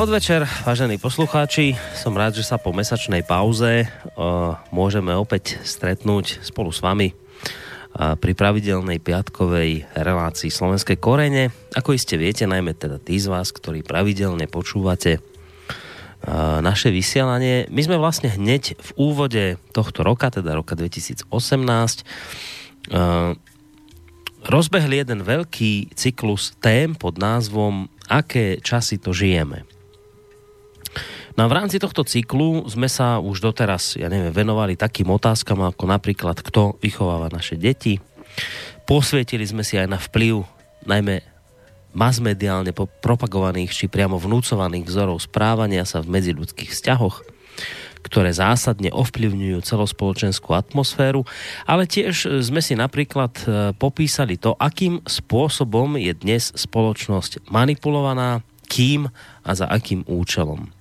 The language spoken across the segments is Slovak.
Podvečer, vážení poslucháči. Som rád, že sa po mesačnej pauze uh, môžeme opäť stretnúť spolu s vami uh, pri pravidelnej piatkovej relácii Slovenskej korene. Ako iste viete, najmä teda tí z vás, ktorí pravidelne počúvate uh, naše vysielanie. My sme vlastne hneď v úvode tohto roka, teda roka 2018, uh, rozbehli jeden veľký cyklus tém pod názvom aké časy to žijeme. No a v rámci tohto cyklu sme sa už doteraz, ja neviem, venovali takým otázkam ako napríklad, kto vychováva naše deti. Posvietili sme si aj na vplyv najmä masmediálne propagovaných či priamo vnúcovaných vzorov správania sa v medziludských vzťahoch, ktoré zásadne ovplyvňujú celospoločenskú atmosféru, ale tiež sme si napríklad e, popísali to, akým spôsobom je dnes spoločnosť manipulovaná, kým a za akým účelom.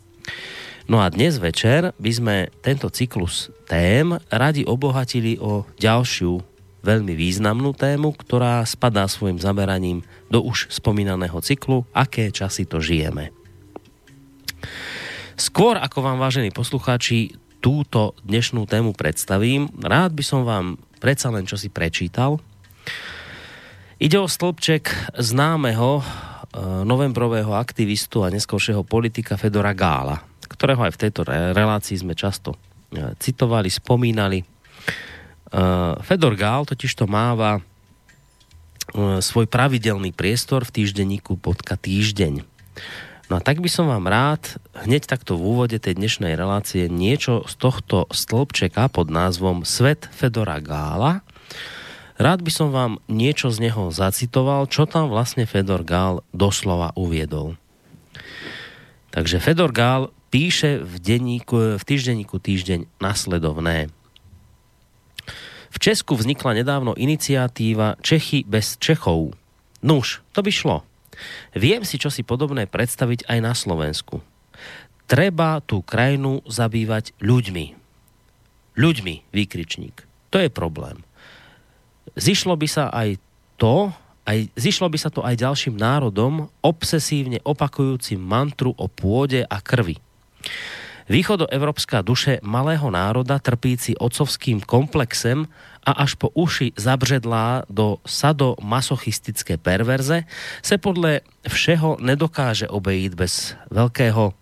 No a dnes večer by sme tento cyklus tém radi obohatili o ďalšiu veľmi významnú tému, ktorá spadá svojim zameraním do už spomínaného cyklu Aké časy to žijeme. Skôr ako vám, vážení poslucháči, túto dnešnú tému predstavím, rád by som vám predsa len čo si prečítal. Ide o stĺpček známeho novembrového aktivistu a neskôršieho politika Fedora Gála, ktorého aj v tejto relácii sme často e, citovali, spomínali. E, Fedor Gál totiž to máva svoj pravidelný priestor v týždenníku podka týždeň. No a tak by som vám rád hneď takto v úvode tej dnešnej relácie niečo z tohto stĺpčeka pod názvom Svet Fedora Gála. Rád by som vám niečo z neho zacitoval, čo tam vlastne Fedor Gál doslova uviedol. Takže Fedor Gál píše v, denníku, v týždenníku Týždeň nasledovné. V Česku vznikla nedávno iniciatíva Čechy bez Čechov. Nuž, to by šlo. Viem si čo si podobné predstaviť aj na Slovensku. Treba tú krajinu zabývať ľuďmi. Ľuďmi, výkričník. To je problém. Zišlo by sa aj to, aj, zišlo by sa to aj ďalším národom, obsesívne opakujúcim mantru o pôde a krvi. Východoevropská duše malého národa trpíci otcovským komplexem a až po uši zabředlá do sadomasochistické perverze se podle všeho nedokáže obejít bez veľkého uh,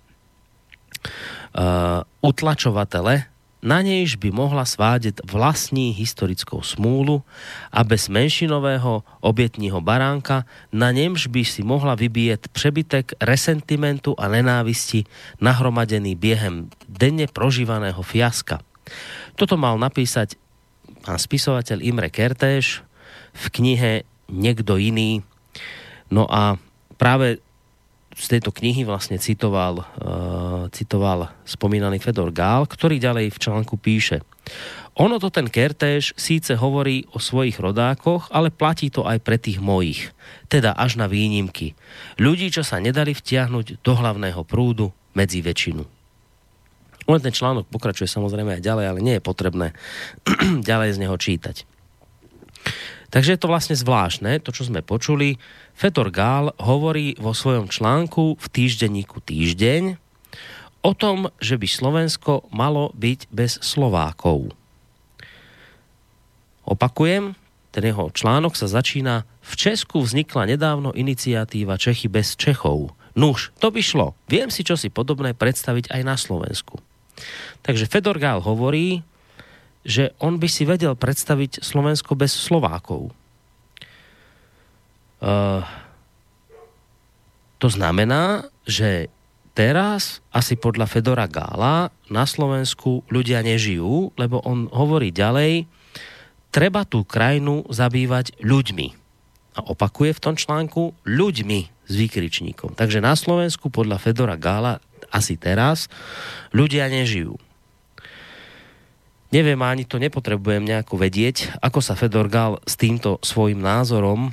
utlačovatele, na nejž by mohla svádět vlastní historickou smúlu a bez menšinového obětního baránka, na němž by si mohla vybíjet přebytek resentimentu a nenávisti nahromadený během denne prožívaného fiaska. Toto mal napísať pán spisovateľ Imre Kertéš v knihe Niekto iný. No a práve z tejto knihy vlastne citoval, uh, citoval spomínaný Fedor Gál, ktorý ďalej v článku píše ono to ten Kertéš síce hovorí o svojich rodákoch, ale platí to aj pre tých mojich. Teda až na výnimky. Ľudí, čo sa nedali vtiahnuť do hlavného prúdu medzi väčšinu. Len ten článok pokračuje samozrejme aj ďalej, ale nie je potrebné ďalej z neho čítať. Takže je to vlastne zvláštne, to čo sme počuli. Fetor Gál hovorí vo svojom článku v týždenníku Týždeň o tom, že by Slovensko malo byť bez Slovákov. Opakujem, ten jeho článok sa začína v Česku vznikla nedávno iniciatíva Čechy bez Čechov. Nuž, to by šlo. Viem si čo si podobné predstaviť aj na Slovensku. Takže Fedor Gál hovorí, že on by si vedel predstaviť Slovensko bez Slovákov. Uh, to znamená, že teraz asi podľa Fedora Gála na Slovensku ľudia nežijú, lebo on hovorí ďalej, treba tú krajinu zabývať ľuďmi. A opakuje v tom článku ľuďmi s výkričníkom. Takže na Slovensku podľa Fedora Gála asi teraz ľudia nežijú. Neviem, ani to nepotrebujem nejako vedieť, ako sa Fedor Gál s týmto svojim názorom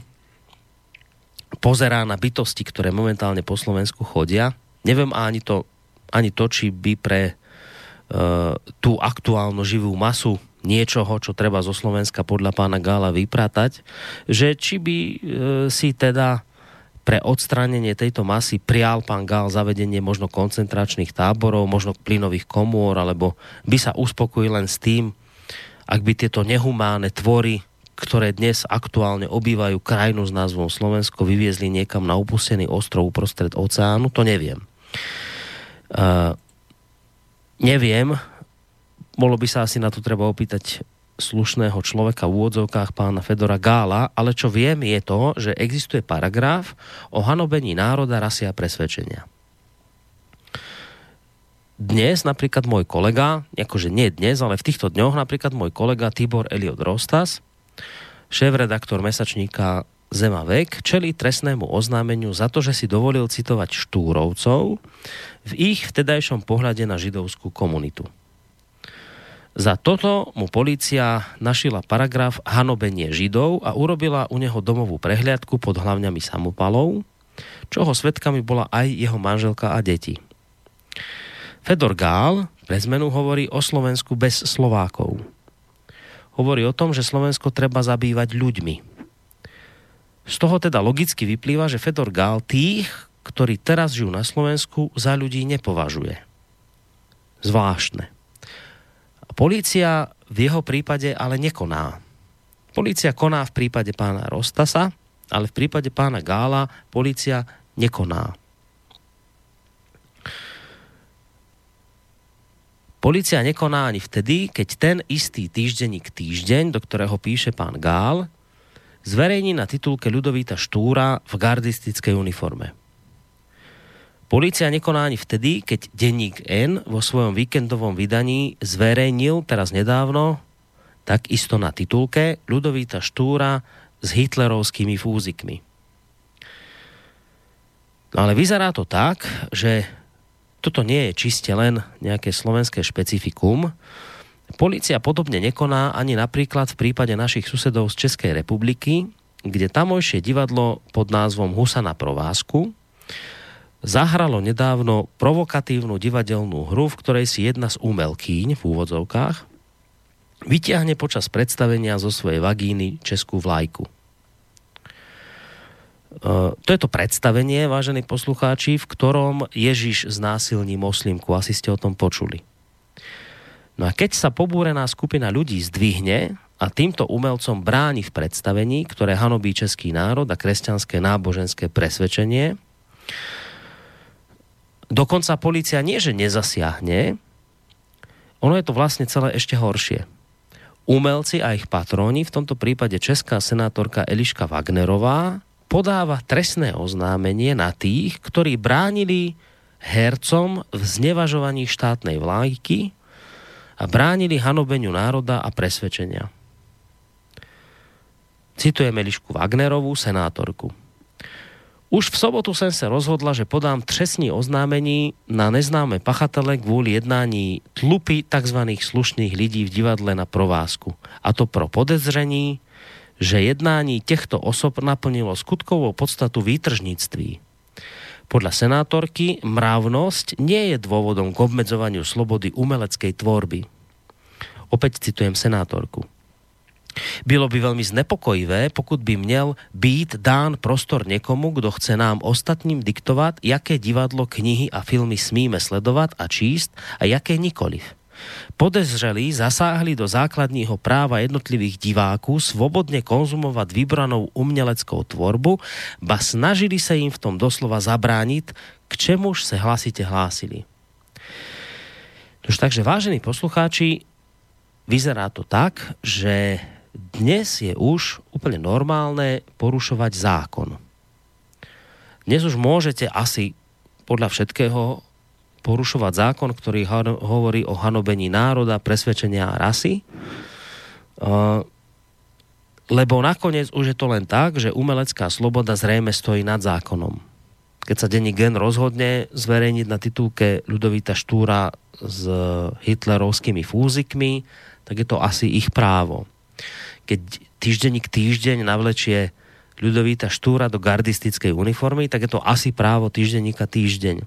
pozerá na bytosti, ktoré momentálne po Slovensku chodia. Neviem ani to, ani to či by pre uh, tú aktuálnu živú masu niečoho, čo treba zo Slovenska podľa pána Gála vypratať, že či by uh, si teda pre odstránenie tejto masy prial pán Gál zavedenie možno koncentračných táborov, možno plynových komôr, alebo by sa uspokojil len s tým, ak by tieto nehumánne tvory, ktoré dnes aktuálne obývajú krajinu s názvom Slovensko, vyviezli niekam na upustený ostrov uprostred oceánu, to neviem. Uh, neviem, bolo by sa asi na to treba opýtať slušného človeka v úvodzovkách pána Fedora Gála, ale čo viem je to, že existuje paragraf o hanobení národa, rasy a presvedčenia. Dnes napríklad môj kolega, akože nie dnes, ale v týchto dňoch napríklad môj kolega Tibor Eliot Rostas, šéf-redaktor mesačníka Zema vek, čeli trestnému oznámeniu za to, že si dovolil citovať štúrovcov v ich vtedajšom pohľade na židovskú komunitu. Za toto mu policia našila paragraf hanobenie Židov a urobila u neho domovú prehliadku pod hlavňami samopalov, čoho svetkami bola aj jeho manželka a deti. Fedor Gál pre zmenu hovorí o Slovensku bez Slovákov. Hovorí o tom, že Slovensko treba zabývať ľuďmi. Z toho teda logicky vyplýva, že Fedor Gál tých, ktorí teraz žijú na Slovensku, za ľudí nepovažuje. Zvláštne. Polícia v jeho prípade ale nekoná. Polícia koná v prípade pána Rostasa, ale v prípade pána Gála polícia nekoná. Polícia nekoná ani vtedy, keď ten istý týždenník Týždeň, do ktorého píše pán Gál, zverejní na titulke Ľudovíta Štúra v gardistickej uniforme. Polícia nekoná ani vtedy, keď denník N vo svojom víkendovom vydaní zverejnil teraz nedávno, tak isto na titulke, Ľudovíta Štúra s hitlerovskými fúzikmi. No ale vyzerá to tak, že toto nie je čiste len nejaké slovenské špecifikum. Polícia podobne nekoná ani napríklad v prípade našich susedov z Českej republiky, kde tamojšie divadlo pod názvom Husa na provázku zahralo nedávno provokatívnu divadelnú hru, v ktorej si jedna z umelkýň v úvodzovkách vyťahne počas predstavenia zo svojej vagíny českú vlajku. E, to je to predstavenie, vážení poslucháči, v ktorom Ježiš znásilní moslimku. Asi ste o tom počuli. No a keď sa pobúrená skupina ľudí zdvihne a týmto umelcom bráni v predstavení, ktoré hanobí český národ a kresťanské náboženské presvedčenie, dokonca policia nie, že nezasiahne, ono je to vlastne celé ešte horšie. Umelci a ich patróni, v tomto prípade česká senátorka Eliška Wagnerová, podáva trestné oznámenie na tých, ktorí bránili hercom v znevažovaní štátnej vlájky a bránili hanobeniu národa a presvedčenia. Citujem Elišku Wagnerovú, senátorku. Už v sobotu som sa rozhodla, že podám trestní oznámení na neznáme pachatele kvôli jednání tlupy tzv. slušných lidí v divadle na provázku. A to pro podezření, že jednání těchto osob naplnilo skutkovou podstatu výtržníctví. Podľa senátorky mravnosť nie je dôvodom k obmedzovaniu slobody umeleckej tvorby. Opäť citujem senátorku. Bylo by veľmi znepokojivé, pokud by měl být dán prostor někomu, kdo chce nám ostatním diktovat, jaké divadlo, knihy a filmy smíme sledovat a číst a jaké nikoliv. Podezřelí zasáhli do základního práva jednotlivých diváků svobodne konzumovať vybranou uměleckou tvorbu, ba snažili sa im v tom doslova zabrániť, k čemuž sa hlasite hlásili. takže vážení poslucháči, vyzerá to tak, že dnes je už úplne normálne porušovať zákon. Dnes už môžete asi podľa všetkého porušovať zákon, ktorý hovorí o hanobení národa, presvedčenia rasy. Lebo nakoniec už je to len tak, že umelecká sloboda zrejme stojí nad zákonom. Keď sa denní gen rozhodne zverejniť na titulke Ľudovita Štúra s hitlerovskými fúzikmi, tak je to asi ich právo keď týždenník týždeň navlečie ľudovíta Štúra do gardistickej uniformy, tak je to asi právo týždenníka týždeň.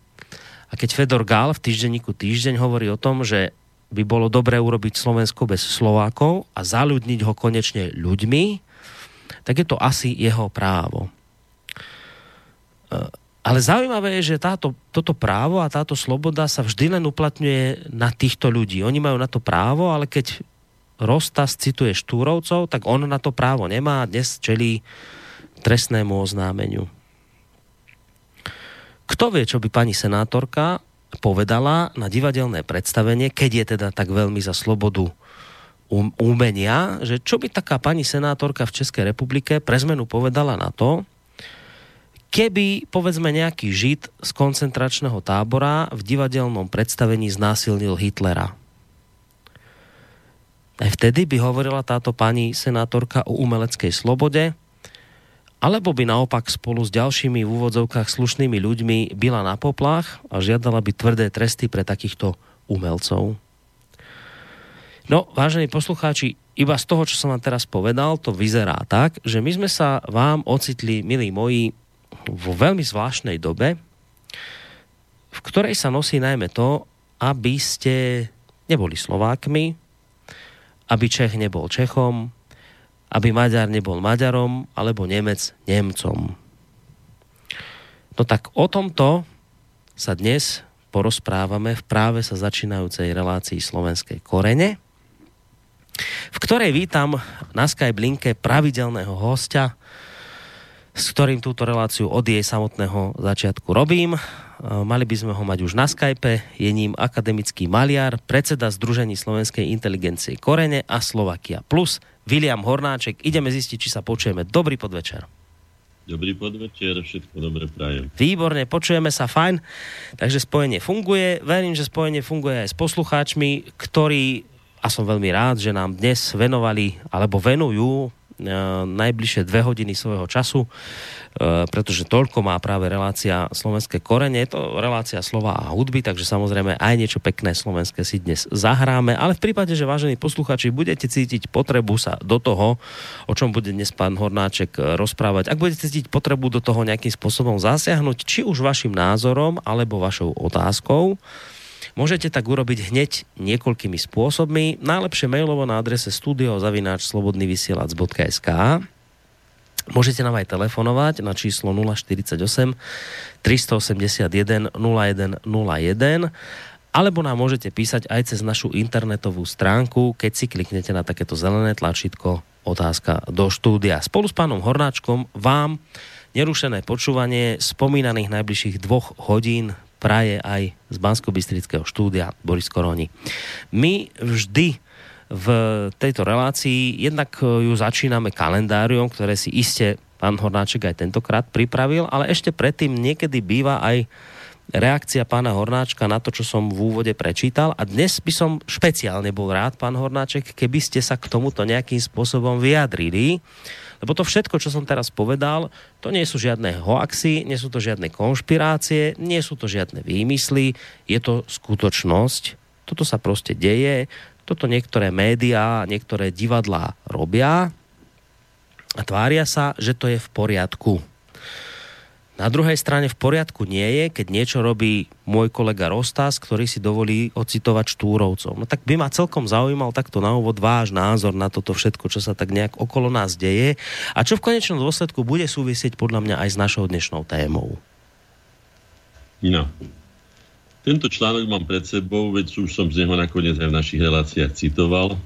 A keď Fedor Gál v týždenníku týždeň hovorí o tom, že by bolo dobré urobiť Slovensko bez Slovákov a zaľudniť ho konečne ľuďmi, tak je to asi jeho právo. ale zaujímavé je, že táto, toto právo a táto sloboda sa vždy len uplatňuje na týchto ľudí. Oni majú na to právo, ale keď Rostas cituje Štúrovcov, tak on na to právo nemá a dnes čelí trestnému oznámeniu. Kto vie, čo by pani senátorka povedala na divadelné predstavenie, keď je teda tak veľmi za slobodu um, umenia, že čo by taká pani senátorka v Českej republike pre zmenu povedala na to, keby, povedzme, nejaký žid z koncentračného tábora v divadelnom predstavení znásilnil Hitlera. Aj vtedy by hovorila táto pani senátorka o umeleckej slobode, alebo by naopak spolu s ďalšími v úvodzovkách slušnými ľuďmi byla na poplach a žiadala by tvrdé tresty pre takýchto umelcov. No, vážení poslucháči, iba z toho, čo som vám teraz povedal, to vyzerá tak, že my sme sa vám ocitli, milí moji, vo veľmi zvláštnej dobe, v ktorej sa nosí najmä to, aby ste neboli Slovákmi, aby Čech nebol Čechom, aby Maďar nebol Maďarom, alebo Nemec Nemcom. No tak o tomto sa dnes porozprávame v práve sa začínajúcej relácii Slovenskej korene, v ktorej vítam na Skype linke pravidelného hostia, s ktorým túto reláciu od jej samotného začiatku robím. E, mali by sme ho mať už na Skype. Je ním akademický maliar, predseda Združení slovenskej inteligencie Korene a Slovakia Plus, William Hornáček. Ideme zistiť, či sa počujeme. Dobrý podvečer. Dobrý podvečer, všetko dobre prajem. Výborne, počujeme sa fajn, takže spojenie funguje. Verím, že spojenie funguje aj s poslucháčmi, ktorí, a som veľmi rád, že nám dnes venovali, alebo venujú najbližšie dve hodiny svojho času, e, pretože toľko má práve relácia Slovenské korene. Je to relácia slova a hudby, takže samozrejme aj niečo pekné slovenské si dnes zahráme, ale v prípade, že vážení posluchači budete cítiť potrebu sa do toho, o čom bude dnes pán Hornáček rozprávať, ak budete cítiť potrebu do toho nejakým spôsobom zasiahnuť, či už vašim názorom alebo vašou otázkou, Môžete tak urobiť hneď niekoľkými spôsobmi. Najlepšie mailovo na adrese studiozavináčslobodnyvysielac.sk Môžete nám aj telefonovať na číslo 048 381 0101 alebo nám môžete písať aj cez našu internetovú stránku, keď si kliknete na takéto zelené tlačítko otázka do štúdia. Spolu s pánom Hornáčkom vám nerušené počúvanie spomínaných najbližších dvoch hodín praje aj z bansko štúdia Boris Koroni. My vždy v tejto relácii jednak ju začíname kalendáriom, ktoré si iste pán Hornáček aj tentokrát pripravil, ale ešte predtým niekedy býva aj reakcia pána Hornáčka na to, čo som v úvode prečítal a dnes by som špeciálne bol rád, pán Hornáček, keby ste sa k tomuto nejakým spôsobom vyjadrili lebo to všetko, čo som teraz povedal, to nie sú žiadne hoaxy, nie sú to žiadne konšpirácie, nie sú to žiadne výmysly, je to skutočnosť. Toto sa proste deje, toto niektoré médiá, niektoré divadlá robia a tvária sa, že to je v poriadku. Na druhej strane v poriadku nie je, keď niečo robí môj kolega Rostas, ktorý si dovolí ocitovať štúrovcov. No tak by ma celkom zaujímal takto na úvod váš názor na toto všetko, čo sa tak nejak okolo nás deje a čo v konečnom dôsledku bude súvisieť podľa mňa aj s našou dnešnou témou. No. Tento článok mám pred sebou, veď už som z neho nakoniec aj v našich reláciách citoval.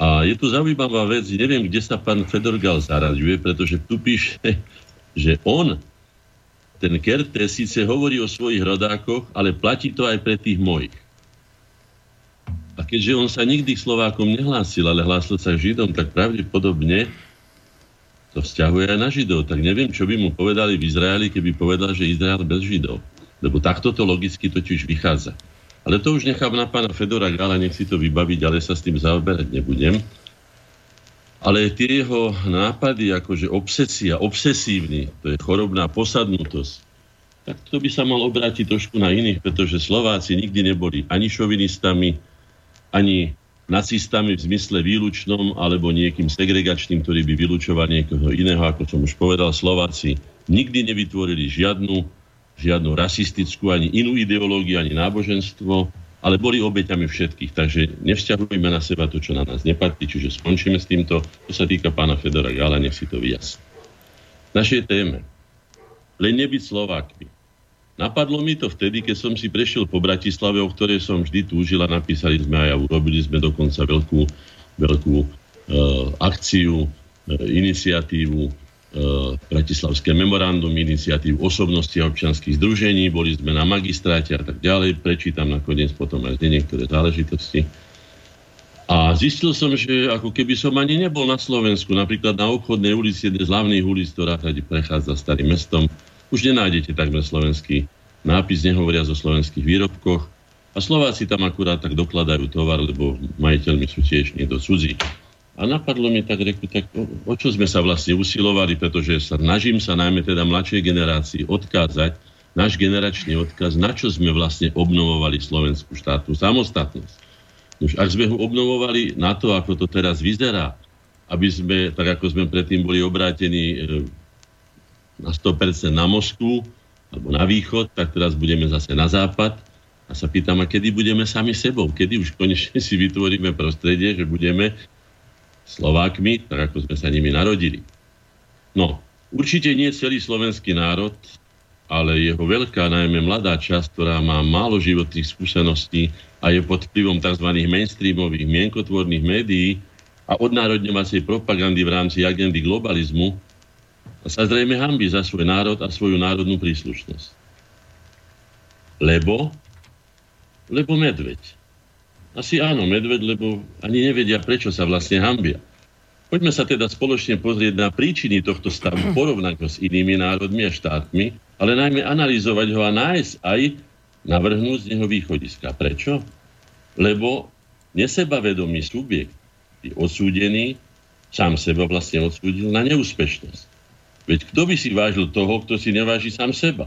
A je tu zaujímavá vec, neviem, kde sa pán Fedorgal zaraďuje, pretože tu píše, že on ten Kerte síce hovorí o svojich rodákoch, ale platí to aj pre tých mojich. A keďže on sa nikdy k Slovákom nehlásil, ale hlásil sa k Židom, tak pravdepodobne to vzťahuje aj na Židov. Tak neviem, čo by mu povedali v Izraeli, keby povedal, že Izrael bez Židov. Lebo takto to logicky totiž vychádza. Ale to už nechám na pána Fedora Gala, nech si to vybaviť, ale sa s tým zaoberať nebudem. Ale tie jeho nápady, akože obsesia, obsesívny, to je chorobná posadnutosť, tak to by sa mal obrátiť trošku na iných, pretože Slováci nikdy neboli ani šovinistami, ani nacistami v zmysle výlučnom alebo niekým segregačným, ktorý by vylúčoval niekoho iného, ako som už povedal, Slováci nikdy nevytvorili žiadnu, žiadnu rasistickú ani inú ideológiu, ani náboženstvo, ale boli obeťami všetkých. Takže nevzťahujme na seba to, čo na nás nepatrí, čiže skončíme s týmto. To sa týka pána Fedora Gala, nech si to vyjasní. Našej téme. len nebyť Slovákmi. Napadlo mi to vtedy, keď som si prešiel po Bratislave, o ktorej som vždy túžil napísali sme aj a urobili sme dokonca veľkú, veľkú e, akciu, e, iniciatívu, Bratislavské memorandum, iniciatívu osobnosti a občianských združení, boli sme na magistráte a tak ďalej, prečítam nakoniec potom aj niektoré záležitosti. A zistil som, že ako keby som ani nebol na Slovensku, napríklad na obchodnej ulici, jednej z hlavných ulic, ktorá tady prechádza starým mestom, už nenájdete takmer slovenský nápis, nehovoria o slovenských výrobkoch. A Slováci tam akurát tak dokladajú tovar, lebo majiteľmi sú tiež niekto cudzí. A napadlo mi tak, reku, tak o, o čo sme sa vlastne usilovali, pretože sa snažím sa najmä teda mladšej generácii odkázať náš generačný odkaz, na čo sme vlastne obnovovali slovenskú štátnu samostatnosť. Už ak sme ho obnovovali na to, ako to teraz vyzerá, aby sme, tak ako sme predtým boli obrátení e, na 100% na Moskvu alebo na východ, tak teraz budeme zase na západ. A sa pýtam, a kedy budeme sami sebou? Kedy už konečne si vytvoríme prostredie, že budeme Slovákmi, tak ako sme sa nimi narodili. No, určite nie celý slovenský národ, ale jeho veľká, najmä mladá časť, ktorá má málo životných skúseností a je pod vplyvom tzv. mainstreamových mienkotvorných médií a odnárodňovacej propagandy v rámci agendy globalizmu, sa zrejme hambi za svoj národ a svoju národnú príslušnosť. Lebo? Lebo medveď. Asi áno, medveď, lebo ani nevedia, prečo sa vlastne hambia. Poďme sa teda spoločne pozrieť na príčiny tohto stavu, porovnať ho s inými národmi a štátmi, ale najmä analyzovať ho a nájsť aj navrhnúť z neho východiska. Prečo? Lebo nesebavedomý subjekt je odsúdený, sám seba vlastne odsúdil na neúspešnosť. Veď kto by si vážil toho, kto si neváži sám seba?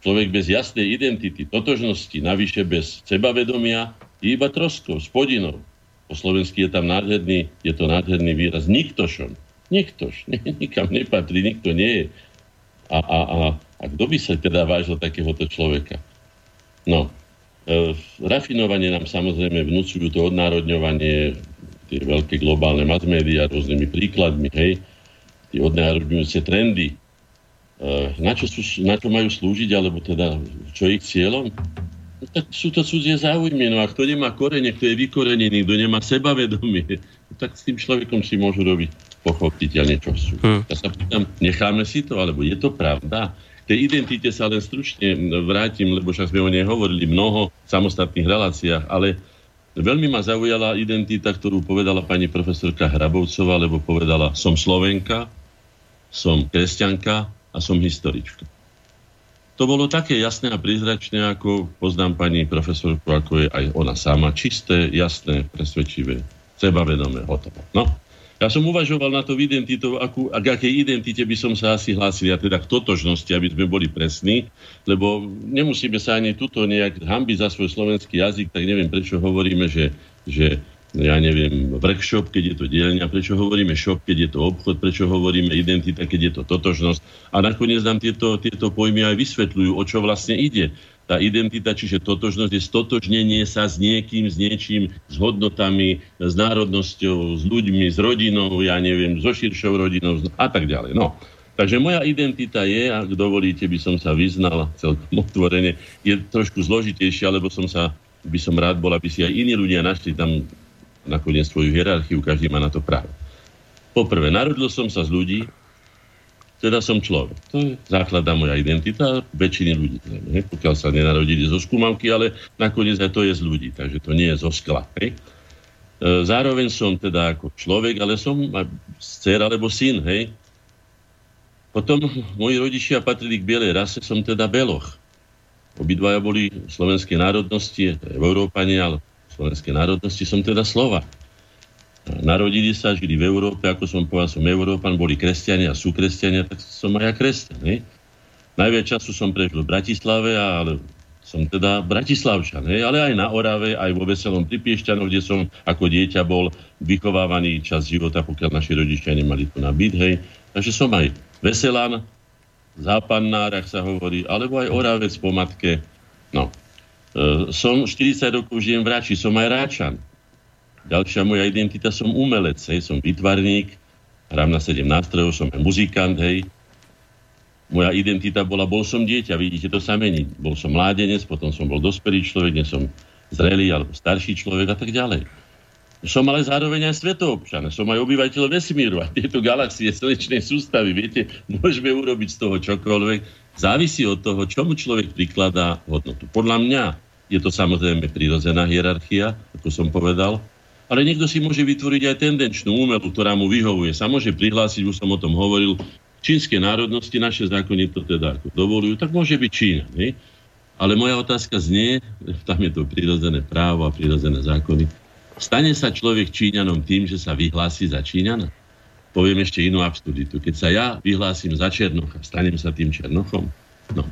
Človek bez jasnej identity, totožnosti, navyše bez sebavedomia, iba troskou, spodinou. Po slovensky je tam nádherný, je to nádherný výraz, niktošom. Niktoš, ne, nikam nepatrí, nikto nie je. A, a, a, a kto by sa teda vážil takéhoto človeka? No, e, rafinovanie nám samozrejme vnúcujú to odnárodňovanie, tie veľké globálne mass media rôznymi príkladmi, hej, tie odnárodňujúce trendy, eh, na čo, sú, na čo majú slúžiť, alebo teda čo je ich cieľom? Tak sú to cudzie záujmy. No a kto nemá korene, kto je vykorenený, kto nemá sebavedomie, no, tak s tým človekom si môžu robiť pochopiteľne, čo sú. Hmm. Ja sa pýtam, necháme si to, alebo je to pravda? K tej identite sa len stručne vrátim, lebo však sme o nej hovorili mnoho v samostatných reláciách, ale Veľmi ma zaujala identita, ktorú povedala pani profesorka Hrabovcová, lebo povedala, som Slovenka, som kresťanka a som historička. To bolo také jasné a prízračné, ako poznám pani profesorku, ako je aj ona sama. Čisté, jasné, presvedčivé, sebavedomé, hotovo. No, ja som uvažoval na to v identitou, akú, a akej identite by som sa asi hlásil, a teda k totožnosti, aby sme boli presní, lebo nemusíme sa ani tuto nejak hambiť za svoj slovenský jazyk, tak neviem, prečo hovoríme, že, že ja neviem, workshop, keď je to dielňa, prečo hovoríme shop, keď je to obchod, prečo hovoríme identita, keď je to totožnosť. A nakoniec nám tieto, tieto pojmy aj vysvetľujú, o čo vlastne ide. Tá identita, čiže totožnosť je stotožnenie sa s niekým, s niečím, s hodnotami, s národnosťou, s ľuďmi, s rodinou, ja neviem, so širšou rodinou a tak ďalej. No. Takže moja identita je, ak dovolíte, by som sa vyznal celkom otvorene, je trošku zložitejšia, lebo som sa, by som rád bol, aby si aj iní ľudia našli tam nakoniec svoju hierarchiu, každý má na to právo. Poprvé, narodil som sa z ľudí, teda som človek. To je základná moja identita väčšiny ľudí. Ne? Pokiaľ sa nenarodili zo skúmavky, ale nakoniec aj to je z ľudí, takže to nie je zo skla. Ne? Zároveň som teda ako človek, ale som dcer alebo syn. Hej? Potom moji rodičia patrili k bielej rase, som teda beloch. Obidvaja boli slovenské národnosti, Európania, slovenskej národnosti, som teda Slova. Narodili sa, žili v Európe, ako som povedal, som Európan, boli kresťania sú kresťania, tak som aj ja kresťan. Ne? Najviac času som prežil v Bratislave, ale som teda Bratislavčan, hej, ale aj na Orave, aj vo Veselom pri kde som ako dieťa bol vychovávaný čas života, pokiaľ naši rodičia nemali tu na byt, hej. Takže som aj Veselán, Západnár, ak sa hovorí, alebo aj Oravec po matke. No, som 40 rokov žijem v Ráči, som aj Ráčan. Ďalšia moja identita, som umelec, hej, som vytvarník, hrám na 7 nástrojov, som aj muzikant, hej. Moja identita bola, bol som dieťa, vidíte, to sa mení. Bol som mládenec, potom som bol dospelý človek, dnes som zrelý alebo starší človek a tak ďalej. Som ale zároveň aj svetoobčan, som aj obyvateľ vesmíru a tieto galaxie slnečnej sústavy, viete, môžeme urobiť z toho čokoľvek. Závisí od toho, čomu človek prikladá hodnotu. Podľa mňa je to samozrejme prirodzená hierarchia, ako som povedal, ale niekto si môže vytvoriť aj tendenčnú umelú, ktorá mu vyhovuje. Sa môže prihlásiť, už som o tom hovoril, čínske národnosti, naše zákony to teda ako dovolujú, tak môže byť Čína. Ne? Ale moja otázka znie, tam je to prirodzené právo a prirodzené zákony, stane sa človek Číňanom tým, že sa vyhlási za Číňana? Poviem ešte inú absurditu. Keď sa ja vyhlásim za Černocha, stanem sa tým Černochom? No.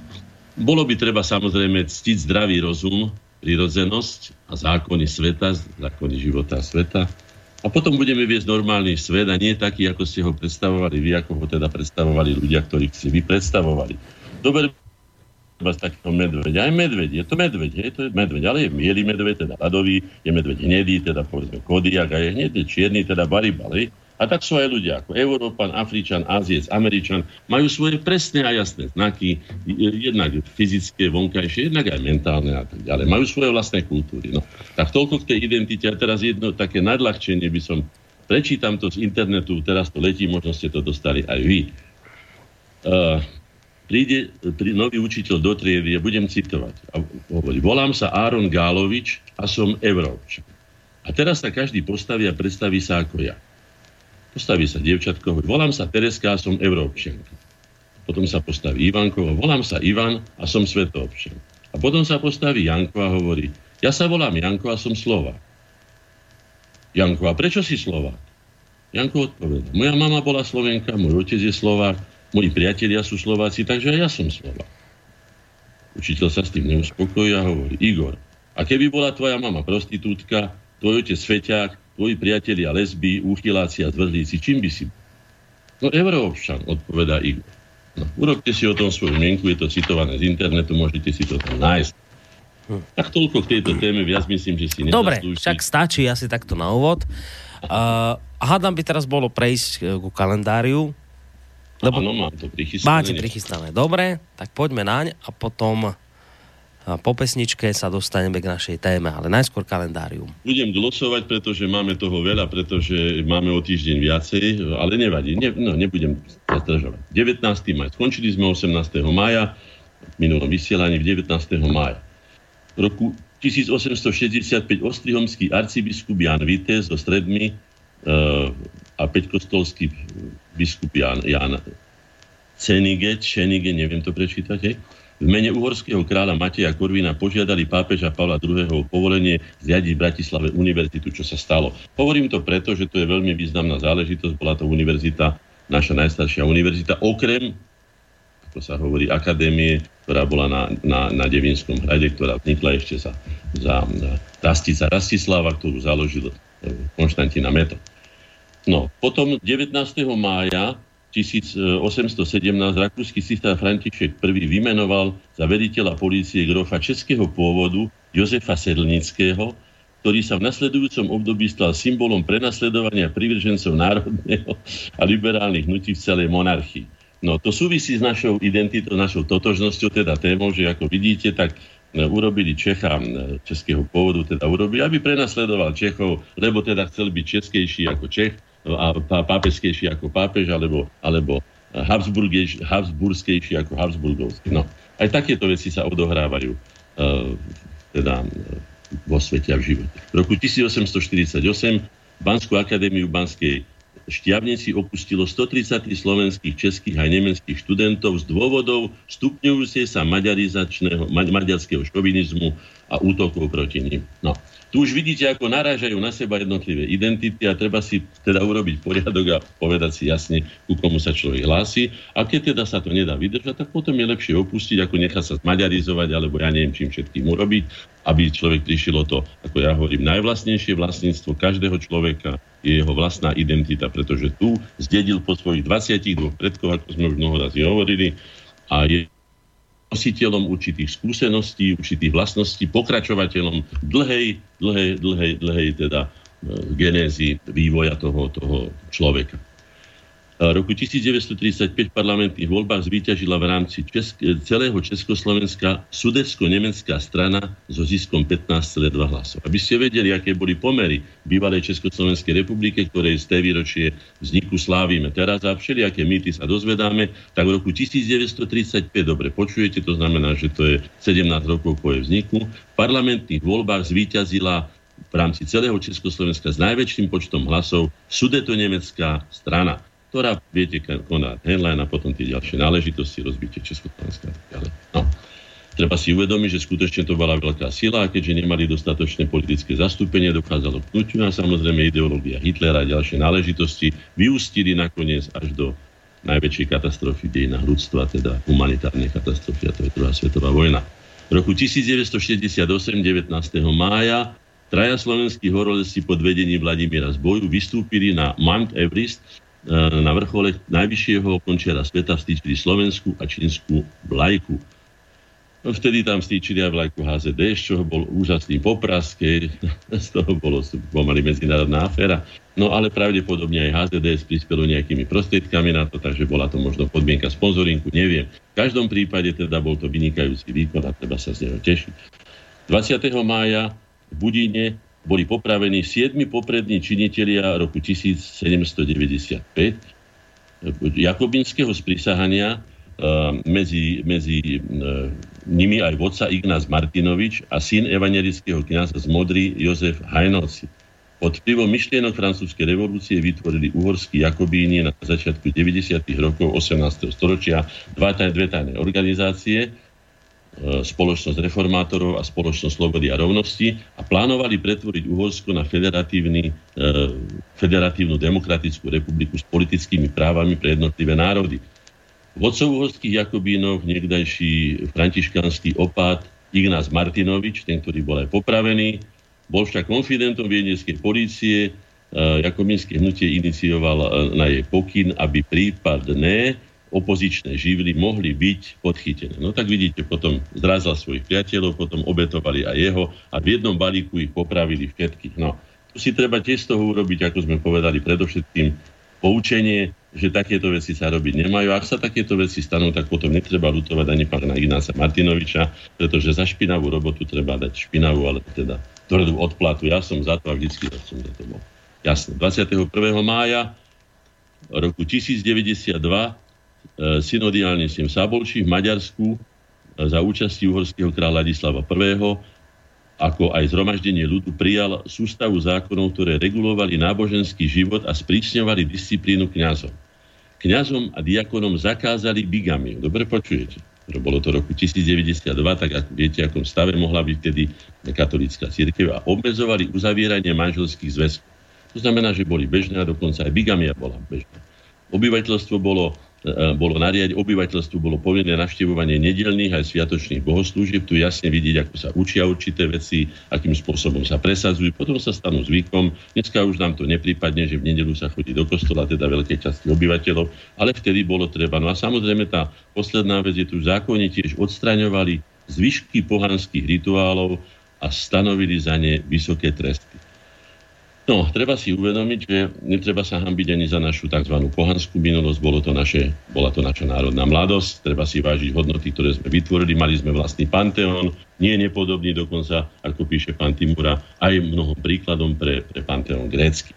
Bolo by treba samozrejme ctiť zdravý rozum, prirodzenosť a zákony sveta, zákony života sveta, a potom budeme viesť normálny svet a nie taký, ako ste ho predstavovali vy, ako ho teda predstavovali ľudia, ktorých si vy predstavovali. Dobre, z takého medveďa. Aj medveď, je to medveď, je to medveď, ale je mieli medveď, teda ľadový, je medveď hnedý, teda povedzme kodiak a je hnedý čierny, teda baribal. A tak sú aj ľudia ako Európan, Afričan, Aziec, Američan, majú svoje presné a jasné znaky, jednak fyzické, vonkajšie, jednak aj mentálne a tak ďalej. Majú svoje vlastné kultúry. No. Tak toľko k tej identite. A teraz jedno také nadľahčenie by som, prečítam to z internetu, teraz to letí, možno ste to dostali aj vy. Uh, príde prí, nový učiteľ do triedy, ja budem citovať. A hovorí, volám sa Áron Gálovič a som Európčan. A teraz sa každý postaví a predstaví sa ako ja. Postaví sa dievčatko, volám sa Tereska a som Európčanka. Potom sa postaví Ivanko, volám sa Ivan a som Svetoobčan. A potom sa postaví Janko a hovorí, ja sa volám Janko a som Slovák. Janko, a prečo si Slovák? Janko odpovedá, moja mama bola Slovenka, môj otec je Slovák, moji priatelia sú Slováci, takže aj ja som Slovák. Učiteľ sa s tým neuspokojí a hovorí, Igor, a keby bola tvoja mama prostitútka, tvoj otec sveťák, tvoji priatelia lesby, úchyláci a zvrdlíci, čím by si No Európšan, odpovedá Igor. No, urobte si o tom svoju mienku, je to citované z internetu, môžete si to tam nájsť. Tak toľko k tejto téme, viac myslím, že si Dobre, však stačí asi takto na úvod. Uh, hádam by teraz bolo prejsť e, ku kalendáriu. Lebo... Áno, mám to prichystané. Máte prichystané, dobre, tak poďme naň a potom po pesničke sa dostaneme k našej téme, ale najskôr kalendárium. Budem glosovať, pretože máme toho veľa, pretože máme o týždeň viacej, ale nevadí, ne, no, nebudem zastražovať. 19. maj, skončili sme 18. maja, minulom vysielaní v 19. maja. V roku 1865 ostrihomský arcibiskup Jan Vite so stredmi e, a peťkostolský biskup Jan, Jan Cenige, Čenige, neviem to prečítať, hej, v mene uhorského kráľa Mateja Korvina požiadali pápeža Pavla II. o povolenie zriadiť v Bratislave univerzitu, čo sa stalo. Hovorím to preto, že to je veľmi významná záležitosť. Bola to univerzita, naša najstaršia univerzita, okrem, ako sa hovorí, akadémie, ktorá bola na, na, na Devinskom hrade, ktorá vznikla ešte za, za Rastica Rastislava, ktorú založil eh, Konštantina Meto. No, potom 19. mája 1817 rakúsky císar František I vymenoval za vediteľa polície grofa českého pôvodu Jozefa Sedlnického, ktorý sa v nasledujúcom období stal symbolom prenasledovania privržencov národného a liberálnych hnutí v celej monarchii. No to súvisí s našou identitou, našou totožnosťou, teda témou, že ako vidíte, tak e, urobili Čecha e, českého pôvodu, teda urobili, aby prenasledoval Čechov, lebo teda chcel byť českejší ako Čech, pápežskejší ako pápež, alebo, alebo Habsburskejší ako Habsburgovský. No, aj takéto veci sa odohrávajú uh, teda, uh, vo svete a v živote. V roku 1848 Banskú akadémiu Banskej Štiavnici opustilo 130 slovenských, českých a nemeckých študentov z dôvodov stupňujúcej sa maďarizačného, maďarského šovinizmu a útokov proti ním. No. Tu už vidíte, ako narážajú na seba jednotlivé identity a treba si teda urobiť poriadok a povedať si jasne, ku komu sa človek hlási. A keď teda sa to nedá vydržať, tak potom je lepšie opustiť, ako nechať sa zmaďarizovať, alebo ja neviem, čím všetkým urobiť, aby človek prišiel to, ako ja hovorím, najvlastnejšie vlastníctvo každého človeka je jeho vlastná identita, pretože tu zdedil po svojich 22 predkoch, ako sme už mnoho razy hovorili, a je nositeľom určitých skúseností, určitých vlastností, pokračovateľom dlhej, dlhej, dlhej, dlhej teda e, genézy vývoja toho, toho človeka. Roku 1935 v parlamentných voľbách zvíťažila v rámci Česk- celého Československa sudecko-nemecká strana so ziskom 15,2 hlasov. Aby ste vedeli, aké boli pomery bývalej Československej republike, ktorej z té výročie vzniku slávime teraz a všelijaké mýty sa dozvedáme, tak v roku 1935, dobre počujete, to znamená, že to je 17 rokov po jej vzniku, v parlamentných voľbách zvíťazila v rámci celého Československa s najväčším počtom hlasov sudeto-nemecká strana ktorá, viete, koná headline a potom tie ďalšie náležitosti, rozbitie Československa. No. Treba si uvedomiť, že skutočne to bola veľká sila a keďže nemali dostatočné politické zastúpenie, dokázalo pnutiu a samozrejme ideológia Hitlera a ďalšie náležitosti vyústili nakoniec až do najväčšej katastrofy dejina ľudstva, teda humanitárnej katastrofy, a to je druhá svetová vojna. V roku 1968, 19. mája, traja slovenskí horolezci pod vedením Vladimíra Zboju vystúpili na Mount Everest na vrchole najvyššieho končiara sveta vstýčili Slovensku a Čínsku vlajku. No, vtedy tam vstýčili aj vlajku HZD, z čoho bol úžasný popraske, z toho bolo pomaly medzinárodná aféra. No ale pravdepodobne aj HZD prispelo nejakými prostriedkami na to, takže bola to možno podmienka sponzorinku, neviem. V každom prípade teda bol to vynikajúci výkon a treba sa z neho tešiť. 20. mája v Budíne boli popravení siedmi poprední činitelia roku 1795 jakobinského sprísahania medzi, medzi nimi aj vodca Ignác Martinovič a syn evangelického kniaza z Modry Jozef Hajnovci. Pod vplyvom myšlienok francúzskej revolúcie vytvorili uhorskí Jakobíni na začiatku 90. rokov 18. storočia dva dve tajné organizácie, E, spoločnosť reformátorov a spoločnosť slobody a rovnosti a plánovali pretvoriť Uhorsko na federatívny, e, federatívnu demokratickú republiku s politickými právami pre jednotlivé národy. Vodcov uhorských Jakobínov, niekdajší františkanský opát Ignác Martinovič, ten, ktorý bol aj popravený, bol však konfidentom viedenskej polície, e, Jakobínske hnutie inicioval na jej pokyn, aby prípadné opozičné živly mohli byť podchytené. No tak vidíte, potom zrazal svojich priateľov, potom obetovali aj jeho a v jednom balíku ich popravili všetkých. No, tu si treba tiež z toho urobiť, ako sme povedali, predovšetkým poučenie, že takéto veci sa robiť nemajú. Ak sa takéto veci stanú, tak potom netreba lutovať ani pána Ignáca Martinoviča, pretože za špinavú robotu treba dať špinavú, ale teda tvrdú odplatu. Ja som za to a vždycky som za to bol. Jasne. 21. mája roku 1092 E, synodiálne sem Sabolči v Maďarsku e, za účasti uhorského kráľa Ladislava I. ako aj zhromaždenie ľudu prijal sústavu zákonov, ktoré regulovali náboženský život a sprísňovali disciplínu kňazov. Kňazom a diakonom zakázali bigamiu. Dobre počujete? Bolo to roku 1092, tak ako viete, akom stave mohla byť vtedy katolická církev a obmedzovali uzavieranie manželských zväzkov. To znamená, že boli bežné a dokonca aj bigamia bola bežná. Obyvateľstvo bolo bolo nariať, obyvateľstvu bolo povinné navštevovanie nedelných aj sviatočných bohoslúžieb. Tu jasne vidieť, ako sa učia určité veci, akým spôsobom sa presadzujú, potom sa stanú zvykom. Dneska už nám to neprípadne, že v nedelu sa chodí do kostola, teda veľké časti obyvateľov, ale vtedy bolo treba. No a samozrejme tá posledná vec je tu v zákone tiež odstraňovali zvyšky pohanských rituálov a stanovili za ne vysoké tresty. No, treba si uvedomiť, že netreba sa hambiť ani za našu tzv. pohanskú minulosť, bolo to naše, bola to naša národná mladosť, treba si vážiť hodnoty, ktoré sme vytvorili, mali sme vlastný panteón, nie je nepodobný dokonca, ako píše pán Timura, aj mnohom príkladom pre, pre panteón grécky.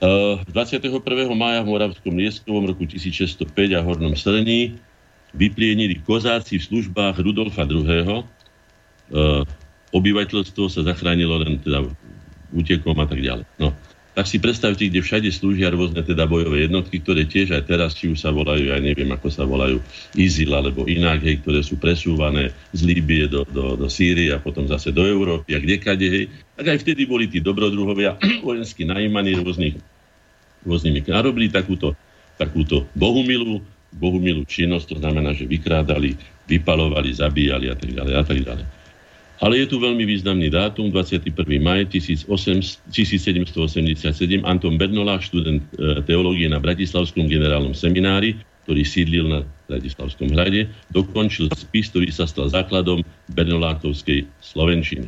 Uh, 21. mája v Moravskom Lieskovom roku 1605 a Hornom Srení vyplienili kozáci v službách Rudolfa II. Uh, obyvateľstvo sa zachránilo len teda útekom a tak ďalej. No, tak si predstavte, kde všade slúžia rôzne teda bojové jednotky, ktoré tiež aj teraz, či už sa volajú, ja neviem, ako sa volajú, IZIL alebo inak, hej, ktoré sú presúvané z Líbie do, do, do Sýrie a potom zase do Európy a kdekade, hej. Tak aj vtedy boli tí dobrodruhovia vojensky najímaní rôznych, rôznymi a robili takúto, takúto bohumilú, bohumilú činnosť, to znamená, že vykrádali, vypalovali, zabíjali a tak ďalej a tak ďalej. Ale je tu veľmi významný dátum, 21. maj 1787, Anton Bernolák, študent e, teológie na Bratislavskom generálnom seminári, ktorý sídlil na Bratislavskom hrade, dokončil spis, ktorý sa stal základom Bernolákovskej Slovenčiny.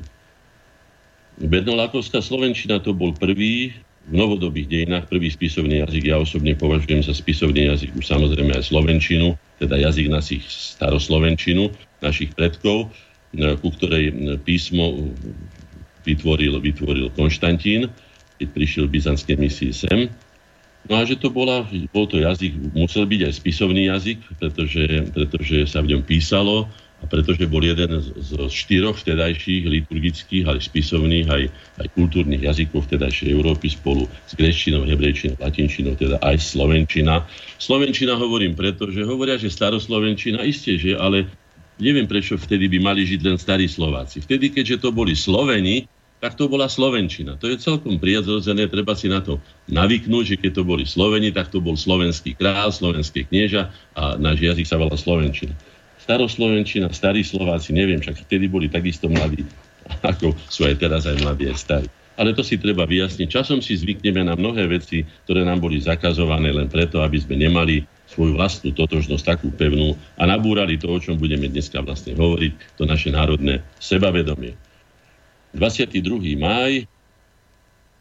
Bernolákovská Slovenčina to bol prvý v novodobých dejinách prvý spisovný jazyk ja osobne považujem za spisovný jazyk už samozrejme aj slovenčinu, teda jazyk našich staroslovenčinu, našich predkov, ku ktorej písmo vytvoril, vytvoril Konštantín, keď prišiel v byzantskej misii sem. No a že to bola, bol to jazyk, musel byť aj spisovný jazyk, pretože, pretože sa v ňom písalo, a pretože bol jeden z štyroch vtedajších liturgických, ale spisovných, aj, aj kultúrnych jazykov vtedajšej Európy spolu s grečtinou, hebrejčinou, latinčinou, teda aj slovenčina. Slovenčina hovorím preto, že hovoria, že staroslovenčina, isté, že, ale neviem prečo vtedy by mali žiť len starí Slováci. Vtedy, keďže to boli Sloveni, tak to bola Slovenčina. To je celkom prirodzené, treba si na to navyknúť, že keď to boli Sloveni, tak to bol slovenský král, slovenské knieža a náš jazyk sa volá Slovenčina staroslovenčina, starí Slováci, neviem, však vtedy boli takisto mladí, ako sú aj teraz aj mladí, aj starí. Ale to si treba vyjasniť. Časom si zvykneme na mnohé veci, ktoré nám boli zakazované len preto, aby sme nemali svoju vlastnú totožnosť takú pevnú a nabúrali to, o čom budeme dneska vlastne hovoriť, to naše národné sebavedomie. 22. máj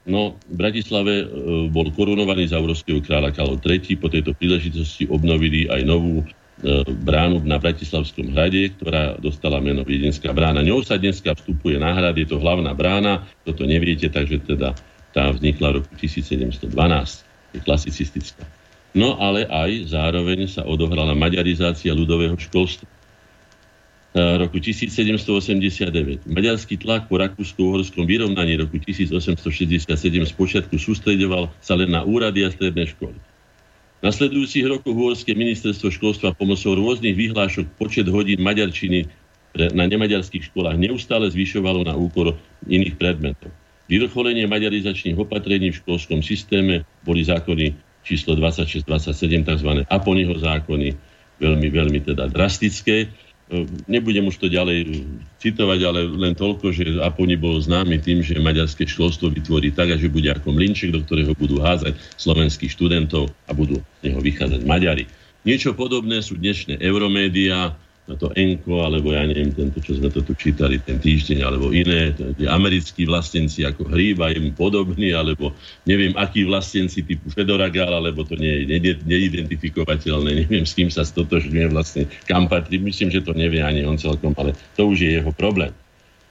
No, v Bratislave e, bol korunovaný za európskeho kráľa Karol III. Po tejto príležitosti obnovili aj novú bránu na Bratislavskom hrade, ktorá dostala meno Viedenská brána. Ňou sa dneska vstupuje na hrad, je to hlavná brána, toto neviete, takže teda tá vznikla v roku 1712, je klasicistická. No ale aj zároveň sa odohrala maďarizácia ľudového školstva. E, roku 1789. Maďarský tlak po rakúsko-uhorskom vyrovnaní roku 1867 spočiatku sústredoval sa len na úrady a stredné školy. Nasledujúcich rokoch Uhorské ministerstvo školstva pomocou rôznych vyhlášok počet hodín maďarčiny na nemaďarských školách neustále zvyšovalo na úkor iných predmetov. Vyvrcholenie maďarizačných opatrení v školskom systéme boli zákony číslo 26-27, tzv. Aponyho zákony, veľmi, veľmi teda drastické Nebudem už to ďalej citovať, ale len toľko, že Aponi bol známy tým, že maďarské školstvo vytvorí tak, že bude ako mlinček, do ktorého budú házať slovenských študentov a budú z neho vychádzať Maďari. Niečo podobné sú dnešné euromédia, to Enko, alebo ja neviem, tento, čo sme to tu čítali ten týždeň, alebo iné, tie americkí vlastenci ako Hríba, im podobný, alebo neviem, akí vlastenci typu Fedoragal, alebo to nie je neidentifikovateľné, neviem, s kým sa stotožňuje vlastne, kam myslím, že to nevie ani on celkom, ale to už je jeho problém.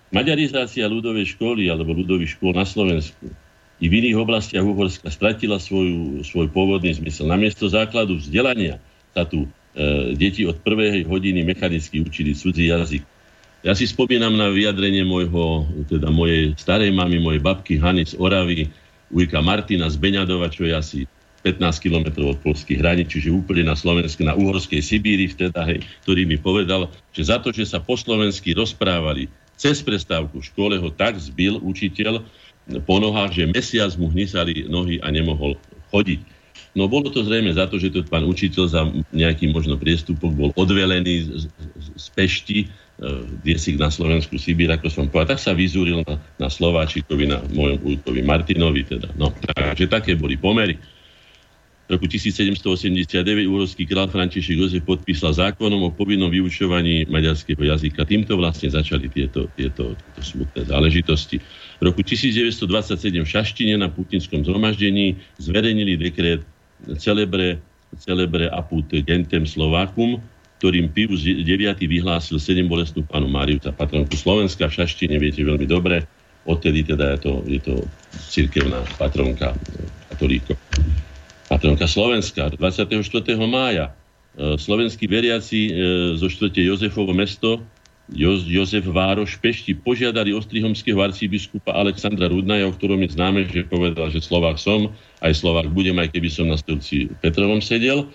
Maďarizácia ľudovej školy alebo ľudových škôl na Slovensku i v iných oblastiach Uhorska stratila svoju, svoj pôvodný zmysel. Namiesto základu vzdelania sa tu deti od prvej hodiny mechanicky učili cudzí jazyk. Ja si spomínam na vyjadrenie môjho, teda mojej starej mamy, mojej babky Hany z Oravy, ujka Martina z Beňadova, čo je asi 15 kilometrov od polských hraníc, čiže úplne na Slovensku, na Uhorskej Sibíri vteda, hej, ktorý mi povedal, že za to, že sa po slovensky rozprávali cez prestávku v škole, ho tak zbil učiteľ po nohách, že mesiac mu hnisali nohy a nemohol chodiť. No bolo to zrejme za to, že to pán učiteľ za nejaký možno priestupok bol odvelený z, z, z Pešti, kde si na Slovensku Sibír, ako som povedal, tak sa vyzúril na, na Slováčikovi, na mojom újkovi Martinovi. Teda. No, takže také boli pomery. V roku 1789 úrovský král František Jozef podpísal zákonom o povinnom vyučovaní maďarského jazyka. Týmto vlastne začali tieto, tieto, tieto smutné záležitosti. V roku 1927 v Šaštine na putinskom zhromaždení zverejnili dekret celebre, celebre apud gentem Slovákum, ktorým Pius IX vyhlásil sedem bolestnú pánu Máriu za patronku Slovenska v Šaštine, viete veľmi dobre. Odtedy teda je to, je to cirkevná patronka katolíko. Patronka Slovenska. 24. mája e, slovenskí veriaci e, zo 4. Jozefovo mesto Jozef Vároš Pešti požiadali ostrihomského arcibiskupa Alexandra Rudnaja, o ktorom je známe, že povedal, že Slovák som, aj Slovák budem, aj keby som na stolci Petrovom sedel,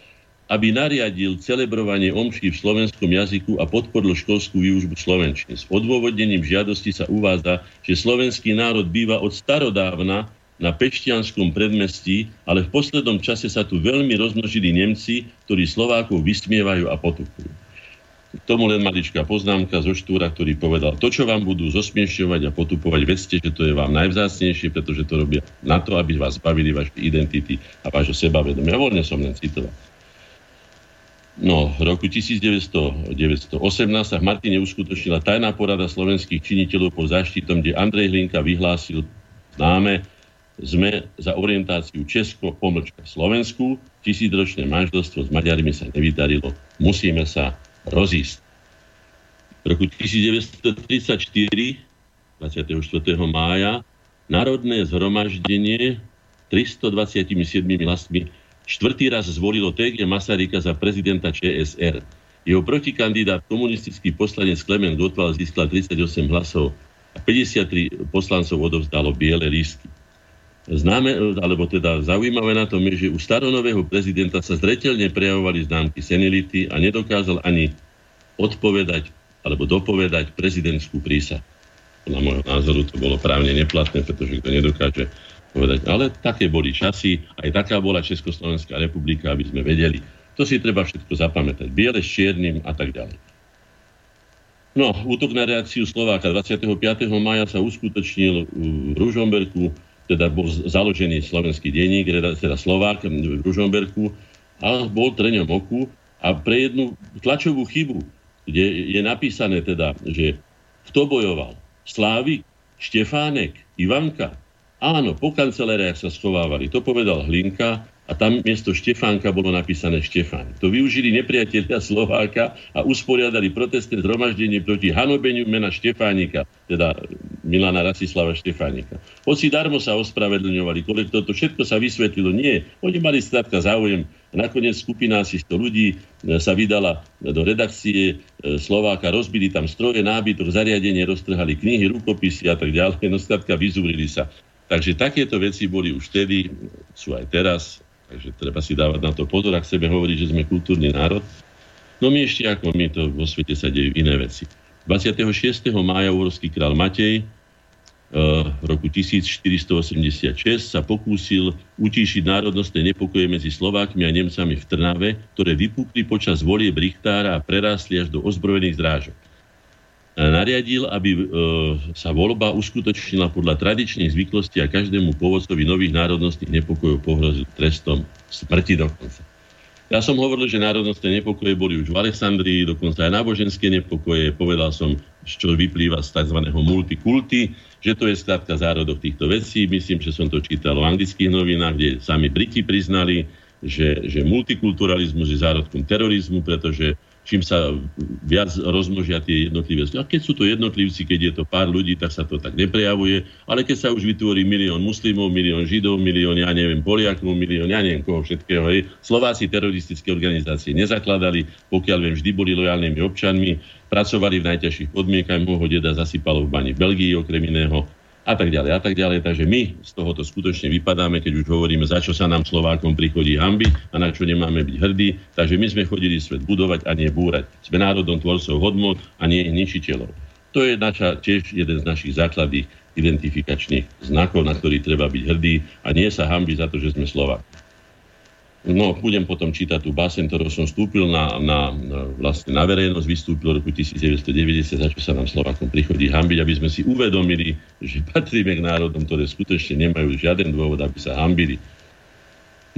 aby nariadil celebrovanie omší v slovenskom jazyku a podporil školskú výužbu slovenčiny. S odôvodnením žiadosti sa uvádza, že slovenský národ býva od starodávna na Peštianskom predmestí, ale v poslednom čase sa tu veľmi rozmnožili Nemci, ktorí Slovákov vysmievajú a potupujú. K tomu len maličká poznámka zo Štúra, ktorý povedal, to, čo vám budú zosmiešťovať a potupovať, vedzte, že to je vám najvzácnejšie, pretože to robia na to, aby vás bavili vaše identity a vášho sebavedomia. Voľne som len citoval. No, v roku 1918 sa v Martine uskutočnila tajná porada slovenských činiteľov pod záštitom, kde Andrej Hlinka vyhlásil známe sme za orientáciu Česko, pomlčka Slovensku, tisícročné manželstvo s Maďarmi sa nevydarilo, musíme sa rozísť. V roku 1934, 24. mája, Národné zhromaždenie 327 hlasmi štvrtý raz zvolilo TG Masaryka za prezidenta ČSR. Jeho protikandidát, komunistický poslanec Klement Gotwald získal 38 hlasov a 53 poslancov odovzdalo biele lístky. Známe, alebo teda zaujímavé na tom je, že u staronového prezidenta sa zretelne prejavovali známky senility a nedokázal ani odpovedať alebo dopovedať prezidentskú prísah. Podľa môjho názoru to bolo právne neplatné, pretože kto nedokáže povedať. Ale také boli časy, aj taká bola Československá republika, aby sme vedeli. To si treba všetko zapamätať. Biele s čiernym a tak ďalej. No, útok na reakciu Slováka 25. maja sa uskutočnil v Ružomberku teda bol založený slovenský denník, teda Slovák v Ružomberku a bol treňom oku a pre jednu tlačovú chybu, kde je napísané teda, že kto bojoval? Slávik, Štefánek, Ivanka. Áno, po kancelériách sa schovávali. To povedal Hlinka a tam miesto Štefánka bolo napísané Štefán. To využili nepriatelia Slováka a usporiadali protestné zhromaždenie proti hanobeniu mena Štefánika, teda Milana Rasislava Štefánika. Hoci darmo sa ospravedlňovali, kolektor, to všetko sa vysvetlilo. Nie, oni mali státka záujem. Nakoniec skupina asi 100 ľudí e, sa vydala do redakcie e, Slováka, rozbili tam stroje, nábytok, zariadenie, roztrhali knihy, rukopisy a tak ďalej. No státka vyzúrili sa. Takže takéto veci boli už vtedy, sú aj teraz Takže treba si dávať na to pozor, ak chceme hovoriť, že sme kultúrny národ. No my ešte ako my to vo svete sa dejú iné veci. 26. mája uhorský král Matej v roku 1486 sa pokúsil utíšiť národnostné nepokoje medzi Slovákmi a Nemcami v Trnave, ktoré vypukli počas volie Brichtára a prerástli až do ozbrojených zrážok nariadil, aby e, sa voľba uskutočnila podľa tradičných zvyklostí a každému pôvodcovi nových národnostných nepokojov pohrozil trestom smrti dokonca. Ja som hovoril, že národnostné nepokoje boli už v Alexandrii, dokonca aj náboženské nepokoje. Povedal som, čo vyplýva z tzv. multikulty, že to je skrátka zárodok týchto vecí. Myslím, že som to čítal v anglických novinách, kde sami Briti priznali, že, že multikulturalizmus je zárodkom terorizmu, pretože čím sa viac rozmnožia tie jednotlivé. A keď sú to jednotlivci, keď je to pár ľudí, tak sa to tak neprejavuje, ale keď sa už vytvorí milión muslimov, milión židov, milión, ja neviem, poliakov, milión, ja neviem koho všetkého, hej. Slováci teroristické organizácie nezakladali, pokiaľ viem, vždy boli lojálnymi občanmi, pracovali v najťažších podmienkach, môjho deda zasypalo v bani v Belgii okrem iného, a tak ďalej a tak ďalej. Takže my z tohoto skutočne vypadáme, keď už hovoríme, za čo sa nám Slovákom prichodí hamby a na čo nemáme byť hrdí. Takže my sme chodili svet budovať a nie búrať. Sme národom tvorcov hodnot a nie ničiteľov. To je naša, tiež jeden z našich základných identifikačných znakov, na ktorý treba byť hrdý a nie sa hambi za to, že sme Slováci. No, budem potom čítať tú básen, ktorú som vstúpil na, na, vlastne na verejnosť, vystúpil v roku 1990, za čo sa nám Slovakom prichodí hambiť, aby sme si uvedomili, že patríme k národom, ktoré skutočne nemajú žiaden dôvod, aby sa hambili.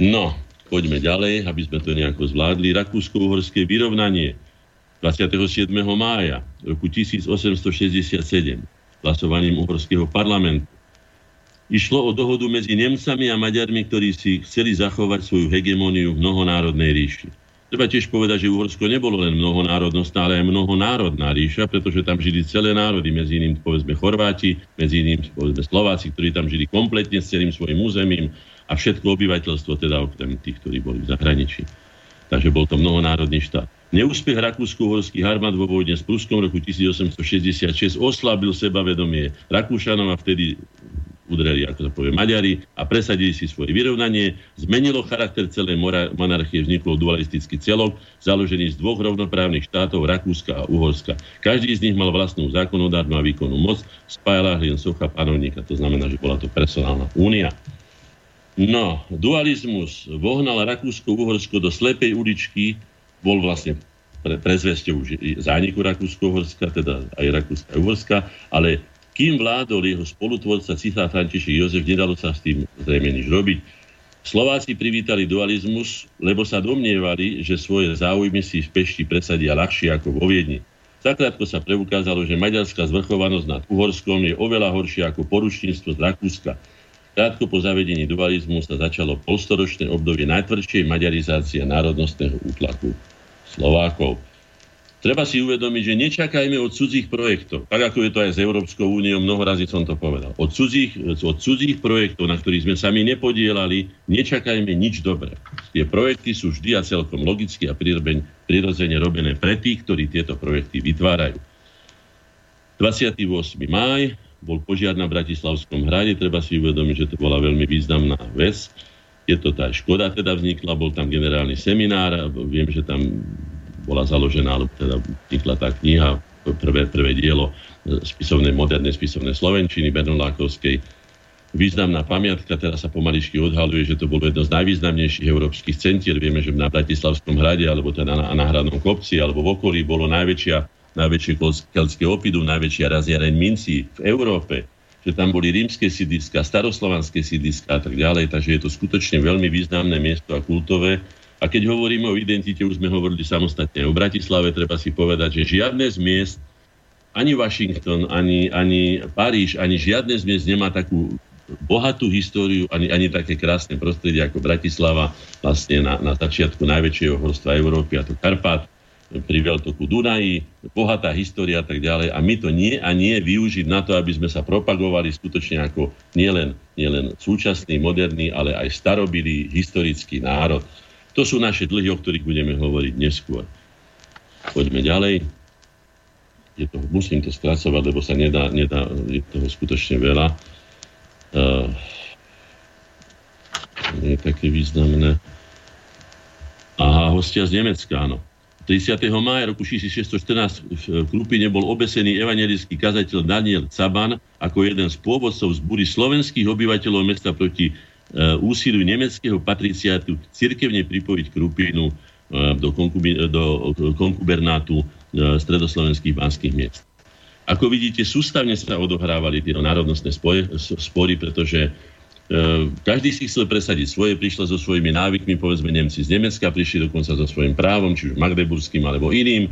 No, poďme ďalej, aby sme to nejako zvládli. Rakúsko-uhorské vyrovnanie 27. mája roku 1867 hlasovaním uhorského parlamentu Išlo o dohodu medzi Nemcami a Maďarmi, ktorí si chceli zachovať svoju hegemóniu v mnohonárodnej ríši. Treba tiež povedať, že Uhorsko nebolo len mnohonárodnostná, ale aj mnohonárodná ríša, pretože tam žili celé národy, medzi iným povedzme Chorváti, medzi iným povedzme Slováci, ktorí tam žili kompletne s celým svojim územím a všetko obyvateľstvo, teda okrem tých, ktorí boli v zahraničí. Takže bol to mnohonárodný štát. Neúspech rakúsko-uhorských armád vo vojne s Pruskom roku 1866 oslabil sebavedomie Rakúšanov a vtedy udreli, ako to povie, Maďari a presadili si svoje vyrovnanie. Zmenilo charakter celej monarchie, vzniklo dualistický celok, založený z dvoch rovnoprávnych štátov, Rakúska a Uhorska. Každý z nich mal vlastnú zákonodárnu a výkonnú moc, spájala len socha panovníka, to znamená, že bola to personálna únia. No, dualizmus vohnal Rakúsko-Uhorsko do slepej uličky, bol vlastne pre, prezvesťou zániku Rakúsko-Uhorska, teda aj Rakúska a Uhorska, ale kým vládol jeho spolutvorca Cisár František Jozef, nedalo sa s tým zrejme nič robiť. Slováci privítali dualizmus, lebo sa domnievali, že svoje záujmy si v Pešti presadia ľahšie ako vo Viedni. Zakrátko sa preukázalo, že maďarská zvrchovanosť nad Uhorskom je oveľa horšia ako poručníctvo z Rakúska. Krátko po zavedení dualizmu sa začalo polstoročné obdobie najtvrdšej maďarizácie národnostného útlaku Slovákov. Treba si uvedomiť, že nečakajme od cudzích projektov, tak ako je to aj s Európskou úniou, mnoho razy som to povedal. Od cudzích, od cudzích projektov, na ktorých sme sami nepodielali, nečakajme nič dobré. Tie projekty sú vždy a celkom logicky a prirodzene robené pre tých, ktorí tieto projekty vytvárajú. 28. máj bol požiar na Bratislavskom hrade, treba si uvedomiť, že to bola veľmi významná vec. Je to tá škoda teda vznikla, bol tam generálny seminár, viem, že tam bola založená, alebo teda vznikla tá kniha, prvé, prvé dielo spisovnej, modernej spisovnej Slovenčiny Bernolákovskej. Významná pamiatka, teraz sa pomaličky odhaluje, že to bolo jedno z najvýznamnejších európskych centier. Vieme, že na Bratislavskom hrade, alebo teda na, na Hradnom kopci, alebo v okolí bolo najväčšia najväčšie keltské opidu, najväčšia raziareň minci v Európe, že tam boli rímske sídliska, staroslovanské sídliska a tak ďalej, takže je to skutočne veľmi významné miesto a kultové. A keď hovoríme o identite, už sme hovorili samostatne o Bratislave, treba si povedať, že žiadne z miest, ani Washington, ani, ani Paríž, ani žiadne z miest nemá takú bohatú históriu, ani, ani také krásne prostredie ako Bratislava, vlastne na, na začiatku najväčšieho horstva Európy, a to Karpát pri veľtoku Dunaji, bohatá história a tak ďalej. A my to nie a nie využiť na to, aby sme sa propagovali skutočne ako nielen, nielen súčasný, moderný, ale aj starobilý historický národ. To sú naše dlhy, o ktorých budeme hovoriť neskôr. Poďme ďalej. Je to, musím to skracovať, lebo sa nedá, nedá je toho skutočne veľa. Uh, je také významné. Aha, hostia z Nemecka, áno. 30. mája roku 1614 v Krupine bol obesený evangelický kazateľ Daniel Caban ako jeden z pôvodcov zbury slovenských obyvateľov mesta proti úsiliu nemeckého patriciátu cirkevne pripojiť Krupinu e, do, konkubi, do konkubernátu e, stredoslovenských banských miest. Ako vidíte, sústavne sa odohrávali tie národnostné spory, pretože každý si chcel presadiť svoje, prišla so svojimi návykmi, povedzme Nemci z Nemecka, prišli dokonca so svojím právom, či už magdeburským alebo iným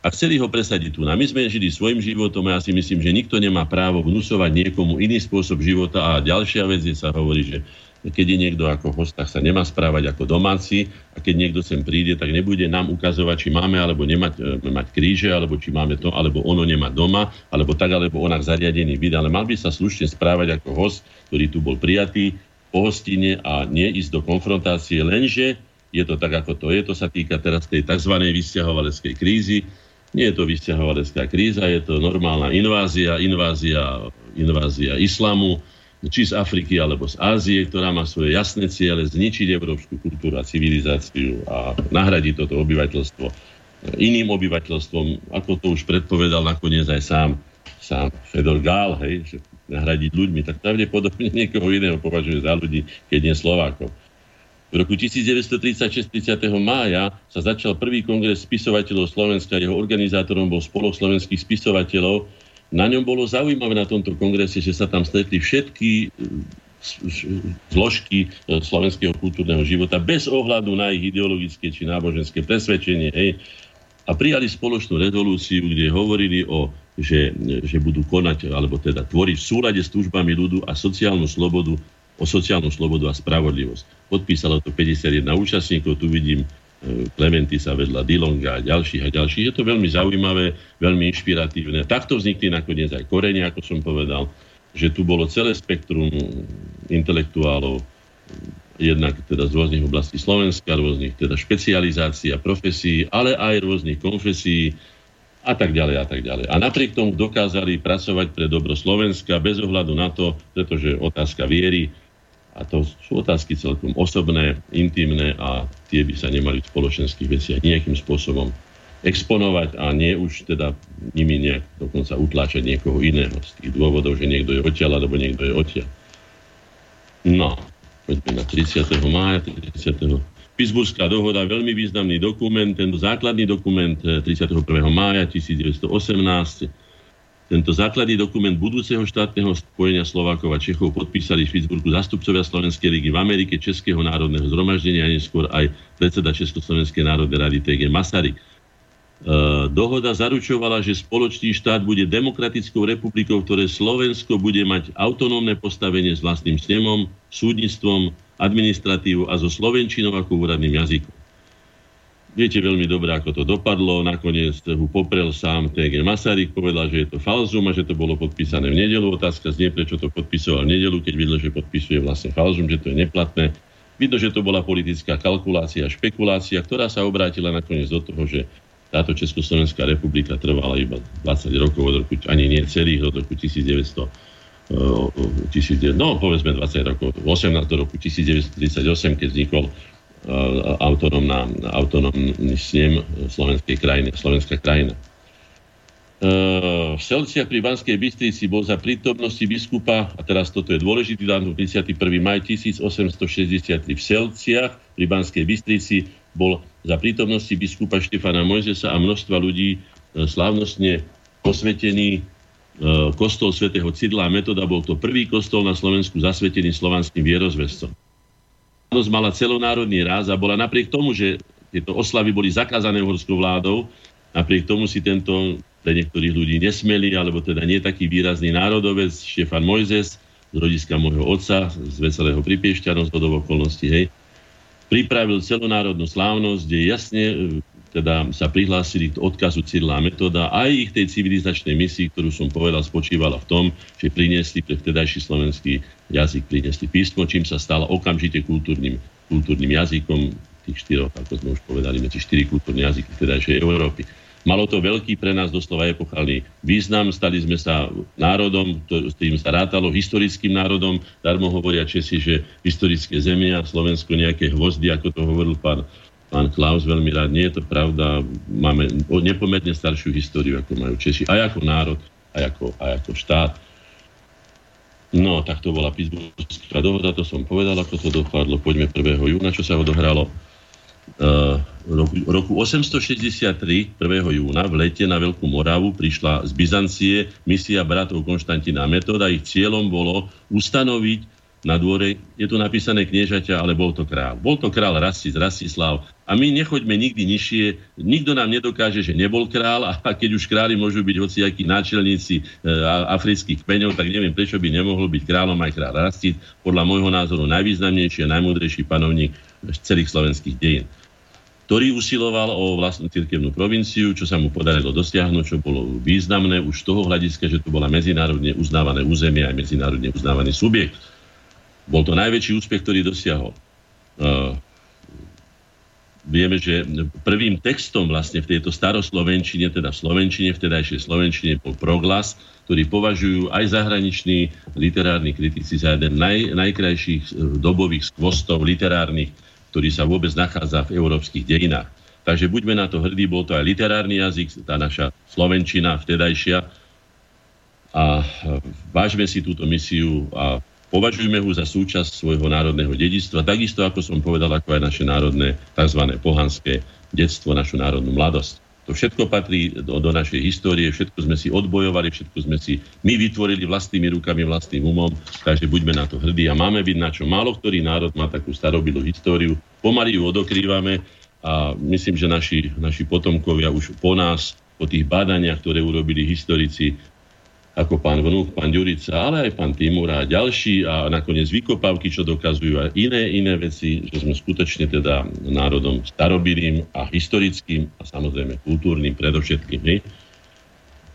a chceli ho presadiť tu. A my sme žili svojim životom a ja si myslím, že nikto nemá právo vnúsovať niekomu iný spôsob života a ďalšia vec je sa hovorí, že keď je niekto ako host, tak sa nemá správať ako domáci a keď niekto sem príde, tak nebude nám ukazovať, či máme alebo nemať e, mať kríže, alebo či máme to, alebo ono nemať doma, alebo tak, alebo onak zariadený byt, ale mal by sa slušne správať ako host, ktorý tu bol prijatý po hostine a nie ísť do konfrontácie, lenže je to tak, ako to je. To sa týka teraz tej tzv. vysťahovaleckej krízy. Nie je to vysťahovalecká kríza, je to normálna invázia, invázia, invázia islamu, či z Afriky alebo z Ázie, ktorá má svoje jasné ciele zničiť európsku kultúru a civilizáciu a nahradiť toto obyvateľstvo iným obyvateľstvom, ako to už predpovedal nakoniec aj sám, sám Fedor Gál, hej, že nahradiť ľuďmi, tak pravdepodobne niekoho iného považuje za ľudí, keď nie Slovákov. V roku 1936, 30. mája, sa začal prvý kongres spisovateľov Slovenska. Jeho organizátorom bol Spolok slovenských spisovateľov, na ňom bolo zaujímavé na tomto kongrese, že sa tam stretli všetky e, zložky e, slovenského kultúrneho života bez ohľadu na ich ideologické či náboženské presvedčenie. Hej. A prijali spoločnú rezolúciu, kde hovorili o, že, že budú konať, alebo teda tvoriť v súlade s túžbami ľudu a sociálnu slobodu, o sociálnu slobodu a spravodlivosť. Podpísalo to 51 účastníkov, tu vidím Klementisa vedľa Dilonga a ďalších a ďalších. Je to veľmi zaujímavé, veľmi inšpiratívne. Takto vznikli nakoniec aj korene, ako som povedal, že tu bolo celé spektrum intelektuálov, jednak teda z rôznych oblastí Slovenska, rôznych teda špecializácií a profesí, ale aj rôznych konfesí a tak ďalej a tak ďalej. A napriek tomu dokázali pracovať pre dobro Slovenska bez ohľadu na to, pretože otázka viery a to sú otázky celkom osobné, intimné a tie by sa nemali v spoločenských veciach nejakým spôsobom exponovať a nie už teda nimi nejak dokonca utláčať niekoho iného z tých dôvodov, že niekto je odtiaľ alebo niekto je odtiaľ. No, poďme na 30. mája, 30. Pittsburghská dohoda, veľmi významný dokument, tento základný dokument 31. Eh, mája 1918 tento základný dokument budúceho štátneho spojenia Slovákov a Čechov podpísali v Švicburgu zastupcovia Slovenskej ligy v Amerike, Českého národného zhromaždenia a neskôr aj predseda Československej národnej rady TG Masaryk. dohoda zaručovala, že spoločný štát bude demokratickou republikou, ktoré Slovensko bude mať autonómne postavenie s vlastným snemom, súdnictvom, administratívou a so slovenčinou ako úradným jazykom. Viete veľmi dobre, ako to dopadlo. Nakoniec ho poprel sám TG Masaryk, povedal, že je to falzum a že to bolo podpísané v nedelu. Otázka znie, prečo to podpisoval v nedelu, keď videl, že podpisuje vlastne falzum, že to je neplatné. Vidno, že to bola politická kalkulácia, špekulácia, ktorá sa obrátila nakoniec do toho, že táto Československá republika trvala iba 20 rokov od roku, ani nie celých, od roku 1900 1000, no povedzme 20 rokov, 18 do roku 1938, keď vznikol autonómna, autonómny snem slovenskej krajiny, slovenská krajina. V Selciach pri Banskej Bystrici bol za prítomnosti biskupa, a teraz toto je dôležitý dátum, 51. maj 1863 v Selciach pri Banskej Bystrici bol za prítomnosti biskupa Štefana Mojzesa a množstva ľudí e, slávnostne posvetený e, kostol svätého Cidla a Metoda. Bol to prvý kostol na Slovensku zasvetený slovanským vierozvestom mala celonárodný ráz a bola napriek tomu, že tieto oslavy boli zakázané uhorskou vládou, napriek tomu si tento pre niektorých ľudí nesmeli, alebo teda nie taký výrazný národovec, Štefan Mojzes, z rodiska môjho otca, z Veselého Pripiešťanov, z okolností, hej, pripravil celonárodnú slávnosť, kde jasne teda sa prihlásili k odkazu Cyrila metoda aj ich tej civilizačnej misii, ktorú som povedal, spočívala v tom, že priniesli pre vtedajší slovenský jazyk, priniesli písmo, čím sa stalo okamžite kultúrnym, kultúrnym jazykom tých štyroch, ako sme už povedali, medzi štyri kultúrne jazyky vtedajšej Európy. Malo to veľký pre nás doslova epochálny význam. Stali sme sa národom, s tým sa rátalo, historickým národom. Darmo hovoria Česi, že historické zemie a Slovensko nejaké hvozdy, ako to hovoril pán pán Klaus veľmi rád. Nie je to pravda. Máme nepomerne staršiu históriu, ako majú Češi. Aj ako národ, aj ako, aj ako štát. No, tak to bola Pittsburghská dohoda, to som povedal, ako to dopadlo. Poďme 1. júna, čo sa odohralo. Uh, roku, roku 863, 1. júna, v lete na Veľkú Moravu prišla z Byzancie misia bratov Konštantina Metoda. Ich cieľom bolo ustanoviť na dvore, je tu napísané kniežaťa, ale bol to král. Bol to král Rasis, Rasislav. A my nechoďme nikdy nižšie, nikto nám nedokáže, že nebol král a keď už králi môžu byť hociakí náčelníci e, afrických kmeňov, tak neviem, prečo by nemohol byť kráľom aj král Rasis, podľa môjho názoru najvýznamnejší a najmúdrejší panovník celých slovenských dejín ktorý usiloval o vlastnú cirkevnú provinciu, čo sa mu podarilo dosiahnuť, čo bolo významné už z toho hľadiska, že to bola medzinárodne uznávané územie aj medzinárodne uznávaný subjekt. Bol to najväčší úspech, ktorý dosiahol. Uh, vieme, že prvým textom vlastne v tejto staroslovenčine, teda v slovenčine, vtedajšej slovenčine bol proglas, ktorý považujú aj zahraniční literárni kritici za jeden naj, najkrajších e, dobových skvostov literárnych, ktorý sa vôbec nachádza v európskych dejinách. Takže buďme na to hrdí, bol to aj literárny jazyk, tá naša slovenčina vtedajšia. A e, vážme si túto misiu a Považujme ho za súčasť svojho národného dedičstva, takisto ako som povedal, ako aj naše národné tzv. pohanské detstvo, našu národnú mladosť. To všetko patrí do, do našej histórie, všetko sme si odbojovali, všetko sme si my vytvorili vlastnými rukami, vlastným umom, takže buďme na to hrdí a máme byť na čo. Málo ktorý národ má takú starobilú históriu, pomaly ju odokrývame a myslím, že naši, naši potomkovia už po nás, po tých bádaniach, ktoré urobili historici, ako pán Vnúk, pán Ďurica, ale aj pán Timura a ďalší a nakoniec vykopávky, čo dokazujú aj iné, iné veci, že sme skutočne teda národom starobilým a historickým a samozrejme kultúrnym predovšetkým. Hej.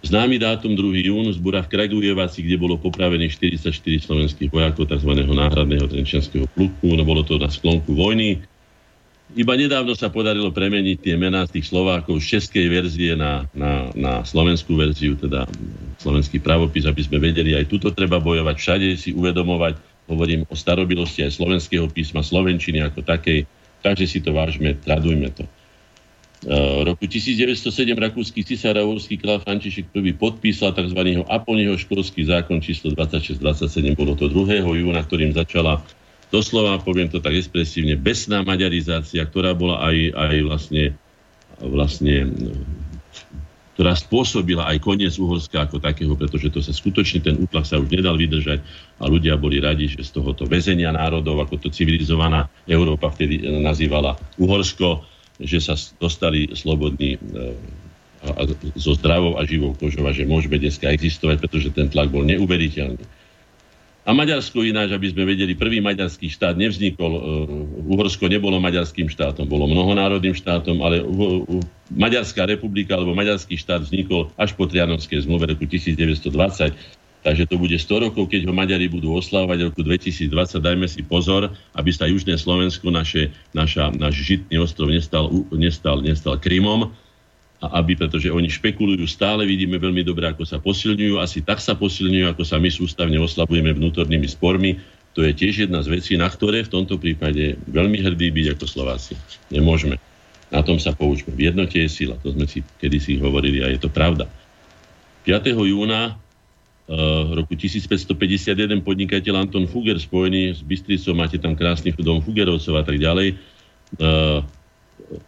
Známy dátum 2. jún zbúra v Kragujevaci, kde bolo popravených 44 slovenských vojakov tzv. náhradného trenčianského pluku. No bolo to na sklonku vojny iba nedávno sa podarilo premeniť tie mená z tých Slovákov z českej verzie na, na, na slovenskú verziu, teda slovenský pravopis, aby sme vedeli, aj tuto treba bojovať, všade si uvedomovať, hovorím o starobilosti aj slovenského písma, slovenčiny ako takej, takže si to vážme, tradujme to. V roku 1907 rakúsky cisár a král František I podpísal tzv. Aponiho školský zákon číslo 2627, bolo to 2. júna, ktorým začala doslova, poviem to tak expresívne, besná maďarizácia, ktorá bola aj, aj vlastne, vlastne ktorá spôsobila aj koniec Uhorska ako takého, pretože to sa skutočne, ten útlak sa už nedal vydržať a ľudia boli radi, že z tohoto väzenia národov, ako to civilizovaná Európa vtedy nazývala Uhorsko, že sa dostali slobodní e, a so zdravou a živou kožou a že môžeme dneska existovať, pretože ten tlak bol neuveriteľný. A Maďarsko ináč, aby sme vedeli, prvý maďarský štát nevznikol, uh, Uhorsko nebolo maďarským štátom, bolo mnohonárodným štátom, ale Maďarská republika alebo maďarský štát vznikol až po Trianovskej zmluve roku 1920. Takže to bude 100 rokov, keď ho Maďari budú oslávať roku 2020. Dajme si pozor, aby sa Južné Slovensko, naše, naša, náš žitný ostrov nestal, nestal, nestal Krymom, a aby, pretože oni špekulujú stále, vidíme veľmi dobre, ako sa posilňujú, asi tak sa posilňujú, ako sa my sústavne oslabujeme vnútornými spormi. To je tiež jedna z vecí, na ktoré v tomto prípade veľmi hrdí byť ako Slováci. Nemôžeme. Na tom sa poučme. V jednote je sila. To sme si kedysi hovorili a je to pravda. 5. júna Uh, roku 1551 podnikateľ Anton Fuger spojený s Bystricou, máte tam krásny dom Fugerovcov a tak ďalej, uh,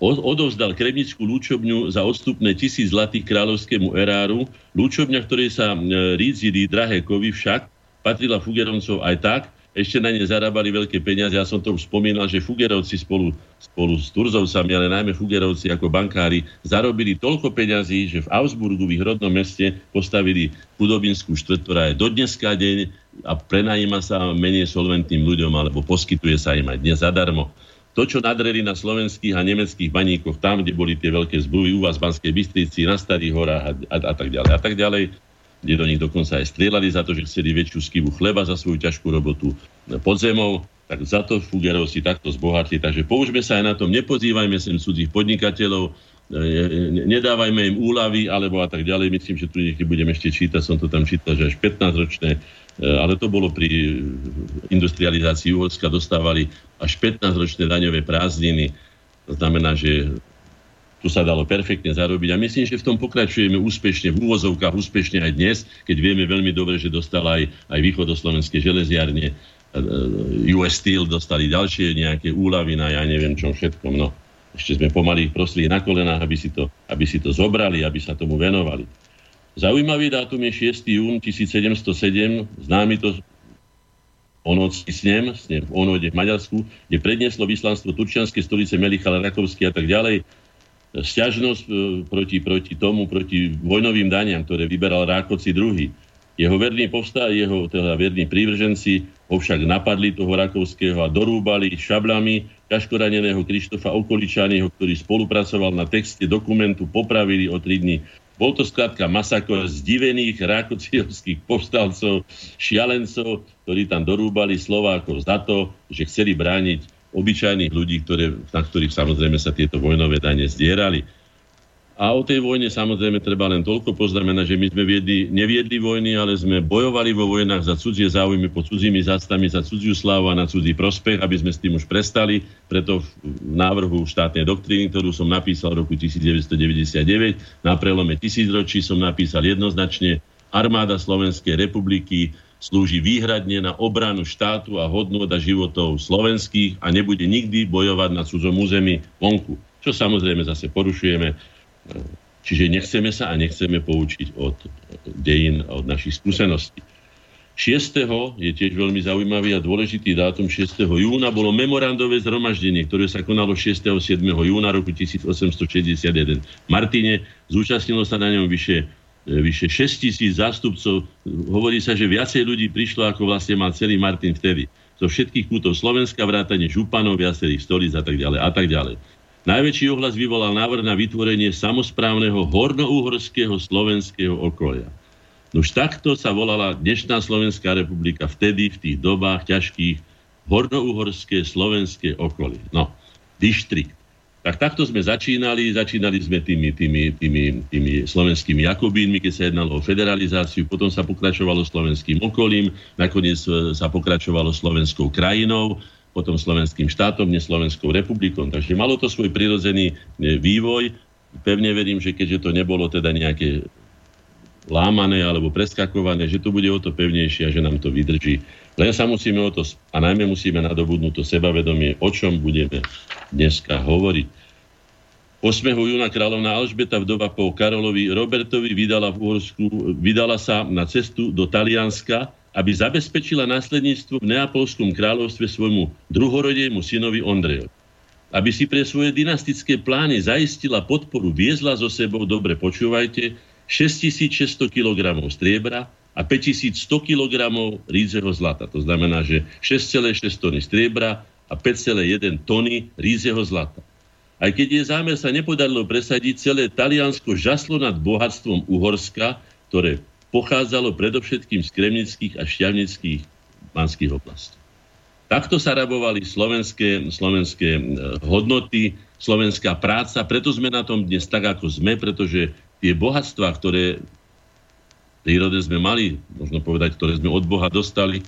odovzdal Kremnickú lúčobňu za odstupné tisíc zlatých kráľovskému eráru. Lúčobňa, ktorej sa e, rídzili drahé kovy však, patrila Fugerovcov aj tak, ešte na ne zarábali veľké peniaze. Ja som to už spomínal, že Fugerovci spolu, spolu s Turzovcami, ale najmä Fugerovci ako bankári, zarobili toľko peňazí, že v Augsburgu, v ich rodnom meste, postavili chudobinskú štvrť, ktorá je do deň a prenajíma sa menej solventným ľuďom, alebo poskytuje sa im aj dnes zadarmo to, čo nadreli na slovenských a nemeckých baníkoch, tam, kde boli tie veľké zbuvy, u vás v Banskej Bystrici, na Starých horách a, a, a tak ďalej a tak ďalej, kde do nich dokonca aj strieľali za to, že chceli väčšiu skivu chleba za svoju ťažkú robotu pod zemou, tak za to Fugerov si takto zbohatli. Takže použme sa aj na tom, nepozývajme sem cudzích podnikateľov, nedávajme im úlavy alebo a tak ďalej. Myslím, že tu niekedy budeme ešte čítať, som to tam čítal, že až 15-ročné E, ale to bolo pri industrializácii Uhorska, dostávali až 15-ročné daňové prázdniny. To znamená, že tu sa dalo perfektne zarobiť a myslím, že v tom pokračujeme úspešne, v úvozovkách úspešne aj dnes, keď vieme veľmi dobre, že dostala aj, aj východoslovenské železiarne, e, US Steel dostali ďalšie nejaké úlavy na ja neviem čom všetkom. No, ešte sme pomaly prosli na kolenách, aby si, to, aby si to zobrali, aby sa tomu venovali. Zaujímavý dátum je 6. jún 1707, známy to onocký snem, snem v Onode v Maďarsku, kde prednieslo vyslanstvo turčianskej stolice Melichal Rakovský a tak ďalej sťažnosť e, proti, proti tomu, proti vojnovým daniam, ktoré vyberal Rákoci II. Jeho verní povstá, jeho teda verní prívrženci ho však napadli toho Rakovského a dorúbali šablami ťažkoraneného Krištofa Okoličányho, ktorý spolupracoval na texte dokumentu, popravili o tri dní bol to skrátka masakor zdivených rákociovských povstalcov, šialencov, ktorí tam dorúbali Slovákov za to, že chceli brániť obyčajných ľudí, ktoré, na ktorých samozrejme sa tieto vojnové dane zdierali. A o tej vojne samozrejme treba len toľko poznamenať, že my sme viedli, neviedli vojny, ale sme bojovali vo vojnách za cudzie záujmy, pod cudzími zástami, za cudziu slávu a na cudzí prospech, aby sme s tým už prestali. Preto v návrhu štátnej doktríny, ktorú som napísal v roku 1999, na prelome tisícročí som napísal jednoznačne, armáda Slovenskej republiky slúži výhradne na obranu štátu a hodnot a životov slovenských a nebude nikdy bojovať na cudzom území vonku. Čo samozrejme zase porušujeme Čiže nechceme sa a nechceme poučiť od dejín a od našich skúseností. 6. je tiež veľmi zaujímavý a dôležitý dátum 6. júna bolo memorandové zhromaždenie, ktoré sa konalo 6. a 7. júna roku 1861. Martine zúčastnilo sa na ňom vyše, e, vyše 6 tisíc zástupcov. Hovorí sa, že viacej ľudí prišlo, ako vlastne mal celý Martin vtedy. Zo všetkých kútov Slovenska, vrátane županov, viacerých stolíc a tak ďalej a tak ďalej. Najväčší ohlas vyvolal návrh na vytvorenie samozprávneho hornouhorského slovenského okolia. Už takto sa volala dnešná Slovenská republika vtedy, v tých dobách ťažkých, hornouhorské slovenské okolie. No, distrikt. Tak takto sme začínali, začínali sme tými, tými, tými, tými slovenskými Jakobínmi, keď sa jednalo o federalizáciu, potom sa pokračovalo slovenským okolím, nakoniec e, sa pokračovalo slovenskou krajinou, potom slovenským štátom, dnes Slovenskou republikou. Takže malo to svoj prirodzený e, vývoj. Pevne verím, že keďže to nebolo teda nejaké lámané alebo preskakované, že to bude o to pevnejšie a že nám to vydrží. Len sa musíme o to, a najmä musíme nadobudnúť to sebavedomie, o čom budeme dneska hovoriť. 8. júna kráľovná Alžbeta vdova po Karolovi Robertovi vydala, v Uhorsku, vydala sa na cestu do Talianska aby zabezpečila následníctvo v Neapolskom kráľovstve svojmu druhorodejmu synovi Ondrejovi. aby si pre svoje dynastické plány zaistila podporu, viezla so sebou, dobre počúvajte, 6600 kg striebra a 5100 kg rízeho zlata. To znamená, že 6,6 tony striebra a 5,1 tony rízeho zlata. Aj keď je zámer sa nepodarilo presadiť, celé Taliansko žaslo nad bohatstvom Uhorska, ktoré pochádzalo predovšetkým z kremnických a šťavnických manských oblastí. Takto sa rabovali slovenské, slovenské e, hodnoty, slovenská práca, preto sme na tom dnes tak, ako sme, pretože tie bohatstva, ktoré v prírode sme mali, možno povedať, ktoré sme od Boha dostali,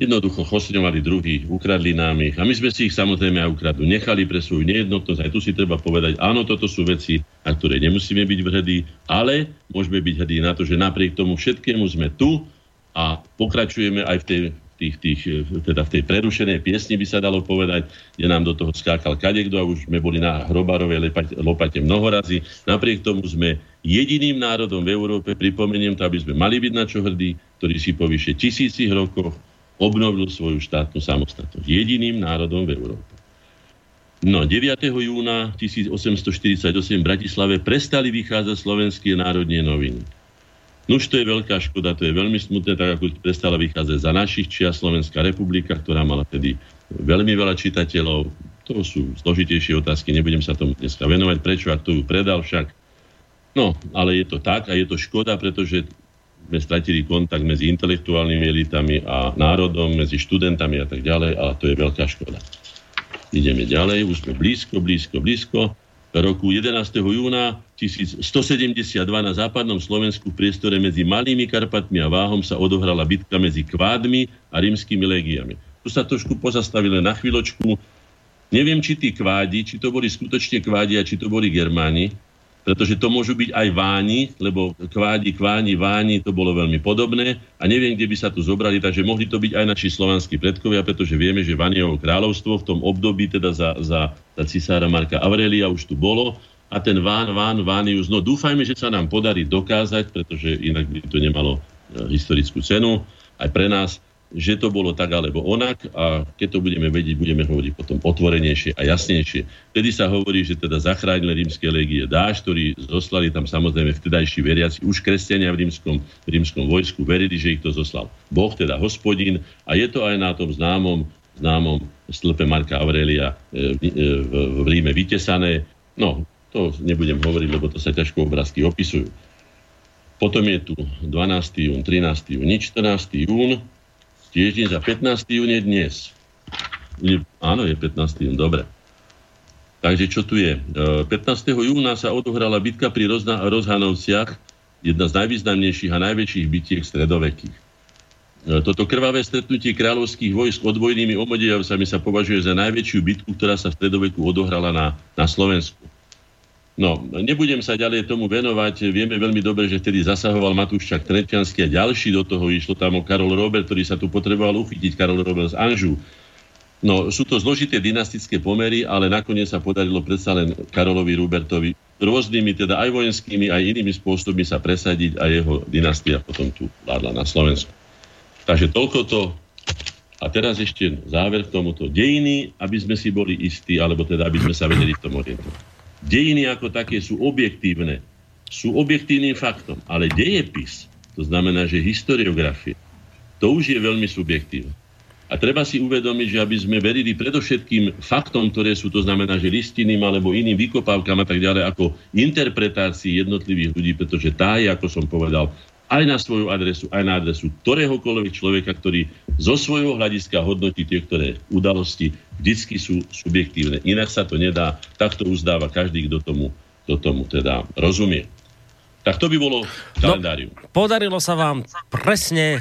jednoducho chosňovali druhých, ukradli nám ich a my sme si ich samozrejme aj ukradli. Nechali pre svoju nejednotnosť. Aj tu si treba povedať, áno, toto sú veci, na ktoré nemusíme byť hrdí, ale môžeme byť hrdí na to, že napriek tomu všetkému sme tu a pokračujeme aj v tej tých, tých, teda v tej prerušenej piesni by sa dalo povedať, kde nám do toho skákal kadekto a už sme boli na hrobarovej lopate, lopate mnoho razy. Napriek tomu sme jediným národom v Európe, pripomeniem to, aby sme mali byť na čo hrdí, ktorý si po vyše tisícich rokoch obnovil svoju štátnu samostatnosť. Jediným národom v Európe. No, 9. júna 1848 v Bratislave prestali vychádzať slovenské národné noviny. Nuž to je veľká škoda, to je veľmi smutné, tak ako prestala vychádzať za našich čia Slovenská republika, ktorá mala tedy veľmi veľa čitateľov. To sú zložitejšie otázky, nebudem sa tomu dneska venovať. Prečo, ak to ju predal však? No, ale je to tak a je to škoda, pretože sme stratili kontakt medzi intelektuálnymi elitami a národom, medzi študentami a tak ďalej, ale to je veľká škoda. Ideme ďalej, už sme blízko, blízko, blízko roku 11. júna 1172 na západnom Slovensku v priestore medzi Malými Karpatmi a Váhom sa odohrala bitka medzi kvádmi a rímskymi legiami. Tu sa trošku pozastavili na chvíľočku. Neviem, či tí kvádi, či to boli skutočne kvádi a či to boli Germáni, pretože to môžu byť aj váni, lebo kvádi, kváni, váni, to bolo veľmi podobné. A neviem, kde by sa tu zobrali, takže mohli to byť aj naši slovanskí predkovia, pretože vieme, že Vanieho kráľovstvo v tom období, teda za, za, za cisára Marka Aurelia už tu bolo. A ten Ván, Ván, Vánius, no dúfajme, že sa nám podarí dokázať, pretože inak by to nemalo e, historickú cenu. Aj pre nás, že to bolo tak alebo onak a keď to budeme vedieť, budeme hovoriť potom otvorenejšie a jasnejšie. Vtedy sa hovorí, že teda zachránili rímske legie dáš, ktorí zoslali tam samozrejme vtedajší veriaci, už kresťania v rímskom, v rímskom vojsku verili, že ich to zoslal Boh, teda hospodín a je to aj na tom známom, známom stĺpe Marka Aurelia e, e, v, v Ríme vytesané. No, to nebudem hovoriť, lebo to sa ťažko obrázky opisujú. Potom je tu 12. jún, 13. jún, 14. jún, Týždeň za 15. jún je dnes. Je, áno, je 15. jún, dobre. Takže čo tu je? 15. E, júna sa odohrala bitka pri Rozna- Rozhanovciach, jedna z najvýznamnejších a najväčších bitiek stredovekých. E, toto krvavé stretnutie kráľovských vojsk odbojnými omodievcami sa považuje za najväčšiu bitku, ktorá sa v stredoveku odohrala na, na Slovensku. No, nebudem sa ďalej tomu venovať. Vieme veľmi dobre, že vtedy zasahoval Matúščak Treťanský a ďalší do toho išlo tam o Karol Robert, ktorý sa tu potreboval uchytiť, Karol Robert z Anžu. No, sú to zložité dynastické pomery, ale nakoniec sa podarilo predsa len Karolovi Rubertovi rôznymi, teda aj vojenskými, aj inými spôsobmi sa presadiť a jeho dynastia potom tu vládla na Slovensku. Takže toľko to. A teraz ešte záver k tomuto. Dejiny, aby sme si boli istí, alebo teda aby sme sa vedeli v tom orientovať. Dejiny ako také sú objektívne. Sú objektívnym faktom. Ale dejepis, to znamená, že historiografia, to už je veľmi subjektívne. A treba si uvedomiť, že aby sme verili predovšetkým faktom, ktoré sú, to znamená, že listinným alebo iným vykopávkam a tak ďalej, ako interpretácii jednotlivých ľudí, pretože tá je, ako som povedal, aj na svoju adresu, aj na adresu ktoréhokoľvek človeka, ktorý zo svojho hľadiska hodnotí tie, ktoré udalosti vždycky sú subjektívne. Inak sa to nedá, takto uzdáva každý, kto tomu, kto tomu teda rozumie. Tak to by bolo kalendárium. No, podarilo sa vám presne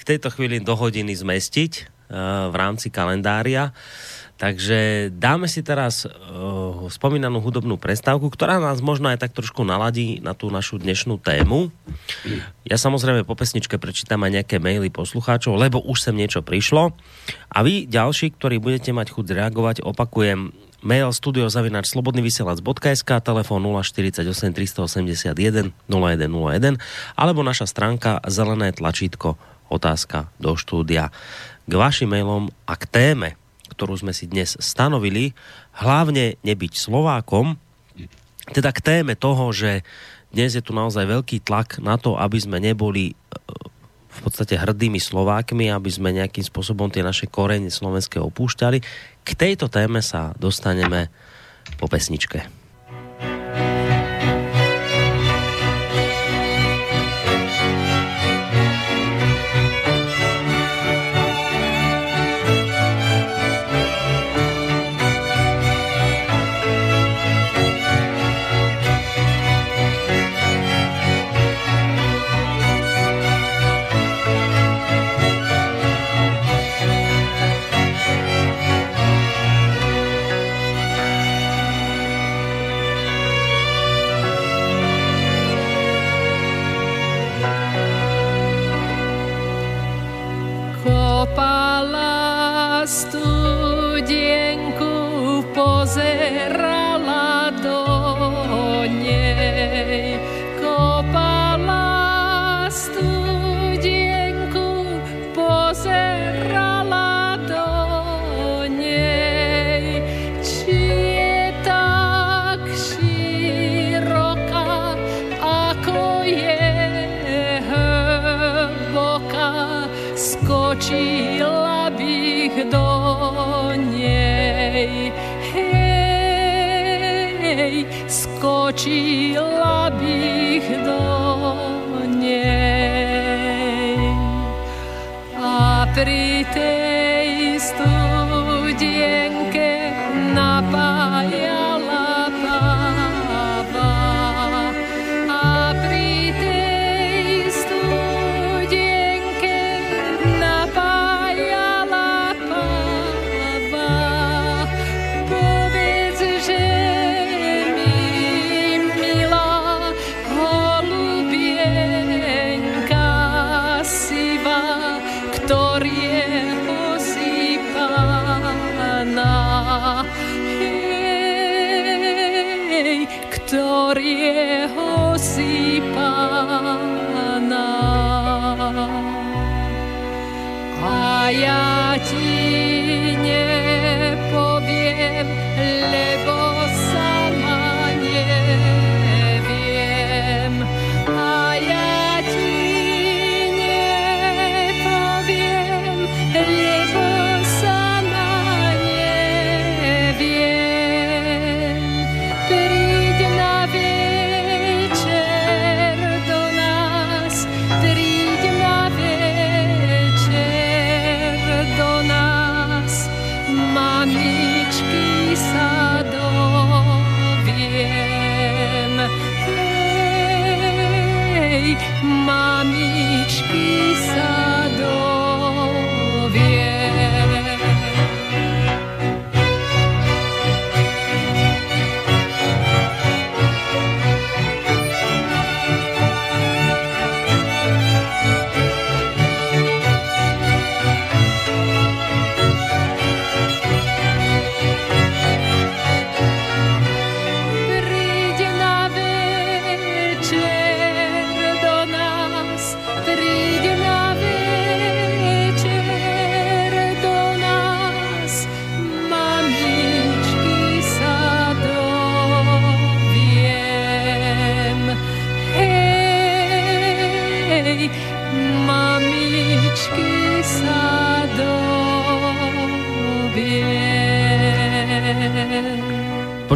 v tejto chvíli do hodiny zmestiť uh, v rámci kalendária. Takže dáme si teraz uh, spomínanú hudobnú prestávku, ktorá nás možno aj tak trošku naladí na tú našu dnešnú tému. Ja samozrejme po pesničke prečítam aj nejaké maily poslucháčov, lebo už sem niečo prišlo. A vy ďalší, ktorí budete mať chuť reagovať, opakujem mail studiozavinač.slobodnyvysielac.sk telefón 048 381 0101 alebo naša stránka zelené tlačítko otázka do štúdia k vašim mailom a k téme ktorú sme si dnes stanovili, hlavne nebyť Slovákom, teda k téme toho, že dnes je tu naozaj veľký tlak na to, aby sme neboli e, v podstate hrdými Slovákmi, aby sme nejakým spôsobom tie naše korene slovenské opúšťali. K tejto téme sa dostaneme po pesničke.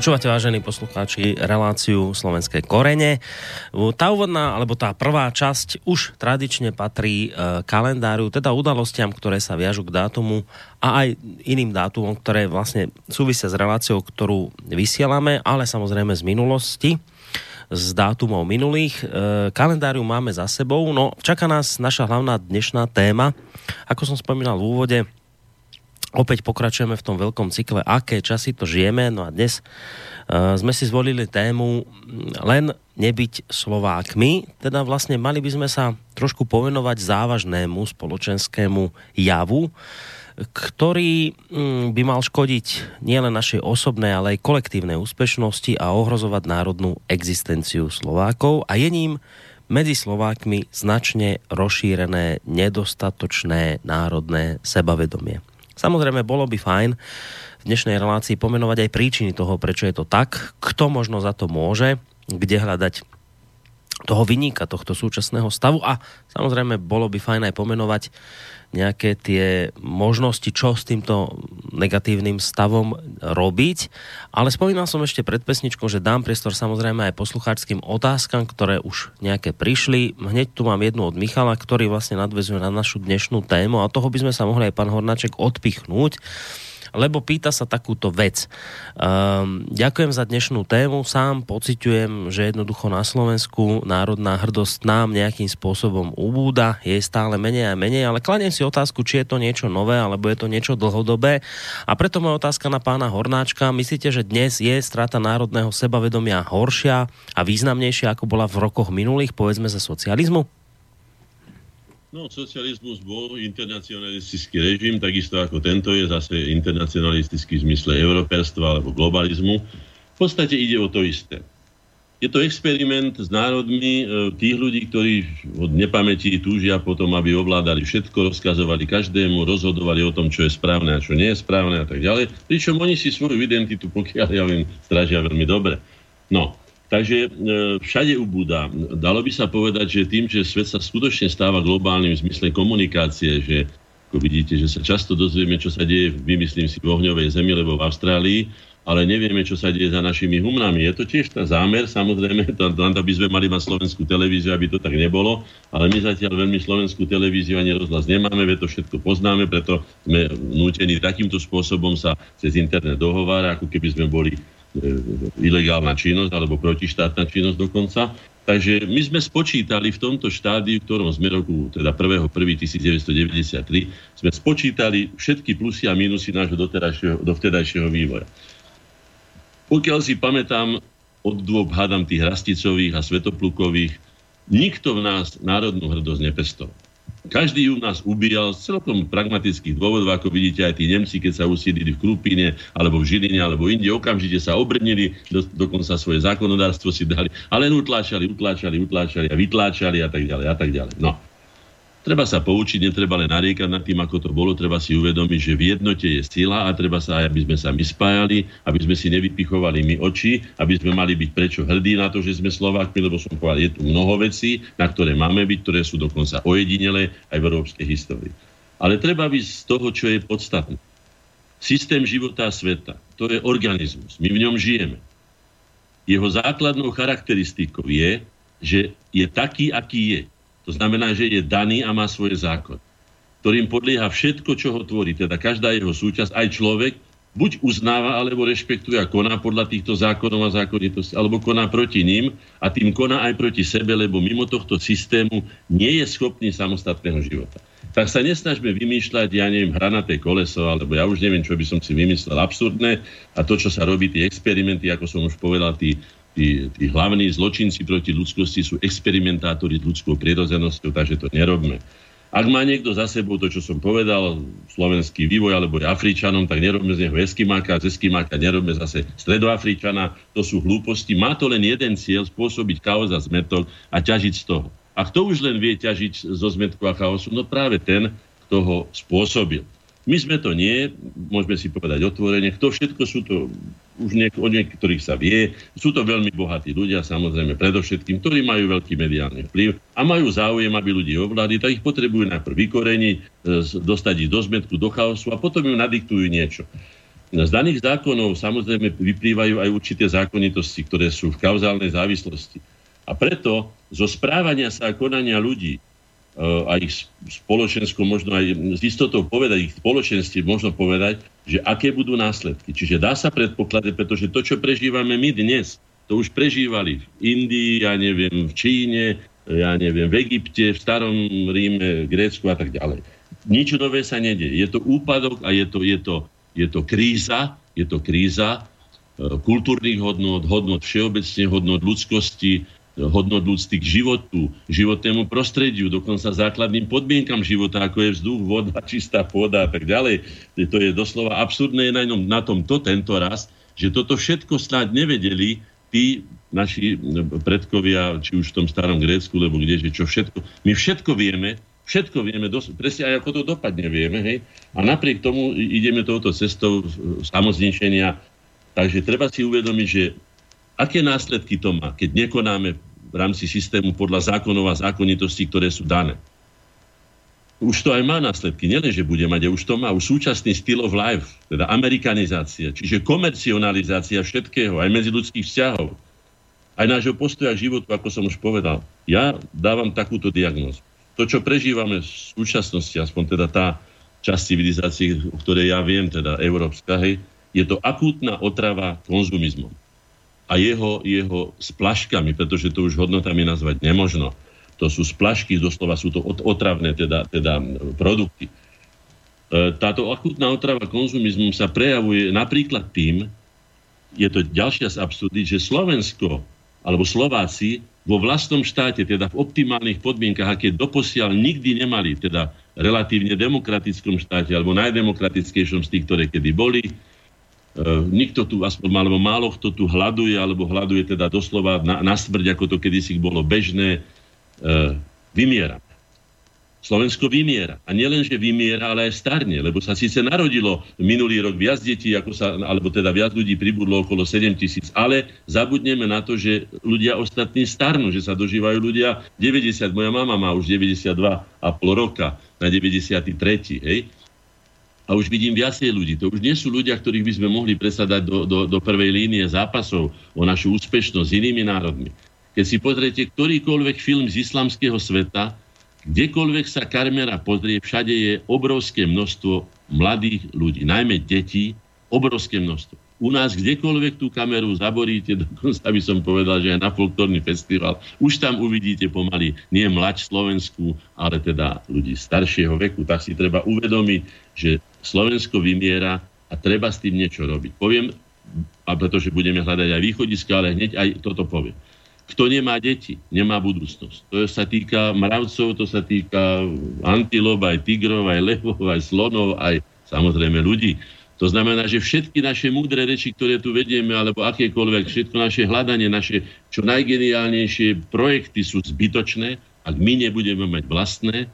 Počúvate, vážení poslucháči, reláciu Slovenské korene. Tá úvodná, alebo tá prvá časť už tradične patrí e, kalendáru, teda udalostiam, ktoré sa viažu k dátumu a aj iným dátumom, ktoré vlastne súvisia s reláciou, ktorú vysielame, ale samozrejme z minulosti z dátumov minulých. E, kalendáriu máme za sebou, no čaká nás naša hlavná dnešná téma. Ako som spomínal v úvode, Opäť pokračujeme v tom veľkom cykle, aké časy to žijeme. No a dnes uh, sme si zvolili tému len nebyť Slovákmi. Teda vlastne mali by sme sa trošku povenovať závažnému spoločenskému javu, ktorý um, by mal škodiť nielen našej osobnej, ale aj kolektívnej úspešnosti a ohrozovať národnú existenciu Slovákov. A je ním medzi Slovákmi značne rozšírené nedostatočné národné sebavedomie. Samozrejme, bolo by fajn v dnešnej relácii pomenovať aj príčiny toho, prečo je to tak, kto možno za to môže, kde hľadať toho vyníka tohto súčasného stavu a samozrejme bolo by fajn aj pomenovať nejaké tie možnosti, čo s týmto negatívnym stavom robiť. Ale spomínal som ešte pred pesničkou, že dám priestor samozrejme aj poslucháčským otázkam, ktoré už nejaké prišli. Hneď tu mám jednu od Michala, ktorý vlastne nadvezuje na našu dnešnú tému a toho by sme sa mohli aj pán Hornáček odpichnúť lebo pýta sa takúto vec. Um, ďakujem za dnešnú tému, sám pociťujem, že jednoducho na Slovensku národná hrdosť nám nejakým spôsobom ubúda, je stále menej a menej, ale kladiem si otázku, či je to niečo nové, alebo je to niečo dlhodobé. A preto moja otázka na pána Hornáčka, myslíte, že dnes je strata národného sebavedomia horšia a významnejšia, ako bola v rokoch minulých, povedzme za socializmu? No, socializmus bol internacionalistický režim, takisto ako tento je zase internacionalistický v zmysle europerstva alebo globalizmu. V podstate ide o to isté. Je to experiment s národmi e, tých ľudí, ktorí od nepamäti túžia potom, aby ovládali všetko, rozkazovali každému, rozhodovali o tom, čo je správne a čo nie je správne a tak ďalej. Pričom oni si svoju identitu, pokiaľ ja viem, strážia veľmi dobre. No, Takže e, všade ubúda. Dalo by sa povedať, že tým, že svet sa skutočne stáva globálnym v zmysle komunikácie, že ako vidíte, že sa často dozvieme, čo sa deje, vymyslím si, v ohňovej zemi, lebo v Austrálii, ale nevieme, čo sa deje za našimi humnami. Je to tiež tá zámer, samozrejme, to by sme mali mať slovenskú televíziu, aby to tak nebolo, ale my zatiaľ veľmi slovenskú televíziu ani rozhlas nemáme, veď to všetko poznáme, preto sme nútení takýmto spôsobom sa cez internet dohovárať, ako keby sme boli ilegálna činnosť alebo protištátna činnosť dokonca. Takže my sme spočítali v tomto štádiu, v ktorom sme roku, teda 1.1.1993, sme spočítali všetky plusy a minusy nášho dovtedajšieho vývoja. Pokiaľ si pamätám, od dôb hádam tých rasticových a svetoplukových, nikto v nás národnú hrdosť nepestoval. Každý u nás ubíjal z celkom pragmatických dôvodov, ako vidíte aj tí Nemci, keď sa usídili v Krupine, alebo v Žiline, alebo inde, okamžite sa obrnili, do, dokonca svoje zákonodárstvo si dali, ale len utláčali, utláčali, utláčali a vytláčali a tak ďalej a tak ďalej. No. Treba sa poučiť, netreba len nariekať nad tým, ako to bolo, treba si uvedomiť, že v jednote je sila a treba sa aj, aby sme sa my spájali, aby sme si nevypichovali my oči, aby sme mali byť prečo hrdí na to, že sme Slovákmi, lebo som povedal, je tu mnoho vecí, na ktoré máme byť, ktoré sú dokonca ojedinele aj v európskej histórii. Ale treba byť z toho, čo je podstatné. Systém života a sveta, to je organizmus. My v ňom žijeme. Jeho základnou charakteristikou je, že je taký, aký je to znamená, že je daný a má svoj zákon, ktorým podlieha všetko, čo ho tvorí, teda každá jeho súčasť, aj človek, buď uznáva, alebo rešpektuje a koná podľa týchto zákonov a zákonitosti, alebo koná proti ním a tým koná aj proti sebe, lebo mimo tohto systému nie je schopný samostatného života. Tak sa nesnažme vymýšľať, ja neviem, hranaté koleso, alebo ja už neviem, čo by som si vymyslel absurdné a to, čo sa robí, tie experimenty, ako som už povedal, tí tí, tí hlavní zločinci proti ľudskosti sú experimentátori s ľudskou prirodzenosťou, takže to nerobme. Ak má niekto za sebou to, čo som povedal, slovenský vývoj alebo je Afričanom, tak nerobme z neho Eskimáka, z Eskimáka nerobme zase Stredoafričana, to sú hlúposti. Má to len jeden cieľ, spôsobiť chaos a zmetok a ťažiť z toho. A kto už len vie ťažiť zo zmetku a chaosu? No práve ten, kto ho spôsobil. My sme to nie, môžeme si povedať otvorene. Kto všetko sú to, už niek- o niektorých sa vie, sú to veľmi bohatí ľudia, samozrejme, predovšetkým, ktorí majú veľký mediálny vplyv a majú záujem, aby ľudí ovládli, tak ich potrebujú najprv vykoreniť, e, dostať ich do zmetku, do chaosu a potom im nadiktujú niečo. Z daných zákonov samozrejme vyplývajú aj určité zákonitosti, ktoré sú v kauzálnej závislosti. A preto zo správania sa a konania ľudí a ich spoločensko možno aj s istotou povedať, ich spoločenstve možno povedať, že aké budú následky. Čiže dá sa predpokladať, pretože to, čo prežívame my dnes, to už prežívali v Indii, ja neviem, v Číne, ja neviem, v Egypte, v starom Ríme, Grécku a tak ďalej. Nič nové sa nedie. Je to úpadok a je to, je to, je to kríza, je to kríza e, kultúrnych hodnot, hodnot všeobecne, hodnot ľudskosti, hodnot ľudský k životu, životnému prostrediu, dokonca základným podmienkam života, ako je vzduch, voda, čistá pôda a tak ďalej. To je doslova absurdné na, na tomto tento raz, že toto všetko snáď nevedeli tí naši predkovia, či už v tom starom Grécku, lebo kde, že čo všetko. My všetko vieme, Všetko vieme, dos- presne aj ako to dopadne, vieme. Hej? A napriek tomu ideme touto cestou samozničenia. Takže treba si uvedomiť, že aké následky to má, keď nekonáme v rámci systému podľa zákonov a zákonitostí, ktoré sú dané. Už to aj má následky. Nielen, že bude mať, už to má už súčasný styl of life, teda amerikanizácia, čiže komercionalizácia všetkého, aj medzi ľudských vzťahov, aj nášho postoja k životu, ako som už povedal. Ja dávam takúto diagnózu to, čo prežívame v súčasnosti, aspoň teda tá časť civilizácie, o ktorej ja viem, teda európska, hej, je to akútna otrava konzumizmom. A jeho, jeho splaškami, pretože to už hodnotami nazvať nemožno. To sú splašky, doslova sú to otravné teda, teda produkty. E, táto akútna otrava konzumizmom sa prejavuje napríklad tým, je to ďalšia z absurdy, že Slovensko alebo Slováci vo vlastnom štáte, teda v optimálnych podmienkach, aké doposiaľ nikdy nemali, teda relatívne demokratickom štáte, alebo najdemokratickejšom z tých, ktoré kedy boli. E, nikto tu, aspoň alebo málo kto tu hľaduje, alebo hľaduje teda doslova na, na smrť, ako to kedysi bolo bežné, e, vymiera. Slovensko vymiera. A nielen, že vymiera, ale aj starne, lebo sa síce narodilo minulý rok viac detí, ako sa, alebo teda viac ľudí pribudlo okolo 7 tisíc, ale zabudneme na to, že ľudia ostatní starnú, že sa dožívajú ľudia 90. Moja mama má už 92,5 roka na 93. Hej? A už vidím viacej ľudí. To už nie sú ľudia, ktorých by sme mohli presadať do, do, do prvej línie zápasov o našu úspešnosť s inými národmi. Keď si pozriete ktorýkoľvek film z islamského sveta, Kdekoľvek sa kamera pozrie, všade je obrovské množstvo mladých ľudí, najmä detí, obrovské množstvo. U nás kdekoľvek tú kameru zaboríte, dokonca by som povedal, že aj na folklórny festival, už tam uvidíte pomaly nie mlač Slovensku, ale teda ľudí staršieho veku. Tak si treba uvedomiť, že Slovensko vymiera a treba s tým niečo robiť. Poviem, a pretože budeme hľadať aj východiska, ale hneď aj toto poviem. Kto nemá deti, nemá budúcnosť. To sa týka mravcov, to sa týka antilop, aj tigrov, aj levov, aj slonov, aj samozrejme ľudí. To znamená, že všetky naše múdre reči, ktoré tu vedieme, alebo akékoľvek, všetko naše hľadanie, naše čo najgeniálnejšie projekty sú zbytočné, ak my nebudeme mať vlastné,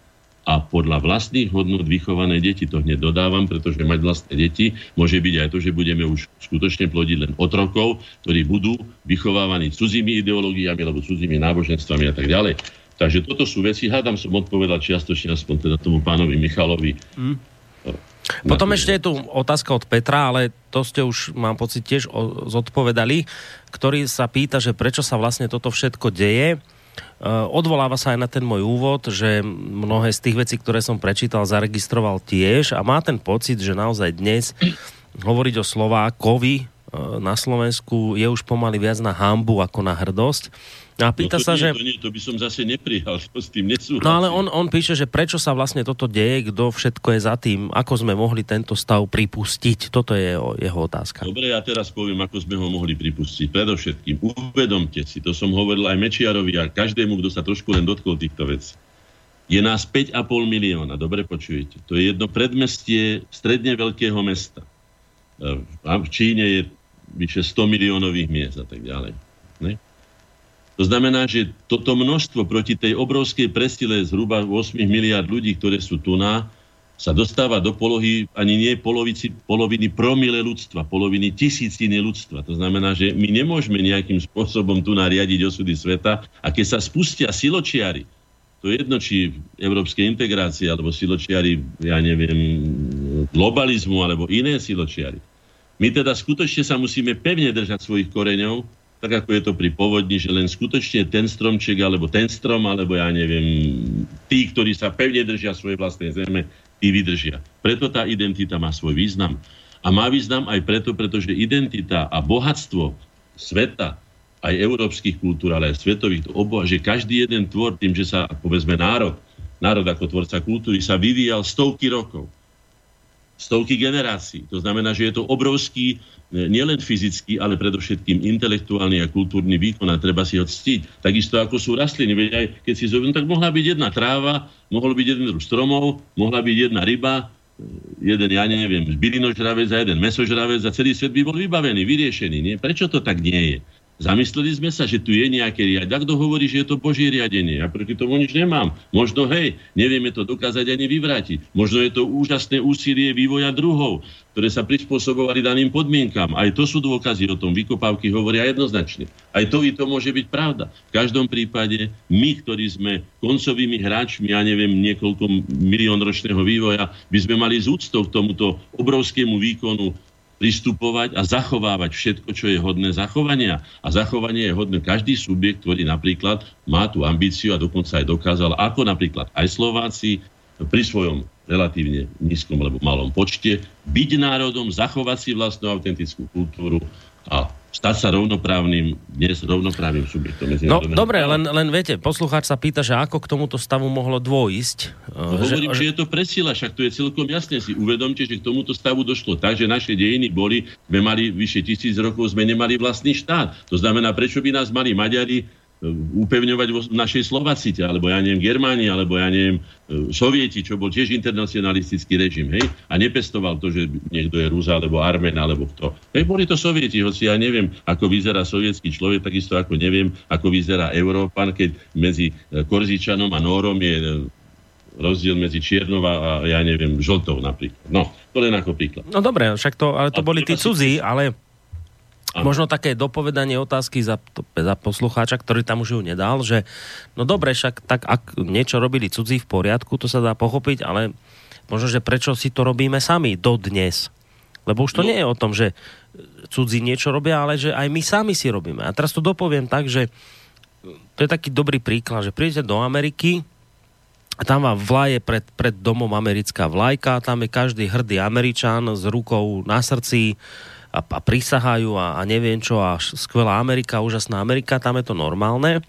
a podľa vlastných hodnot vychované deti. To hneď dodávam, pretože mať vlastné deti môže byť aj to, že budeme už skutočne plodiť len otrokov, ktorí budú vychovávaní cudzími ideológiami alebo cudzími náboženstvami a tak ďalej. Takže toto sú veci, hádam som odpovedal čiastočne aspoň teda tomu pánovi Michalovi. Mm. Potom ešte je tu otázka od Petra, ale to ste už, mám pocit, tiež zodpovedali, ktorý sa pýta, že prečo sa vlastne toto všetko deje Eh, odvoláva sa aj na ten môj úvod, že mnohé z tých vecí, ktoré som prečítal, zaregistroval tiež a má ten pocit, že naozaj dnes hovoriť o Slovákovi eh, na Slovensku je už pomaly viac na hambu ako na hrdosť. A pýta no to sa, nie, že... To, nie, to by som zase neprijal, to s tým nesúhlasím. No ale on, on píše, že prečo sa vlastne toto deje, kto všetko je za tým, ako sme mohli tento stav pripustiť. Toto je jeho, jeho otázka. Dobre, ja teraz poviem, ako sme ho mohli pripustiť. Predovšetkým, uvedomte si, to som hovoril aj Mečiarovi a každému, kto sa trošku len dotkol týchto vecí. Je nás 5,5 milióna, dobre počujete. To je jedno predmestie stredne veľkého mesta. V Číne je vyše 100 miliónových miest a tak ďalej. Ne? To znamená, že toto množstvo proti tej obrovskej presile zhruba 8 miliard ľudí, ktoré sú tu na, sa dostáva do polohy ani nie polovici, poloviny promile ľudstva, poloviny tisíciny ľudstva. To znamená, že my nemôžeme nejakým spôsobom tu nariadiť osudy sveta a keď sa spustia siločiary, to je jedno, či európskej integrácie, alebo siločiary, ja neviem, globalizmu, alebo iné siločiary. My teda skutočne sa musíme pevne držať svojich koreňov, tak ako je to pri povodni, že len skutočne ten stromček, alebo ten strom, alebo ja neviem, tí, ktorí sa pevne držia svojej vlastnej zeme, tí vydržia. Preto tá identita má svoj význam. A má význam aj preto, pretože identita a bohatstvo sveta, aj európskych kultúr, ale aj svetových, to obo, že každý jeden tvor tým, že sa, povedzme, národ, národ ako tvorca kultúry sa vyvíjal stovky rokov stovky generácií. To znamená, že je to obrovský, e, nielen fyzický, ale predovšetkým intelektuálny a kultúrny výkon a treba si ho ctiť. Takisto ako sú rastliny. Veď aj keď si zoberieme, tak mohla byť jedna tráva, mohol byť jeden druh stromov, mohla byť jedna ryba, e, jeden, ja neviem, bylinožravec a jeden mesožravec a celý svet by bol vybavený, vyriešený. Nie? Prečo to tak nie je? Zamysleli sme sa, že tu je nejaké riadenie. Kto hovorí, že je to Božie riadenie? Ja proti tomu nič nemám. Možno, hej, nevieme to dokázať ani vyvrátiť. Možno je to úžasné úsilie vývoja druhov, ktoré sa prispôsobovali daným podmienkam. Aj to sú dôkazy o tom. Vykopávky hovoria jednoznačne. Aj to i to môže byť pravda. V každom prípade my, ktorí sme koncovými hráčmi, ja neviem, niekoľko milión ročného vývoja, by sme mali z úctou k tomuto obrovskému výkonu pristupovať a zachovávať všetko, čo je hodné zachovania. A zachovanie je hodné každý subjekt, ktorý napríklad má tú ambíciu a dokonca aj dokázal, ako napríklad aj Slováci pri svojom relatívne nízkom alebo malom počte, byť národom, zachovať si vlastnú autentickú kultúru a stať sa rovnoprávnym, dnes rovnoprávnym subjektom. No dobre, len, len viete, poslucháč sa pýta, že ako k tomuto stavu mohlo dôjsť. No, že, hovorím, že, že je to presila, však to je celkom jasné si. Uvedomte, že k tomuto stavu došlo tak, že naše dejiny boli, sme mali vyše tisíc rokov, sme nemali vlastný štát. To znamená, prečo by nás mali Maďari upevňovať v našej Slovacite, alebo ja neviem, Germáni, alebo ja neviem, e, Sovieti, čo bol tiež internacionalistický režim, hej, a nepestoval to, že niekto je Rus, alebo Armen, alebo kto. Hej, boli to Sovieti, hoci ja neviem, ako vyzerá sovietský človek, takisto ako neviem, ako vyzerá Európan, keď medzi e, Korzičanom a Nórom je rozdiel medzi čiernou a, ja neviem, žltou napríklad. No, to len ako príklad. No dobre, však to, ale to a boli tí cudzí, ale Ano. Možno také dopovedanie otázky za, za poslucháča, ktorý tam už ju nedal, že no dobre, však tak ak niečo robili cudzí v poriadku, to sa dá pochopiť, ale možno, že prečo si to robíme sami dodnes. Lebo už to no. nie je o tom, že cudzí niečo robia, ale že aj my sami si robíme. A teraz to dopoviem tak, že to je taký dobrý príklad, že prídete do Ameriky, a tam vám vlaje pred, pred domom americká vlajka, tam je každý hrdý Američan s rukou na srdci, a, a prisahajú a, a neviem čo a skvelá Amerika, úžasná Amerika, tam je to normálne.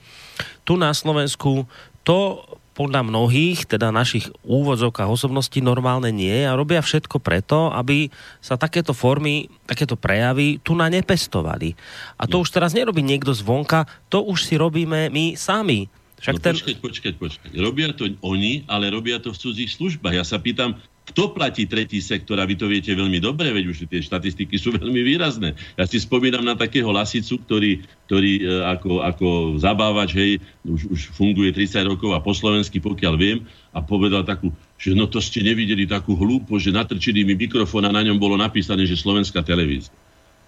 Tu na Slovensku to podľa mnohých, teda našich úvodzovkách osobností normálne nie a robia všetko preto, aby sa takéto formy, takéto prejavy tu na nepestovali. A to no. už teraz nerobí niekto zvonka, to už si robíme my sami. Však no, ten... Počkať, počkať, počkať. Robia to oni, ale robia to v cudzích službách. Ja sa pýtam, kto platí tretí sektor? A vy to viete veľmi dobre, veď už tie štatistiky sú veľmi výrazné. Ja si spomínam na takého lasicu, ktorý, ktorý e, ako, ako zabávač, hej, už, už funguje 30 rokov a po slovensky, pokiaľ viem, a povedal takú, že no to ste nevideli takú hlúpo, že natrčili mi mikrofón a na ňom bolo napísané, že slovenská televízia.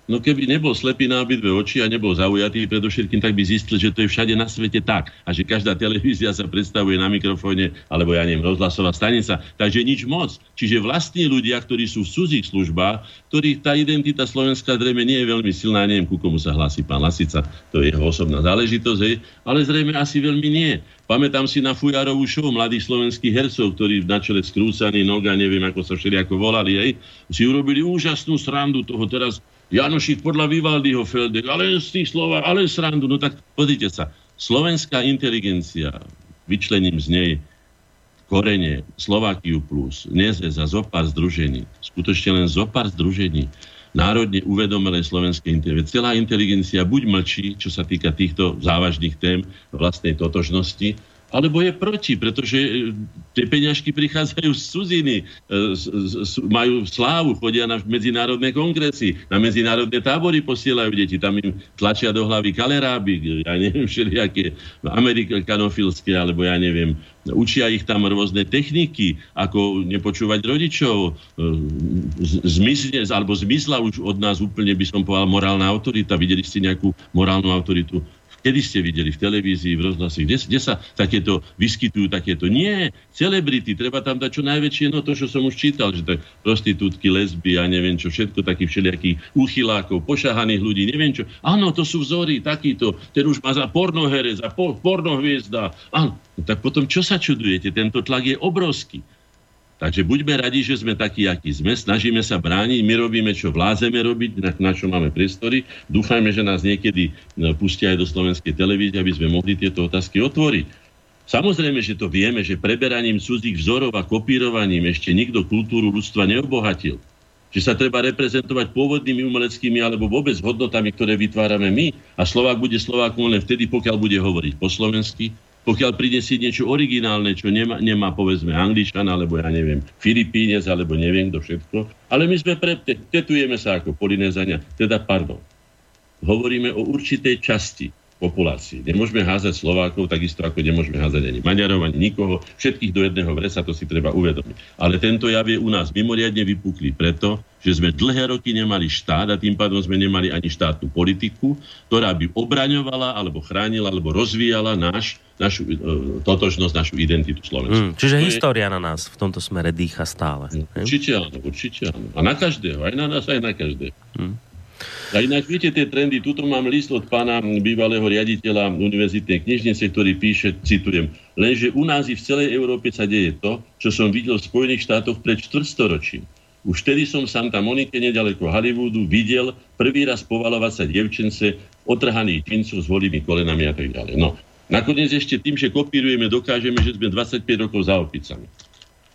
No keby nebol slepý na obidve oči a nebol zaujatý predovšetkým, tak by zistil, že to je všade na svete tak. A že každá televízia sa predstavuje na mikrofóne, alebo ja neviem, rozhlasová stanica. Takže nič moc. Čiže vlastní ľudia, ktorí sú v cudzích službách, ktorých tá identita slovenská zrejme nie je veľmi silná, neviem, ku komu sa hlási pán Lasica, to je jeho osobná záležitosť, hej, ale zrejme asi veľmi nie. Pamätám si na Fujarovú show mladých slovenských hercov, ktorí na čele skrúcaný noga, neviem, ako sa všelijako volali, hej, si urobili úžasnú srandu toho teraz Janošik podľa Vivaldiho Feldek, ale z tých slova, ale srandu. No tak pozrite sa, slovenská inteligencia, vyčlením z nej korene Slovakiu plus, NEZE za zopár združení, skutočne len zopár združení, národne uvedomelé slovenskej inteligencie. Celá inteligencia buď mlčí, čo sa týka týchto závažných tém vlastnej totožnosti, alebo je proti, pretože e, tie peňažky prichádzajú z cudziny, e, majú slávu, chodia na medzinárodné kongresy, na medzinárodné tábory posielajú deti, tam im tlačia do hlavy kaleráby, ja neviem, všelijaké amerikanofilské, alebo ja neviem, učia ich tam rôzne techniky, ako nepočúvať rodičov, e, zmizne, alebo zmizla už od nás úplne, by som povedal, morálna autorita. Videli ste nejakú morálnu autoritu Kedy ste videli v televízii, v rozhlase, kde, kde sa takéto vyskytujú takéto? Nie, celebrity, treba tam dať čo najväčšie, no to, čo som už čítal, že to prostitútky, lesby a neviem čo, všetko takých všelijakých úchylákov, pošahaných ľudí, neviem čo. Áno, to sú vzory, takýto, ten už má za pornoherec, za pornohviezda. Áno, no tak potom čo sa čudujete? Tento tlak je obrovský. Takže buďme radi, že sme takí, akí sme, snažíme sa brániť, my robíme, čo vlázeme robiť, na, na čo máme priestory. Dúfajme, že nás niekedy no, pustia aj do slovenskej televízie, aby sme mohli tieto otázky otvoriť. Samozrejme, že to vieme, že preberaním cudzích vzorov a kopírovaním ešte nikto kultúru ľudstva neobohatil. Že sa treba reprezentovať pôvodnými umeleckými alebo vôbec hodnotami, ktoré vytvárame my. A Slovák bude Slovákom len vtedy, pokiaľ bude hovoriť po slovensky, pokiaľ príde si niečo originálne, čo nemá, nemá povedzme Angličan, alebo ja neviem, Filipínec, alebo neviem kto všetko. Ale my sme pre, tetujeme sa ako Polinézania, teda pardon. hovoríme o určitej časti populácii. Nemôžeme házať Slovákov takisto, ako nemôžeme házať ani Maďarov, ani nikoho. Všetkých do jedného vresa, to si treba uvedomiť. Ale tento jav je u nás mimoriadne vypuklý preto, že sme dlhé roky nemali štát a tým pádom sme nemali ani štátnu politiku, ktorá by obraňovala, alebo chránila, alebo rozvíjala náš, našu e, totožnosť, našu identitu Slovenska. Mm, čiže to história je... na nás v tomto smere dýcha stále. Určite áno, určite áno. A na každého, aj na nás, aj na každého. Mm. A ináč viete tie trendy, tuto mám list od pána bývalého riaditeľa univerzitnej knižnice, ktorý píše, citujem, lenže u nás i v celej Európe sa deje to, čo som videl v Spojených štátoch pred štvrtstoročím. Už vtedy som v Santa Monike, nedaleko Hollywoodu, videl prvý raz povalovať sa dievčence otrhaných džincov s holými kolenami a tak ďalej. No, nakoniec ešte tým, že kopírujeme, dokážeme, že sme 25 rokov za opicami.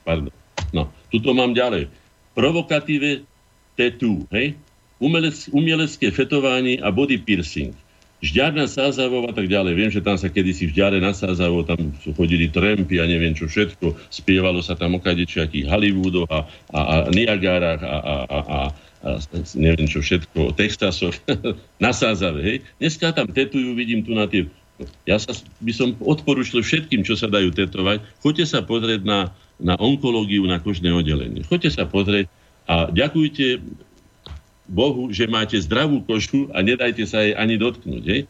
Pardon. No, tuto mám ďalej. Provokatíve tattoo, hej? Umelec, umelecké fetovanie a body piercing. Žďar na Sázavov a tak ďalej. Viem, že tam sa kedysi v Žďare na Sázavov, tam chodili trampy a neviem čo všetko. Spievalo sa tam o kadečiakých Hollywoodoch a, a, a Niagarách a, a, a, a, a neviem čo všetko, o Texasoch na Sázave. Hej. Dneska tam tetujú, vidím tu na tie ja sa, by som odporučil všetkým, čo sa dajú tetovať. Choďte sa pozrieť na, na onkológiu, na kožné oddelenie. Choďte sa pozrieť a ďakujte Bohu, že máte zdravú košu a nedajte sa jej ani dotknúť. Hej?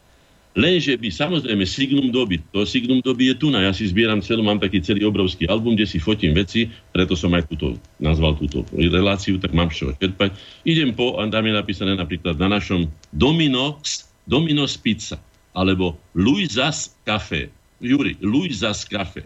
Lenže by samozrejme signum doby, to signum doby je tu na, ja si zbieram celú, mám taký celý obrovský album, kde si fotím veci, preto som aj túto, nazval túto reláciu, tak mám čo čerpať. Idem po, a tam je napísané napríklad na našom Domino's, Domino's Pizza, alebo Luisas Café, Juri, Luisas Café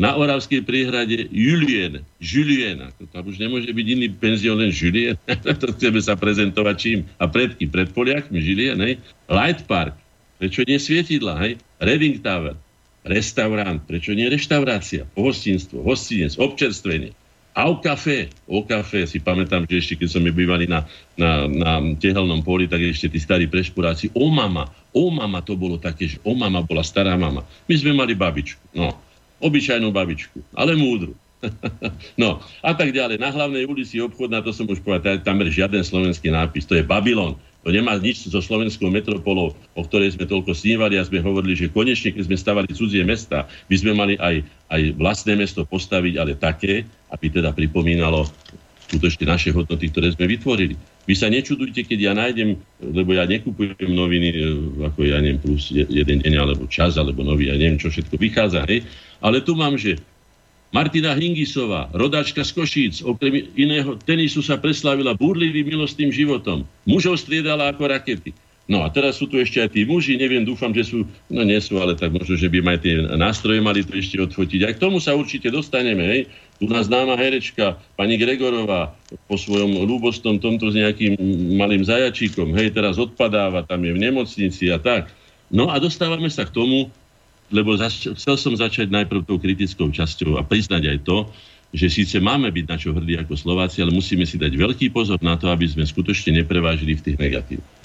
na Oravskej priehrade Julien, Julien, ako tam už nemôže byť iný penzión len Julien, to chceme sa prezentovať čím? A predky, pred Poliakmi, Julien, hej? Light Park, prečo nie svietidla, hej? Reading Tower, restaurant, prečo nie reštaurácia, pohostinstvo, hostinec, občerstvenie. A o kafe, o kafe, si pamätám, že ešte keď som je bývali na, na, na tehelnom poli, tak ešte tí starí prešpuráci, o mama, o mama to bolo také, že o mama bola stará mama. My sme mali babičku, no Obyčajnú babičku, ale múdru. no a tak ďalej. Na hlavnej ulici obchodná, to som už povedal, tam je žiaden slovenský nápis, to je Babylon. To nemá nič so slovenskou metropolou, o ktorej sme toľko snívali a sme hovorili, že konečne, keď sme stavali cudzie mesta, by sme mali aj, aj vlastné mesto postaviť, ale také, aby teda pripomínalo skutočne naše hodnoty, ktoré sme vytvorili. Vy sa nečudujte, keď ja nájdem, lebo ja nekupujem noviny, e, ako ja neviem, plus jeden deň, alebo čas, alebo nový, ja neviem, čo všetko vychádza, hej. Ale tu mám, že Martina Hingisová, rodáčka z Košíc, okrem iného tenisu sa preslávila búrlivým milostným životom. Mužov striedala ako rakety. No a teraz sú tu ešte aj tí muži, neviem, dúfam, že sú, no nie sú, ale tak možno, že by aj tie nástroje mali to ešte odfotiť. A k tomu sa určite dostaneme, hej. Tu nás známa herečka, pani Gregorová, po svojom ľúbostnom tomto s nejakým malým zajačíkom, hej, teraz odpadáva, tam je v nemocnici a tak. No a dostávame sa k tomu, lebo zač- chcel som začať najprv tou kritickou časťou a priznať aj to, že síce máme byť na čo hrdí ako Slováci, ale musíme si dať veľký pozor na to, aby sme skutočne neprevážili v tých negatívach.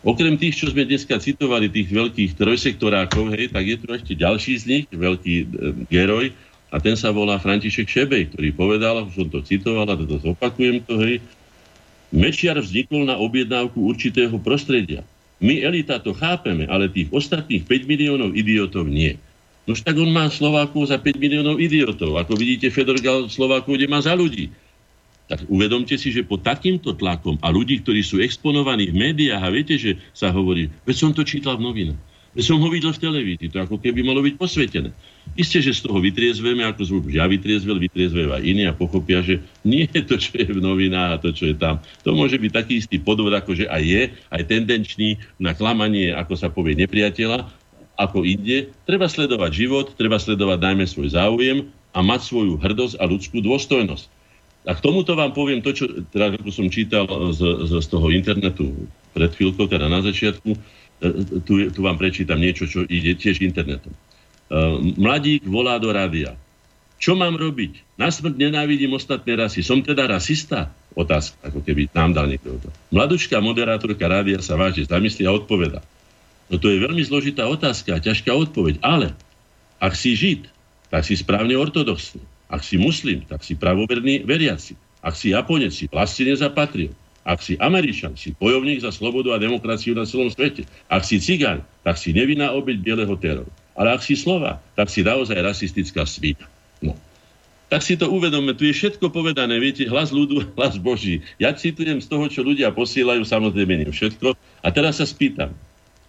Okrem tých, čo sme dneska citovali, tých veľkých trojsektorákov, hej, tak je tu ešte ďalší z nich, veľký e, geroj, a ten sa volá František Šebej, ktorý povedal, už som to citoval a to zopakujem to, hej, Mečiar vznikol na objednávku určitého prostredia. My, elita, to chápeme, ale tých ostatných 5 miliónov idiotov nie. Nož tak on má Slovákov za 5 miliónov idiotov. Ako vidíte, Fedor Gal Slovákov kde má za ľudí tak uvedomte si, že po takýmto tlakom a ľudí, ktorí sú exponovaní v médiách a viete, že sa hovorí, veď som to čítal v novinách, veď som ho videl v televízii, to ako keby malo byť posvetené. Isté, že z toho vytriezveme, ako som ja vytriezvel, vytriezvel aj iní a pochopia, že nie je to, čo je v novinách a to, čo je tam. To môže byť taký istý podvod, ako že aj je, aj tendenčný na klamanie, ako sa povie, nepriateľa, ako inde. Treba sledovať život, treba sledovať najmä svoj záujem a mať svoju hrdosť a ľudskú dôstojnosť. A k tomuto vám poviem to, čo teda, ako som čítal z, z, z toho internetu pred chvíľkou, teda na začiatku, e, tu, tu vám prečítam niečo, čo ide tiež internetom. E, mladík volá do rádia. Čo mám robiť? Na smrť nenávidím ostatné rasy. Som teda rasista? Otázka, ako keby nám dal niekto to. Mladučká moderátorka rádia sa vážne zamyslí a odpoveda. No to je veľmi zložitá otázka a ťažká odpoveď. Ale ak si žid, tak si správne ortodoxný. Ak si muslim, tak si pravoverný veriaci. Ak si Japonec, si vlastne nezapatril. Ak si Američan, si bojovník za slobodu a demokraciu na celom svete. Ak si cigán, tak si nevinná obeď bieleho teroru. Ale ak si slova, tak si naozaj rasistická svina. No. Tak si to uvedome, tu je všetko povedané, viete, hlas ľudu, hlas Boží. Ja citujem z toho, čo ľudia posielajú, samozrejme nie všetko. A teraz sa spýtam,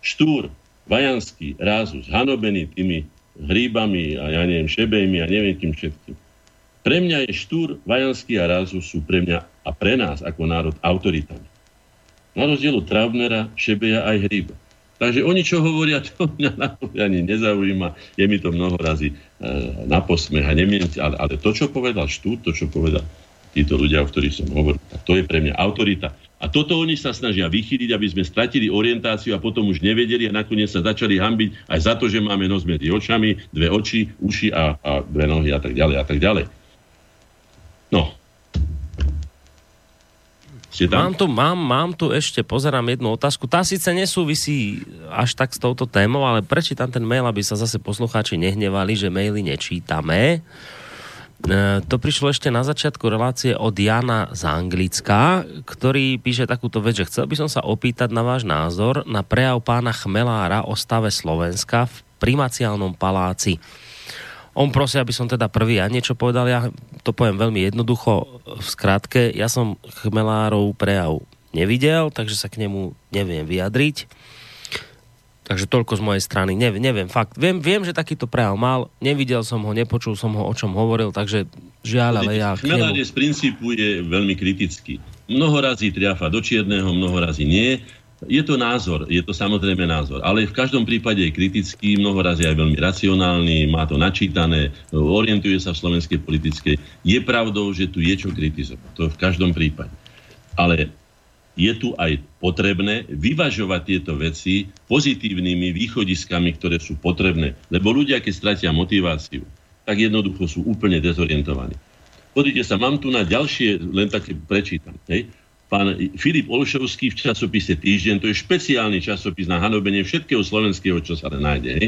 Štúr, Vajanský, Rázus, hanobený tými hríbami a ja neviem, šebejmi a neviem kým všetkým. Pre mňa je Štúr, Vajanský a Rázus sú pre mňa a pre nás ako národ autoritami. Na rozdiel od Traubnera, Šebeja aj Hríba. Takže oni, čo hovoria, to mňa ani nezaujíma. Je mi to mnoho razy e, na posmech a nemiem, ale, ale to, čo povedal Štúr, to, čo povedal títo ľudia, o ktorých som hovoril, tak to je pre mňa autorita. A toto oni sa snažia vychyliť, aby sme stratili orientáciu a potom už nevedeli a nakoniec sa začali hambiť aj za to, že máme nos medzi očami, dve oči, uši a, a dve nohy a tak ďalej a tak ďalej. No, ste tam? Mám tu, mám, mám tu ešte, pozerám jednu otázku. Tá síce nesúvisí až tak s touto témou, ale prečítam ten mail, aby sa zase poslucháči nehnevali, že maily nečítame. E, to prišlo ešte na začiatku relácie od Jana z Anglicka, ktorý píše takúto vec, že chcel by som sa opýtať na váš názor na prejav pána Chmelára o stave Slovenska v primaciálnom paláci. On prosí, aby som teda prvý ja niečo povedal. Ja to poviem veľmi jednoducho. V skratke, ja som Chmelárov prejav nevidel, takže sa k nemu neviem vyjadriť. Takže toľko z mojej strany. Ne, neviem, fakt. Viem, viem, že takýto prejav mal. Nevidel som ho, nepočul som ho, o čom hovoril, takže žiaľ, ale ja... Chmelár z princípu je veľmi kritický. Mnoho razy triafa do čierneho, mnoho razy nie je to názor, je to samozrejme názor, ale v každom prípade je kritický, mnoho raz je aj veľmi racionálny, má to načítané, orientuje sa v slovenskej politickej. Je pravdou, že tu je čo kritizovať, to v každom prípade. Ale je tu aj potrebné vyvažovať tieto veci pozitívnymi východiskami, ktoré sú potrebné. Lebo ľudia, keď stratia motiváciu, tak jednoducho sú úplne dezorientovaní. Pozrite sa, mám tu na ďalšie, len také prečítam. Hej? Pán Filip Olšovský v časopise Týždeň, to je špeciálny časopis na hanobenie všetkého slovenského, čo sa nájde, hej?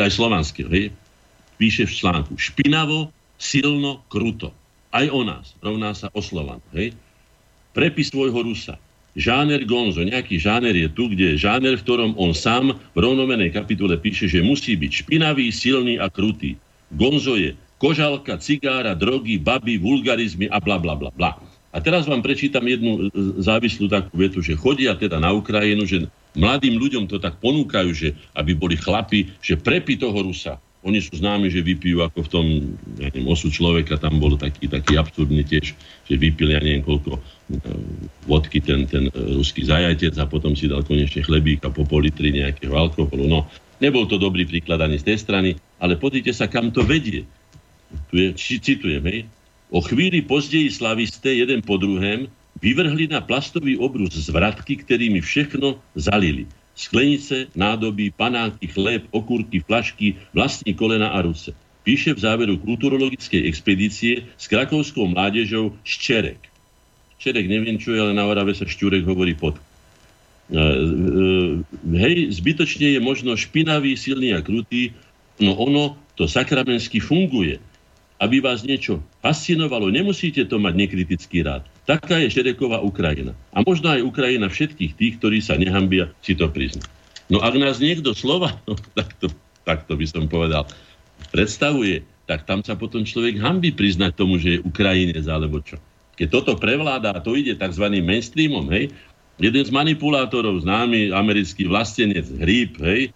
aj slovanského, hej? píše v článku špinavo, silno, kruto. Aj o nás, rovná sa o Slovan. Hej? Prepis svojho Rusa. Žáner Gonzo, nejaký žáner je tu, kde je žáner, v ktorom on sám v rovnomenej kapitule píše, že musí byť špinavý, silný a krutý. Gonzo je kožalka, cigára, drogy, baby, vulgarizmy a bla bla bla bla. A teraz vám prečítam jednu e, závislú takú vetu, že chodia teda na Ukrajinu, že mladým ľuďom to tak ponúkajú, že aby boli chlapi, že prepí toho Rusa. Oni sú známi, že vypijú ako v tom, ja neviem, osu človeka, tam bol taký, taký absurdný tiež, že vypil, ja neviem koľko e, vodky ten, ten e, ruský zajatec a potom si dal konečne chlebík a po pol nejakého alkoholu. No, nebol to dobrý príklad ani z tej strany, ale pozrite sa, kam to vedie. Tu je, citujem, hej, O chvíli později slavisté jeden po druhém vyvrhli na plastový obrus zvratky, ktorými všechno zalili. Sklenice, nádoby, panáky, chléb, okurky, flašky, vlastní kolena a ruce. Píše v záveru kulturologickej expedície s krakovskou mládežou Ščerek. Ščerek neviem čo je, ale na Orave sa Šťurek hovorí pod. E, e, hej, zbytočne je možno špinavý, silný a krutý, no ono to sakramensky funguje aby vás niečo fascinovalo, nemusíte to mať nekritický rád. Taká je Šereková Ukrajina. A možno aj Ukrajina všetkých tých, ktorí sa nehambia si to priznať. No ak nás niekto slova, no, tak, to, tak to by som povedal, predstavuje, tak tam sa potom človek hambí priznať tomu, že je Ukrajinec alebo čo. Keď toto prevláda a to ide tzv. mainstreamom, hej, jeden z manipulátorov, známy americký vlastenec Hríb, hej,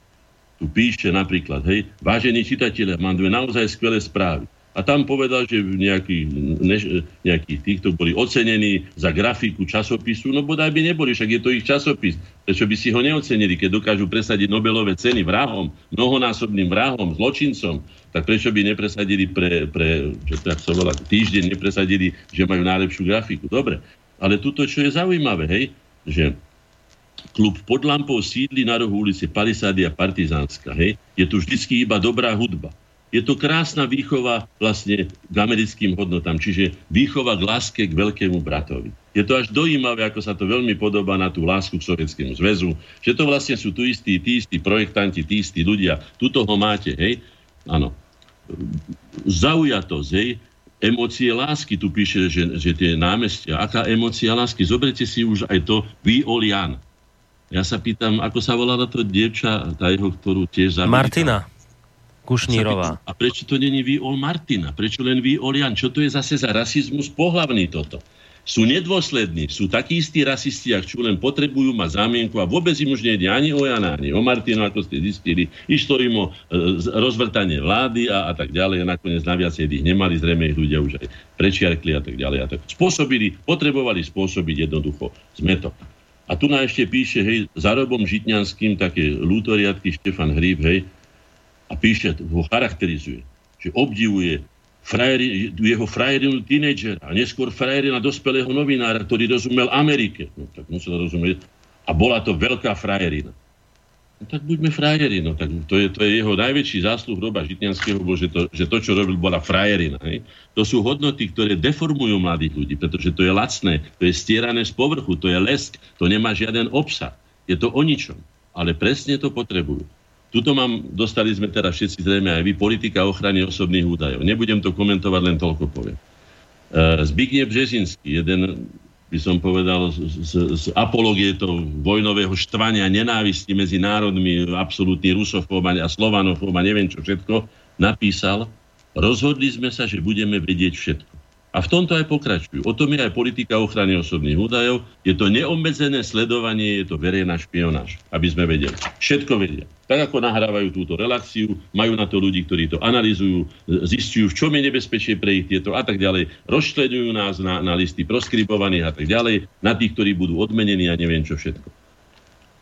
tu píše napríklad, hej, vážení čitatelia, mám dve naozaj skvelé správy. A tam povedal, že nejakí, ne, nejakí týchto boli ocenení za grafiku časopisu, no bodaj by neboli, však je to ich časopis. Prečo by si ho neocenili, keď dokážu presadiť Nobelové ceny vrahom, mnohonásobným vrahom, zločincom, tak prečo by nepresadili pre, pre čo tak sa volá, týždeň nepresadili, že majú najlepšiu grafiku. Dobre, ale tuto, čo je zaujímavé, hej, že klub pod lampou sídli na rohu ulice Palisádia Partizánska, hej, je tu vždycky iba dobrá hudba je to krásna výchova vlastne k americkým hodnotám, čiže výchova k láske k veľkému bratovi. Je to až dojímavé, ako sa to veľmi podobá na tú lásku k Sovietskému zväzu, že to vlastne sú tu istí, tí istí projektanti, tí istí ľudia. Tuto ho máte, hej? Áno. Zaujatosť, hej? Emócie lásky, tu píše, že, že tie námestia. Aká emócia lásky? Zoberte si už aj to Violian. Ja sa pýtam, ako sa volá to dievča, tá jeho, ktorú tiež zabili. Martina Kušnírová. A prečo to není Viol Martina? Prečo len Violian? Čo to je zase za rasizmus pohlavný toto? sú nedôslední, sú takí istí rasisti, ak čo len potrebujú mať zámienku a vôbec im už nejde ani o Jana, ani o Martinu, ako ste zistili. Išlo im o e, rozvrtanie vlády a, a tak ďalej a nakoniec naviac ich nemali, zrejme ich ľudia už aj prečiarkli a tak ďalej. A tak spôsobili, potrebovali spôsobiť jednoducho zmetok. A tu na ešte píše, hej, za Robom Žitňanským také lútoriadky Štefan Hríb, hej, a píše, ho charakterizuje, že obdivuje frajeri, jeho frajerinu tínedžera a neskôr frajerina dospelého novinára, ktorý rozumel Amerike. No, tak musel rozumieť. A bola to veľká frajerina. No, tak buďme frajeri. No, tak to, je, to je jeho najväčší zásluh roba Žitňanského, bol, že to, že to, čo robil, bola frajerina. Hej. To sú hodnoty, ktoré deformujú mladých ľudí, pretože to je lacné, to je stierané z povrchu, to je lesk, to nemá žiaden obsah. Je to o ničom. Ale presne to potrebujú. Tuto mám, dostali sme teraz všetci zrejme aj vy, politika ochrany osobných údajov. Nebudem to komentovať, len toľko poviem. E, Zbigniew Březinský, jeden by som povedal, z, z apologietou vojnového štvania, nenávisti medzi národmi, absolútny rusofób a slovanofób a neviem čo všetko, napísal, rozhodli sme sa, že budeme vedieť všetko. A v tomto aj pokračujú. O tom je aj politika ochrany osobných údajov. Je to neobmedzené sledovanie, je to verejná špionáž, aby sme vedeli. Všetko vedia. Tak ako nahrávajú túto reláciu, majú na to ľudí, ktorí to analizujú, zistujú, v čom je nebezpečie pre ich tieto a tak ďalej. Rozšledujú nás na, na listy proskribovaných a tak ďalej, na tých, ktorí budú odmenení a neviem čo všetko.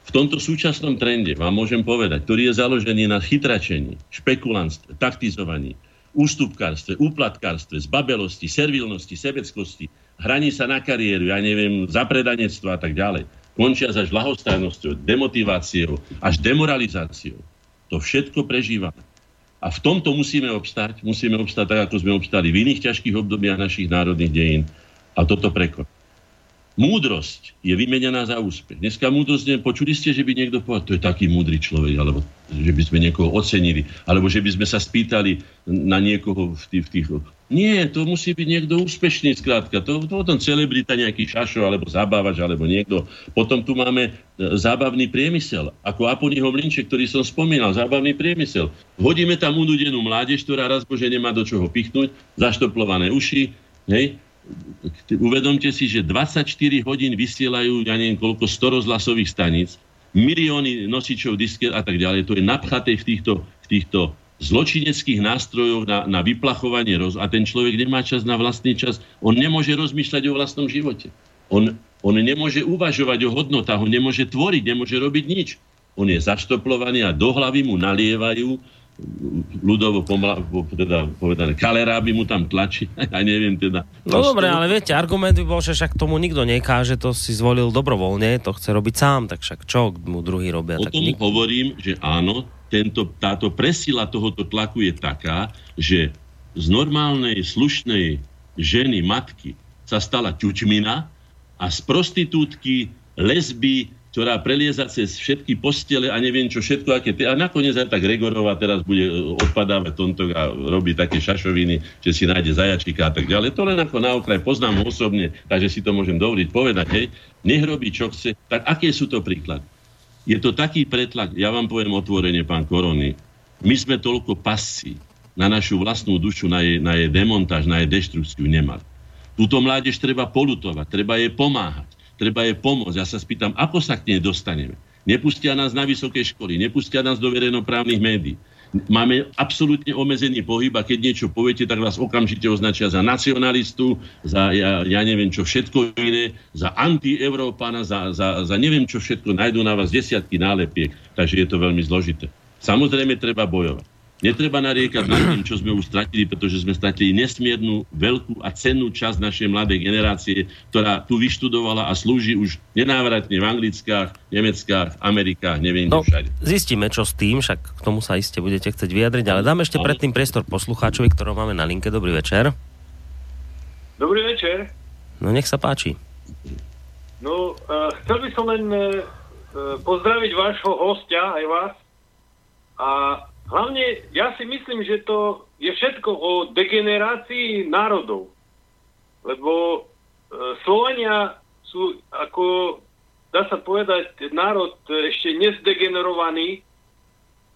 V tomto súčasnom trende vám môžem povedať, ktorý je založený na chytračení, špekulantstve, taktizovaní, ústupkárstve, úplatkárstve, zbabelosti, servilnosti, sebeckosti, hraní sa na kariéru, ja neviem, zapredanectvo a tak ďalej. Končia až ľahostajnosťou, demotiváciou, až demoralizáciou. To všetko prežívame. A v tomto musíme obstať. Musíme obstať tak, ako sme obstali v iných ťažkých obdobiach našich národných dejín. A toto prekonať. Múdrosť je vymenená za úspech. Dneska múdrosť, neviem, počuli ste, že by niekto povedal, to je taký múdry človek, alebo že by sme niekoho ocenili, alebo že by sme sa spýtali na niekoho v tých... V tých... Nie, to musí byť niekto úspešný, skrátka. To, to potom celebrita, nejaký šašo, alebo zabávač, alebo niekto. Potom tu máme e, zábavný priemysel, ako Aponiho mlinček, ktorý som spomínal, zábavný priemysel. Hodíme tam unudenú mládež, ktorá raz bože nemá do čoho pichnúť, zaštoplované uši, hej, uvedomte si, že 24 hodín vysielajú, ja neviem koľko, 100 rozhlasových staníc, milióny nosičov disket a tak ďalej. To je napchaté v týchto, v týchto zločineckých nástrojoch na, na vyplachovanie roz... a ten človek nemá čas na vlastný čas. On nemôže rozmýšľať o vlastnom živote. On, on nemôže uvažovať o hodnotách, on nemôže tvoriť, nemôže robiť nič. On je zaštoplovaný a do hlavy mu nalievajú ľudovo pomla, teda povedané, kaleráby mu tam tlačí, ja neviem teda. No dobre, ale viete, argument by bol, že však tomu nikto nekáže, to si zvolil dobrovoľne, to chce robiť sám, tak však čo mu druhý robia? O tak tom nik- hovorím, že áno, tento, táto presila tohoto tlaku je taká, že z normálnej, slušnej ženy, matky sa stala ťučmina a z prostitútky, lesby, ktorá prelieza cez všetky postele a neviem čo všetko, aké a nakoniec aj tak Gregorová teraz bude e, odpadávať tonto a robí také šašoviny, že si nájde zajačika a tak ďalej. To len ako na okraj poznám osobne, takže si to môžem dovoliť povedať, hej. Nech robí čo chce. Tak aké sú to príklady? Je to taký pretlak, ja vám poviem otvorenie, pán Korony. My sme toľko pasí na našu vlastnú dušu, na jej, na jej demontáž, na jej deštrukciu nemali. Túto mládež treba polutovať, treba jej pomáhať treba je pomôcť. Ja sa spýtam, ako sa k nej dostaneme. Nepustia nás na vysoké školy, nepustia nás do verejnoprávnych médií. Máme absolútne obmedzený pohyb a keď niečo poviete, tak vás okamžite označia za nacionalistu, za ja, ja neviem čo všetko iné, za anti-Európana, za, za, za neviem čo všetko. Najdú na vás desiatky nálepiek, takže je to veľmi zložité. Samozrejme treba bojovať. Netreba nariekať na tým, čo sme už stratili, pretože sme stratili nesmiernu, veľkú a cennú časť našej mladej generácie, ktorá tu vyštudovala a slúži už nenávratne v Anglickách, Nemeckách, Amerikách, neviem no, všade. Zistíme, čo s tým, však k tomu sa iste budete chcieť vyjadriť, ale dám ešte predtým priestor poslucháčovi, ktorého máme na linke. Dobrý večer. Dobrý večer. No nech sa páči. No, uh, chcel by som len uh, pozdraviť vášho hostia, aj vás, a hlavne ja si myslím, že to je všetko o degenerácii národov. Lebo e, Slovania sú ako, dá sa povedať, národ ešte nezdegenerovaný,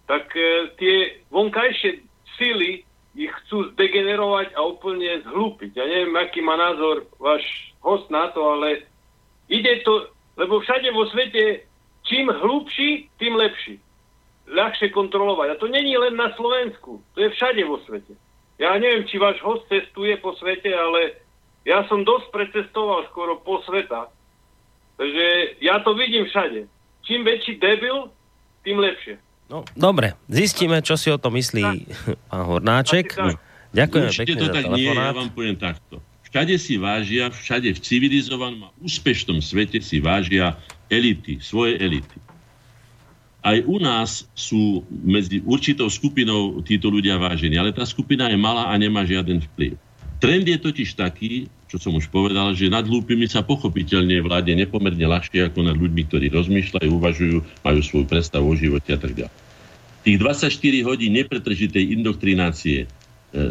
tak e, tie vonkajšie síly ich chcú zdegenerovať a úplne zhlúpiť. Ja neviem, aký má názor váš host na to, ale ide to, lebo všade vo svete čím hlúbší, tým lepší. Ľahšie kontrolovať. A to není len na Slovensku. To je všade vo svete. Ja neviem, či váš host cestuje po svete, ale ja som dosť precestoval skoro po sveta. Takže ja to vidím všade. Čím väčší debil, tým lepšie. No, dobre, zistíme, čo si o to myslí pán Hornáček. Ďakujem pekne to za tak nie, ja vám poviem takto. Všade si vážia, všade v civilizovanom a úspešnom svete si vážia elity, svoje elity. Aj u nás sú medzi určitou skupinou títo ľudia vážení, ale tá skupina je malá a nemá žiaden vplyv. Trend je totiž taký, čo som už povedal, že nad hlúpimi sa pochopiteľne vláde nepomerne ľahšie ako nad ľuďmi, ktorí rozmýšľajú, uvažujú, majú svoju predstavu o živote a tak ďalej. Tých 24 hodín nepretržitej indoktrinácie e,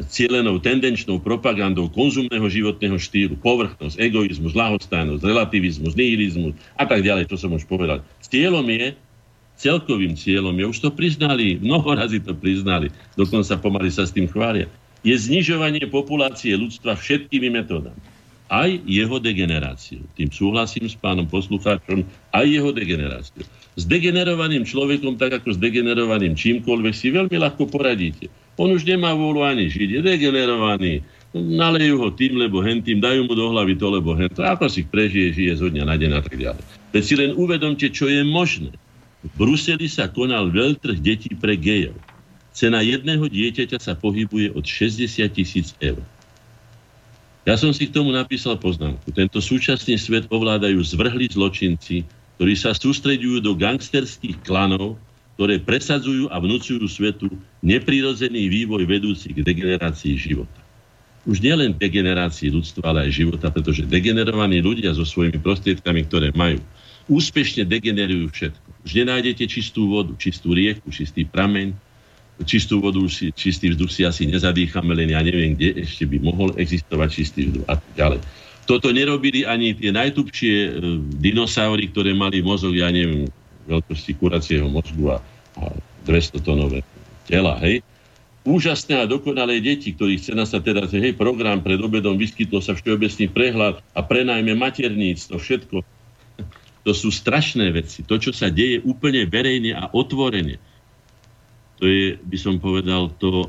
cielenou tendenčnou propagandou konzumného životného štýlu, povrchnosť, egoizmus, lahostajnosť, relativizmus, nihilizmus a tak ďalej, čo som už povedal. Cieľom je, celkovým cieľom je, už to priznali, mnoho razy to priznali, dokonca pomaly sa s tým chvália, je znižovanie populácie ľudstva všetkými metódami. Aj jeho degeneráciu. Tým súhlasím s pánom poslucháčom, aj jeho degeneráciu s degenerovaným človekom, tak ako s degenerovaným čímkoľvek, si veľmi ľahko poradíte. On už nemá vôľu ani žiť, je degenerovaný. Nalejú ho tým, lebo hentým, dajú mu do hlavy to, lebo hento. Ako si prežije, žije zo dňa na deň a tak ďalej. Veď si len uvedomte, čo je možné. V Bruseli sa konal veľtrh detí pre gejov. Cena jedného dieťaťa sa pohybuje od 60 tisíc eur. Ja som si k tomu napísal poznámku. Tento súčasný svet ovládajú zvrhli zločinci, ktorí sa sústreďujú do gangsterských klanov, ktoré presadzujú a vnúcujú svetu neprirodzený vývoj vedúci k degenerácii života. Už nielen degenerácii ľudstva, ale aj života, pretože degenerovaní ľudia so svojimi prostriedkami, ktoré majú, úspešne degenerujú všetko. Už nenájdete čistú vodu, čistú rieku, čistý prameň, čistú vodu, čistý vzduch si asi nezadýchame, len ja neviem, kde ešte by mohol existovať čistý vzduch a tak ďalej. Toto nerobili ani tie najtupšie e, dinosaury, ktoré mali mozog, ja neviem, veľkosti kuracieho mozgu a, a 200 tonové tela, hej. Úžasné a dokonalé deti, ktorých chce sa teraz, hej, program pred obedom, vyskytol sa všeobecný prehľad a prenajme materníctvo, všetko. To sú strašné veci. To, čo sa deje úplne verejne a otvorene, to je, by som povedal, to,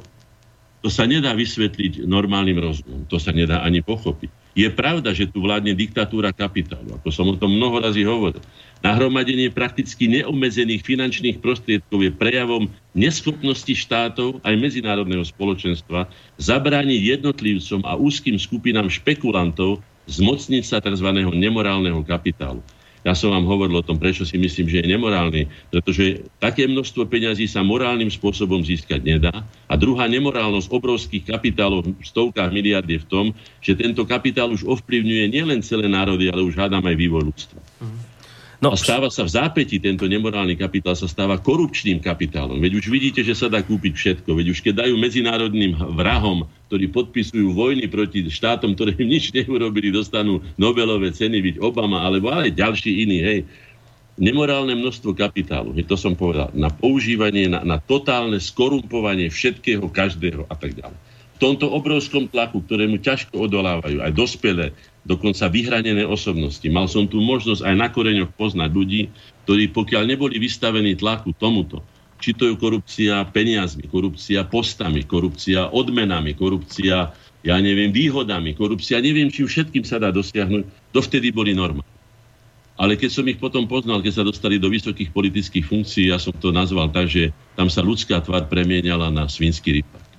to sa nedá vysvetliť normálnym rozumom. To sa nedá ani pochopiť. Je pravda, že tu vládne diktatúra kapitálu, ako som o tom mnoho razy hovoril. Nahromadenie prakticky neobmedzených finančných prostriedkov je prejavom neschopnosti štátov aj medzinárodného spoločenstva zabrániť jednotlivcom a úzkým skupinám špekulantov zmocniť sa tzv. nemorálneho kapitálu. Ja som vám hovoril o tom, prečo si myslím, že je nemorálny, pretože také množstvo peňazí sa morálnym spôsobom získať nedá. A druhá nemorálnosť obrovských kapitálov v stovkách miliard je v tom, že tento kapitál už ovplyvňuje nielen celé národy, ale už hádam aj vývoj ľudstva. Mm. No. A stáva sa v zápäti, tento nemorálny kapitál sa stáva korupčným kapitálom. Veď už vidíte, že sa dá kúpiť všetko. Veď už keď dajú medzinárodným vrahom, ktorí podpisujú vojny proti štátom, ktoré im nič neurobili, dostanú Nobelové ceny, byť Obama, alebo ale ďalší iný, hej. Nemorálne množstvo kapitálu, to som povedal, na používanie, na, na totálne skorumpovanie všetkého, každého a tak ďalej. Tomto obrovskom tlaku, ktorému ťažko odolávajú aj dospelé, dokonca vyhranené osobnosti. Mal som tu možnosť aj na koreňoch poznať ľudí, ktorí pokiaľ neboli vystavení tlaku tomuto, či to je korupcia peniazmi, korupcia postami, korupcia odmenami, korupcia, ja neviem, výhodami, korupcia, neviem, či všetkým sa dá dosiahnuť, dovtedy boli norma. Ale keď som ich potom poznal, keď sa dostali do vysokých politických funkcií, ja som to nazval tak, že tam sa ľudská tvár premieniala na svinský rypak.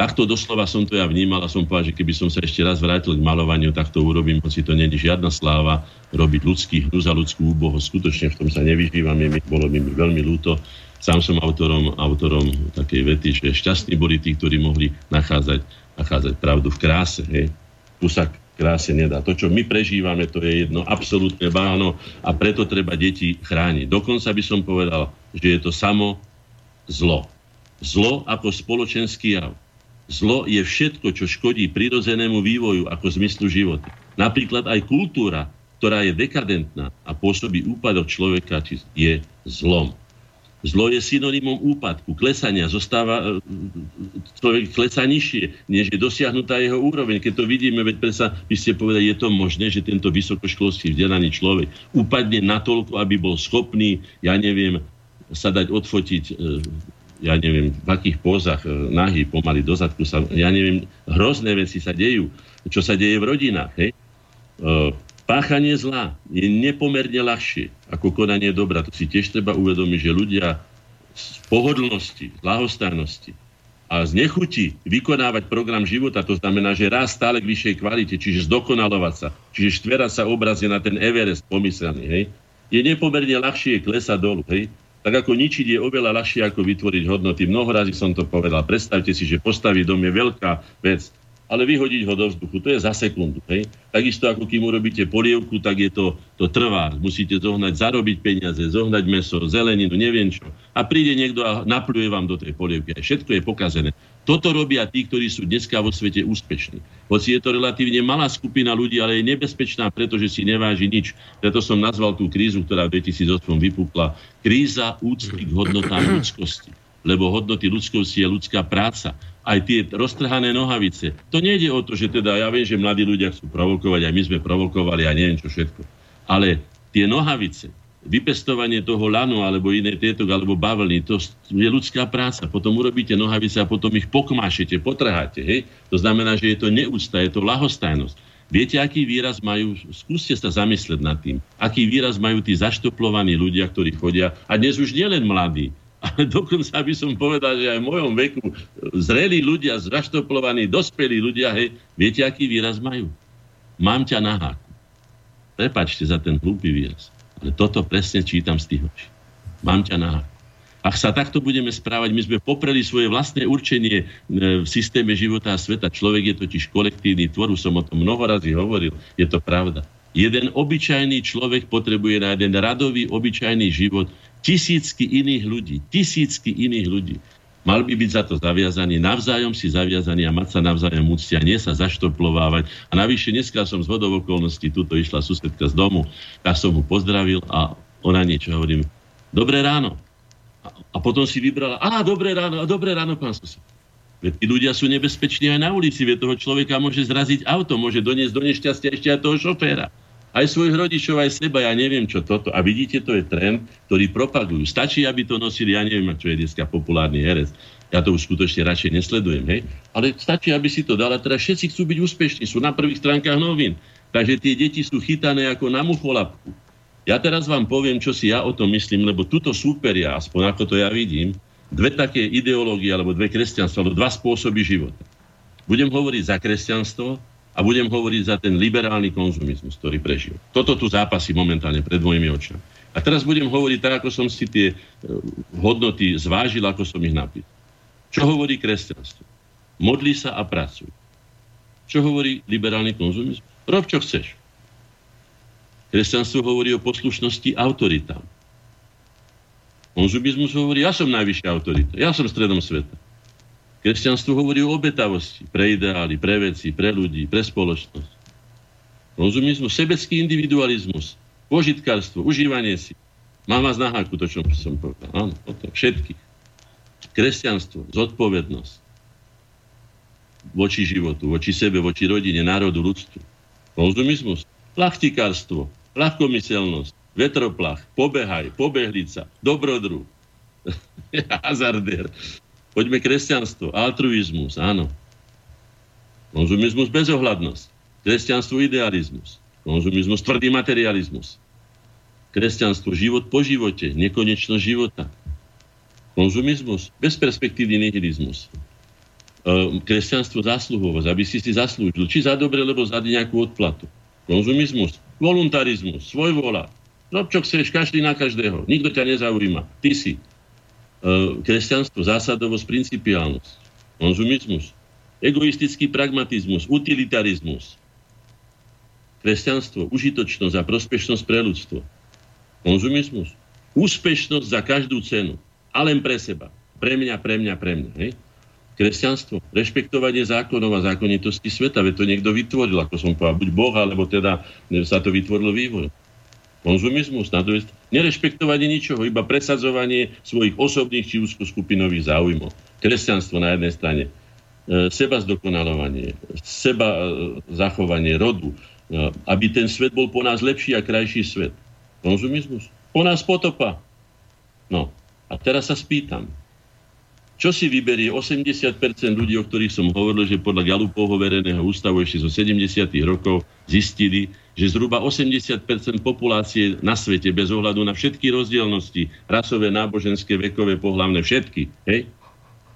Takto doslova som to ja vnímal a som povedal, že keby som sa ešte raz vrátil k malovaniu, tak to urobím, hoci to není žiadna sláva robiť ľudský hnus a ľudskú úboho. Skutočne v tom sa nevyžívam, mi, bolo mi veľmi ľúto. Sám som autorom, autorom takej vety, že šťastní boli tí, ktorí mohli nachádzať, nachádzať pravdu v kráse. Hej. Tu sa kráse nedá. To, čo my prežívame, to je jedno absolútne báno a preto treba deti chrániť. Dokonca by som povedal, že je to samo zlo Zlo ako spoločenský jav. Zlo je všetko, čo škodí prirodzenému vývoju ako zmyslu života. Napríklad aj kultúra, ktorá je dekadentná a pôsobí úpadok človeka, je zlom. Zlo je synonymom úpadku, klesania, zostáva, e, človek klesá nižšie, než je dosiahnutá jeho úroveň. Keď to vidíme, veď predsa by ste povedali, je to možné, že tento vysokoškolský vzdelaný človek upadne natoľko, aby bol schopný, ja neviem, sa dať odfotiť e, ja neviem, v akých pózach, e, nahý, pomaly do zadku sa, ja neviem, hrozné veci sa dejú, čo sa deje v rodinách, hej. E, páchanie zla je nepomerne ľahšie ako konanie dobra. To si tiež treba uvedomiť, že ľudia z pohodlnosti, z lahostajnosti a z nechuti vykonávať program života, to znamená, že raz stále k vyššej kvalite, čiže zdokonalovať sa, čiže štverať sa obrazie na ten Everest pomyselný, hej, je nepomerne ľahšie klesať dolu, hej, tak ako ničiť je oveľa ľahšie ako vytvoriť hodnoty. Mnoho razy som to povedal. Predstavte si, že postaviť dom je veľká vec, ale vyhodiť ho do vzduchu, to je za sekundu. Hej? Takisto ako kým urobíte polievku, tak je to, to trvá. Musíte zohnať, zarobiť peniaze, zohnať meso, zeleninu, neviem čo. A príde niekto a napluje vám do tej polievky. Všetko je pokazené. Toto robia tí, ktorí sú dneska vo svete úspešní. Hoci je to relatívne malá skupina ľudí, ale je nebezpečná, pretože si neváži nič. Preto som nazval tú krízu, ktorá v 2008 vypukla, kríza úcty k hodnotám ľudskosti. Lebo hodnoty ľudskosti je ľudská práca. Aj tie roztrhané nohavice. To nejde o to, že teda ja viem, že mladí ľudia chcú provokovať, aj my sme provokovali a neviem čo všetko. Ale tie nohavice, vypestovanie toho lanu alebo iné tieto, alebo bavlny, to je ľudská práca. Potom urobíte nohavice a potom ich pokmášete, potrháte. Hej? To znamená, že je to neústa, je to lahostajnosť. Viete, aký výraz majú, skúste sa zamysleť nad tým, aký výraz majú tí zaštoplovaní ľudia, ktorí chodia, a dnes už nielen mladí, ale dokonca by som povedal, že aj v mojom veku zrelí ľudia, zaštoplovaní, dospelí ľudia, hej, viete, aký výraz majú? Mám ťa na háku. Prepačte za ten hlúpy výraz. Ale toto presne čítam z tých očí. Mám ťa na Ak sa takto budeme správať, my sme popreli svoje vlastné určenie e, v systéme života a sveta. Človek je totiž kolektívny tvor, som o tom mnoho razy hovoril, je to pravda. Jeden obyčajný človek potrebuje na jeden radový, obyčajný život tisícky iných ľudí. Tisícky iných ľudí. Mal by byť za to zaviazaný, navzájom si zaviazaný a mať sa navzájom úcti nie sa zaštoplovávať. A navyše dneska som z vodov okolností, tuto išla susedka z domu, tak som mu pozdravil a ona niečo hovorím, dobré ráno. A, a potom si vybrala, a dobré ráno, a dobré ráno, pán sused. Veď tí ľudia sú nebezpeční aj na ulici, veď toho človeka môže zraziť auto, môže doniesť do nešťastia ešte aj toho šoféra aj svojich rodičov, aj seba, ja neviem čo toto. A vidíte, to je trend, ktorý propagujú. Stačí, aby to nosili, ja neviem, čo je dneska populárny herec. Ja to už skutočne radšej nesledujem, hej. Ale stačí, aby si to dala. Teda všetci chcú byť úspešní, sú na prvých stránkach novín. Takže tie deti sú chytané ako na mucholapku. Ja teraz vám poviem, čo si ja o tom myslím, lebo tuto súperia, aspoň ako to ja vidím, dve také ideológie, alebo dve kresťanstva, alebo dva spôsoby života. Budem hovoriť za kresťanstvo a budem hovoriť za ten liberálny konzumizmus, ktorý prežil. Toto tu zápasí momentálne pred mojimi očami. A teraz budem hovoriť tak, ako som si tie e, hodnoty zvážil, ako som ich napísal. Čo hovorí kresťanstvo? Modli sa a pracuj. Čo hovorí liberálny konzumizmus? Rob, čo chceš. Kresťanstvo hovorí o poslušnosti autoritám. Konzumizmus hovorí, ja som najvyššia autorita, ja som stredom sveta. Kresťanstvo hovorí o obetavosti pre ideály, pre veci, pre ľudí, pre spoločnosť. Rozumizmus, sebecký individualizmus, požitkárstvo, užívanie si. Mám vás na háku, to, čo som povedal. Áno, o to, všetkých. Kresťanstvo, zodpovednosť voči životu, voči sebe, voči rodine, národu, ľudstvu. Konzumizmus, plachtikárstvo, ľahkomyselnosť, vetroplach, pobehaj, pobehlica, dobrodruh, hazardér, Poďme kresťanstvo, altruizmus, áno. Konzumizmus bezohľadnosť. Kresťanstvo idealizmus. Konzumizmus tvrdý materializmus. Kresťanstvo život po živote, nekonečnosť života. Konzumizmus bezperspektívny nihilizmus. E, kresťanstvo zásluhovosť, aby si si zaslúžil, či za dobre, lebo za nejakú odplatu. Konzumizmus, voluntarizmus, svojvola. Rob, čo chceš, každý na každého. Nikto ťa nezaujíma. Ty si. E, kresťanstvo, zásadovosť, principiálnosť, konzumizmus, egoistický pragmatizmus, utilitarizmus, kresťanstvo, užitočnosť a prospešnosť pre ľudstvo, konzumizmus, úspešnosť za každú cenu a len pre seba, Pre mňa, pre mňa, pre mňa. Hej? Kresťanstvo, rešpektovanie zákonov a zákonitosti sveta, veď to niekto vytvoril, ako som povedal, buď Boh, alebo teda sa to vytvorilo vývoj. Konzumizmus, na druhej nerešpektovanie ničoho, iba presadzovanie svojich osobných či úzkoskupinových záujmov. Kresťanstvo na jednej strane, e, seba zdokonalovanie, seba e, zachovanie rodu, e, aby ten svet bol po nás lepší a krajší svet. Konzumizmus. Po nás potopa. No, a teraz sa spýtam, čo si vyberie 80% ľudí, o ktorých som hovoril, že podľa Galupovho verejného ústavu ešte zo 70. rokov zistili, že zhruba 80% populácie na svete, bez ohľadu na všetky rozdielnosti, rasové, náboženské, vekové, pohlavné, všetky, hej,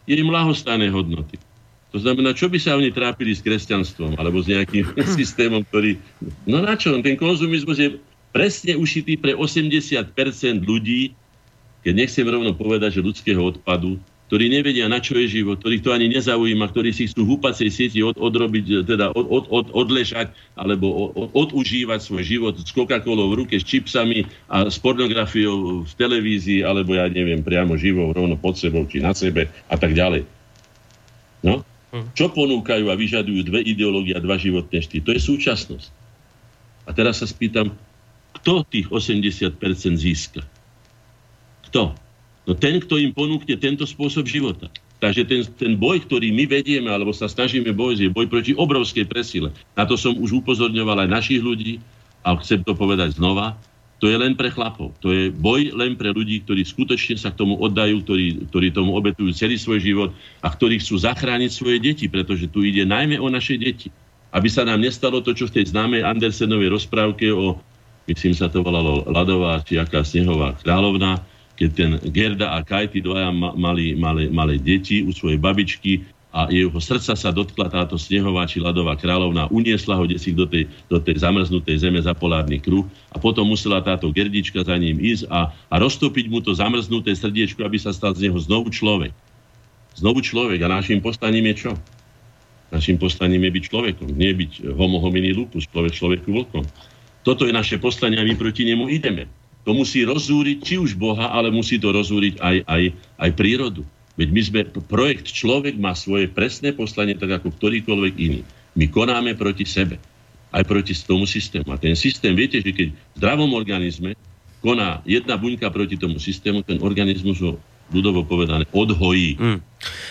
je im lahostajné hodnoty. To znamená, čo by sa oni trápili s kresťanstvom alebo s nejakým systémom, ktorý... No na čo? Ten konzumizmus je presne ušitý pre 80% ľudí, keď nechcem rovno povedať, že ľudského odpadu, ktorí nevedia, na čo je život, ktorých to ani nezaujíma, ktorí si chcú v húpacej sieti od, odrobiť, teda od, od, od, odležať alebo od, odužívať svoj život s Coca-Colou v ruke, s čipsami a s pornografiou v televízii, alebo ja neviem, priamo živou, rovno pod sebou či na sebe a tak ďalej. No? Hm. Čo ponúkajú a vyžadujú dve ideológie a dva životné štýly? To je súčasnosť. A teraz sa spýtam, kto tých 80% získa? Kto? No ten, kto im ponúkne tento spôsob života. Takže ten, ten boj, ktorý my vedieme, alebo sa snažíme bojovať, je boj proti obrovskej presile. Na to som už upozorňoval aj našich ľudí a chcem to povedať znova. To je len pre chlapov. To je boj len pre ľudí, ktorí skutočne sa k tomu oddajú, ktorí, ktorí tomu obetujú celý svoj život a ktorí chcú zachrániť svoje deti, pretože tu ide najmä o naše deti. Aby sa nám nestalo to, čo v tej známej Andersenovej rozprávke o, myslím sa to volalo Ladová, či aká snehová kráľovná, keď ten Gerda a Kaj, tí dvaja mali malé, malé deti u svojej babičky a jeho srdca sa dotkla táto snehová či ľadová kráľovna, uniesla ho desi do tej, do tej zamrznutej zeme za polárny kruh a potom musela táto Gerdička za ním ísť a, a roztopiť mu to zamrznuté srdiečko, aby sa stal z neho znovu človek. Znovu človek. A našim postaním je čo? Našim postaním je byť človekom, nie byť homo homini lupus, človek človeku vlkom. Toto je naše poslanie a my proti nemu ideme. To musí rozúriť či už Boha, ale musí to rozúriť aj, aj, aj prírodu. Veď my sme, projekt Človek má svoje presné poslanie, tak ako ktorýkoľvek iný. My konáme proti sebe, aj proti tomu systému. A ten systém, viete, že keď v zdravom organizme koná jedna buňka proti tomu systému, ten organizmus ho ľudovo povedané, odhojí. Mm.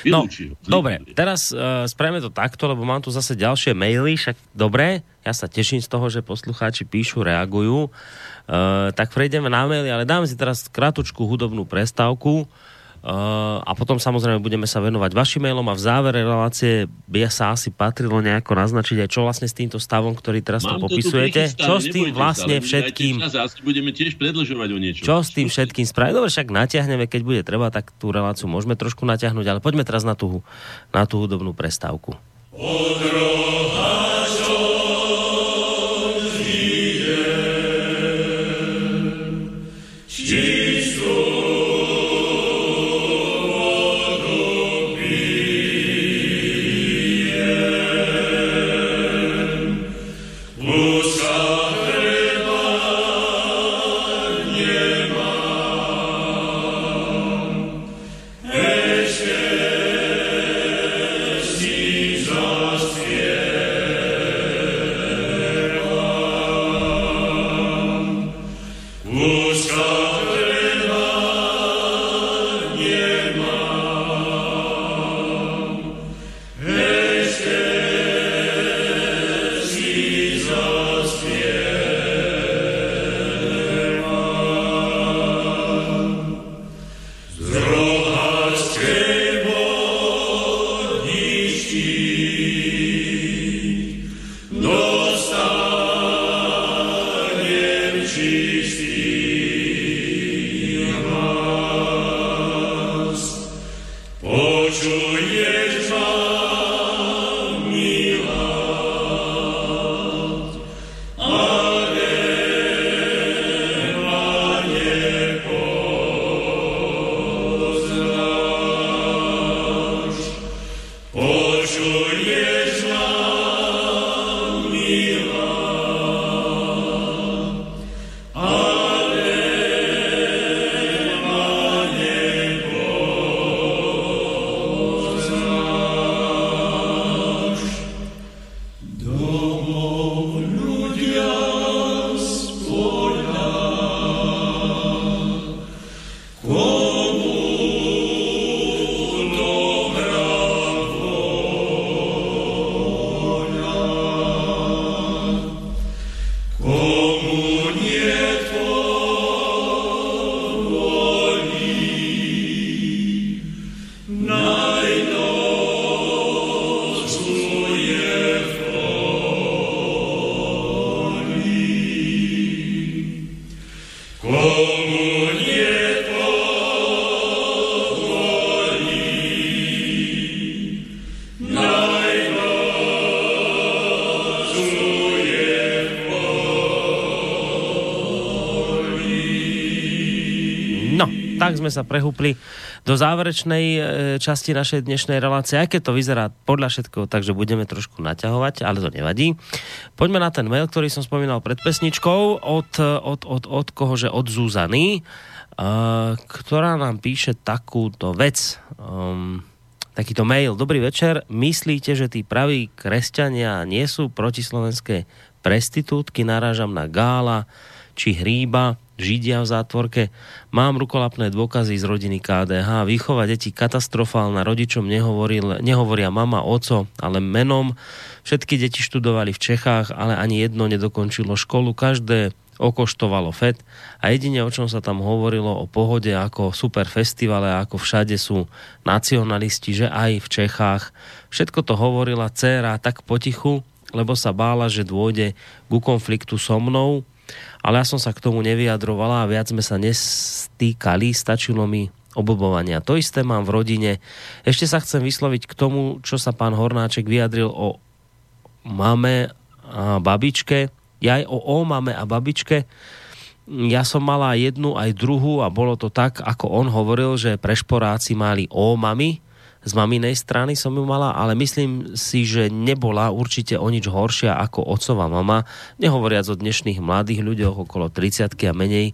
No, dobre, teraz uh, spravíme to takto, lebo mám tu zase ďalšie maily, však dobre, ja sa teším z toho, že poslucháči píšu, reagujú. Uh, tak prejdeme na maily, ale dáme si teraz kratučku hudobnú prestávku. Uh, a potom samozrejme budeme sa venovať vašim mailom a v závere relácie by sa asi patrilo nejako naznačiť aj čo vlastne s týmto stavom, ktorý teraz Mám tu popisujete. čo s tým vlastne všetkým... budeme tiež predlžovať o niečo. Čo s tým všetkým spraviť? Dobre, však natiahneme, keď bude treba, tak tú reláciu môžeme trošku natiahnuť, ale poďme teraz na tú, na tú hudobnú prestávku. Odrohačov. Sa prehúpli do záverečnej e, časti našej dnešnej relácie, aj keď to vyzerá podľa všetkého, takže budeme trošku naťahovať, ale to nevadí. Poďme na ten mail, ktorý som spomínal pred pesničkou, od, od, od, od koho, že od Zuzany, uh, ktorá nám píše takúto vec. Um, takýto mail. Dobrý večer. Myslíte, že tí praví kresťania nie sú protislovenské prestitútky? Narážam na Gála či Hríba Židia v zátvorke. Mám rukolapné dôkazy z rodiny KDH. Výchova detí katastrofálna. Rodičom nehovoril, nehovoria mama, oco, ale menom. Všetky deti študovali v Čechách, ale ani jedno nedokončilo školu. Každé okoštovalo FED a jedine o čom sa tam hovorilo o pohode ako super festivale, ako všade sú nacionalisti, že aj v Čechách. Všetko to hovorila dcéra tak potichu, lebo sa bála, že dôjde ku konfliktu so mnou, ale ja som sa k tomu nevyjadrovala a viac sme sa nestýkali, stačilo mi obobovania. To isté mám v rodine. Ešte sa chcem vysloviť k tomu, čo sa pán Hornáček vyjadril o mame a babičke. Ja aj o, o mame a babičke. Ja som mala jednu aj druhú a bolo to tak, ako on hovoril, že prešporáci mali o mami z maminej strany som ju mala, ale myslím si, že nebola určite o nič horšia ako otcová mama, nehovoriac o dnešných mladých ľuďoch okolo 30 a menej.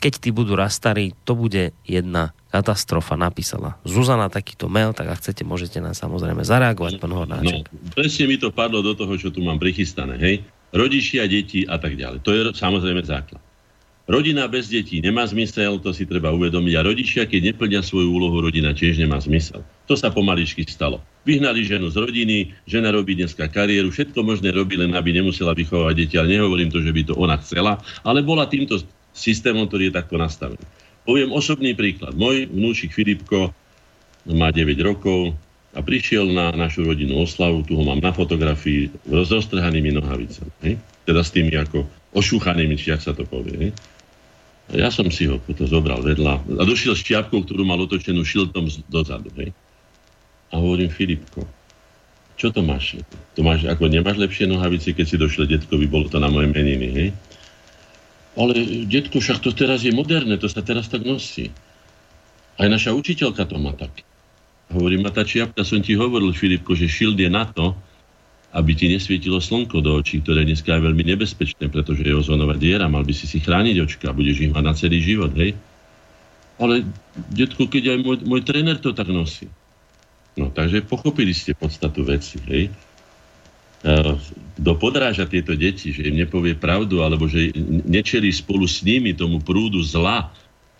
Keď tí budú raz starí, to bude jedna katastrofa, napísala Zuzana takýto mail, tak ak chcete, môžete nám samozrejme zareagovať, pán Hornáček. No, presne mi to padlo do toho, čo tu mám prichystané, hej? Rodičia, deti a tak ďalej. To je samozrejme základ. Rodina bez detí nemá zmysel, to si treba uvedomiť. A rodičia, keď neplnia svoju úlohu, rodina tiež nemá zmysel. To sa pomaličky stalo. Vyhnali ženu z rodiny, žena robí dneska kariéru, všetko možné robí, len aby nemusela vychovávať deti. Ale nehovorím to, že by to ona chcela, ale bola týmto systémom, ktorý je takto nastavený. Poviem osobný príklad. Môj vnúčik Filipko má 9 rokov a prišiel na našu rodinnú oslavu, tu ho mám na fotografii, s roztrhanými nohavicami. Teda s tými ako ošúchanými, či ak sa to povie. Ja som si ho potom zobral vedľa a došiel s čiapkou, ktorú mal otočenú šiltom dozadu. Hej. A hovorím, Filipko, čo to máš? To máš, ako nemáš lepšie nohavice, keď si došiel detkovi, bolo to na moje meniny, hej? Ale detko, však to teraz je moderné, to sa teraz tak nosí. Aj naša učiteľka to má tak. Hovorím, a tá čiapka, som ti hovoril, Filipko, že šild je na to, aby ti nesvietilo slnko do očí, ktoré dneska je veľmi nebezpečné, pretože je ozónová diera, mal by si si chrániť očka, budeš ich mať na celý život, hej? Ale, detko, keď aj môj, môj tréner to tak nosí. No, takže pochopili ste podstatu veci, hej? Kto podráža tieto deti, že im nepovie pravdu, alebo že nečelí spolu s nimi tomu prúdu zla,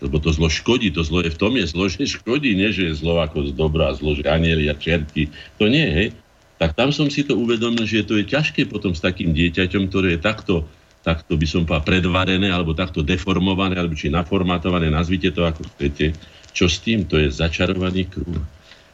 lebo to zlo škodí, to zlo je v tom je zlo, že škodí, nie že je zlo ako z dobra, zlo, že anieli a čerky, to nie, hej? Tak tam som si to uvedomil, že to je ťažké potom s takým dieťaťom, ktoré je takto, takto by som povedal, predvarené, alebo takto deformované, alebo či naformatované, nazvite to ako chcete. Čo s tým? To je začarovaný kruh.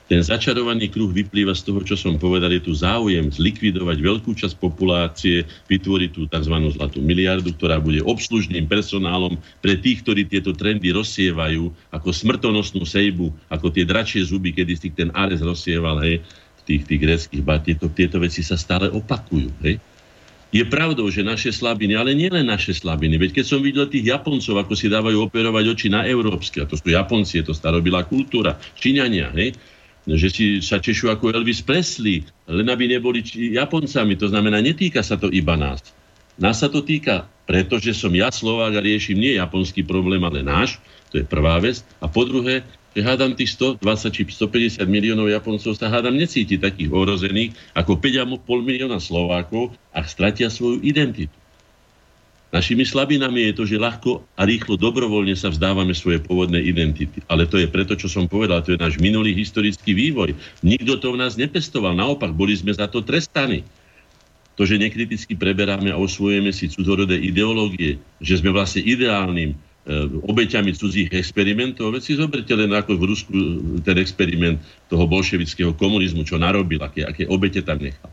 Ten začarovaný kruh vyplýva z toho, čo som povedal, je tu záujem zlikvidovať veľkú časť populácie, vytvoriť tú tzv. zlatú miliardu, ktorá bude obslužným personálom pre tých, ktorí tieto trendy rozsievajú ako smrtonosnú sejbu, ako tie dračie zuby, kedy si ten Ares rozsieval, hej, tých, tých greckých bát, tieto, veci sa stále opakujú. Hej? Je pravdou, že naše slabiny, ale nielen naše slabiny, veď keď som videl tých Japoncov, ako si dávajú operovať oči na európske, a to sú Japonci, je to starobilá kultúra, Číňania, hej? že si sa češu ako Elvis Presley, len aby neboli Japoncami, to znamená, netýka sa to iba nás. Nás sa to týka, pretože som ja Slovák a riešim nie japonský problém, ale náš, to je prvá vec. A po druhé, že hádam tých 120 či 150 miliónov Japoncov sa hádam necíti takých ohrozených ako 5,5 milióna Slovákov a stratia svoju identitu. Našimi slabinami je to, že ľahko a rýchlo dobrovoľne sa vzdávame svoje pôvodné identity. Ale to je preto, čo som povedal, to je náš minulý historický vývoj. Nikto to v nás nepestoval, naopak boli sme za to trestaní. To, že nekriticky preberáme a osvojujeme si cudzorodé ideológie, že sme vlastne ideálnym obeťami cudzích experimentov. Veď si zoberte len ako v Rusku eh, ten experiment toho bolševického komunizmu, čo narobil, aké, aké obete tam nechal.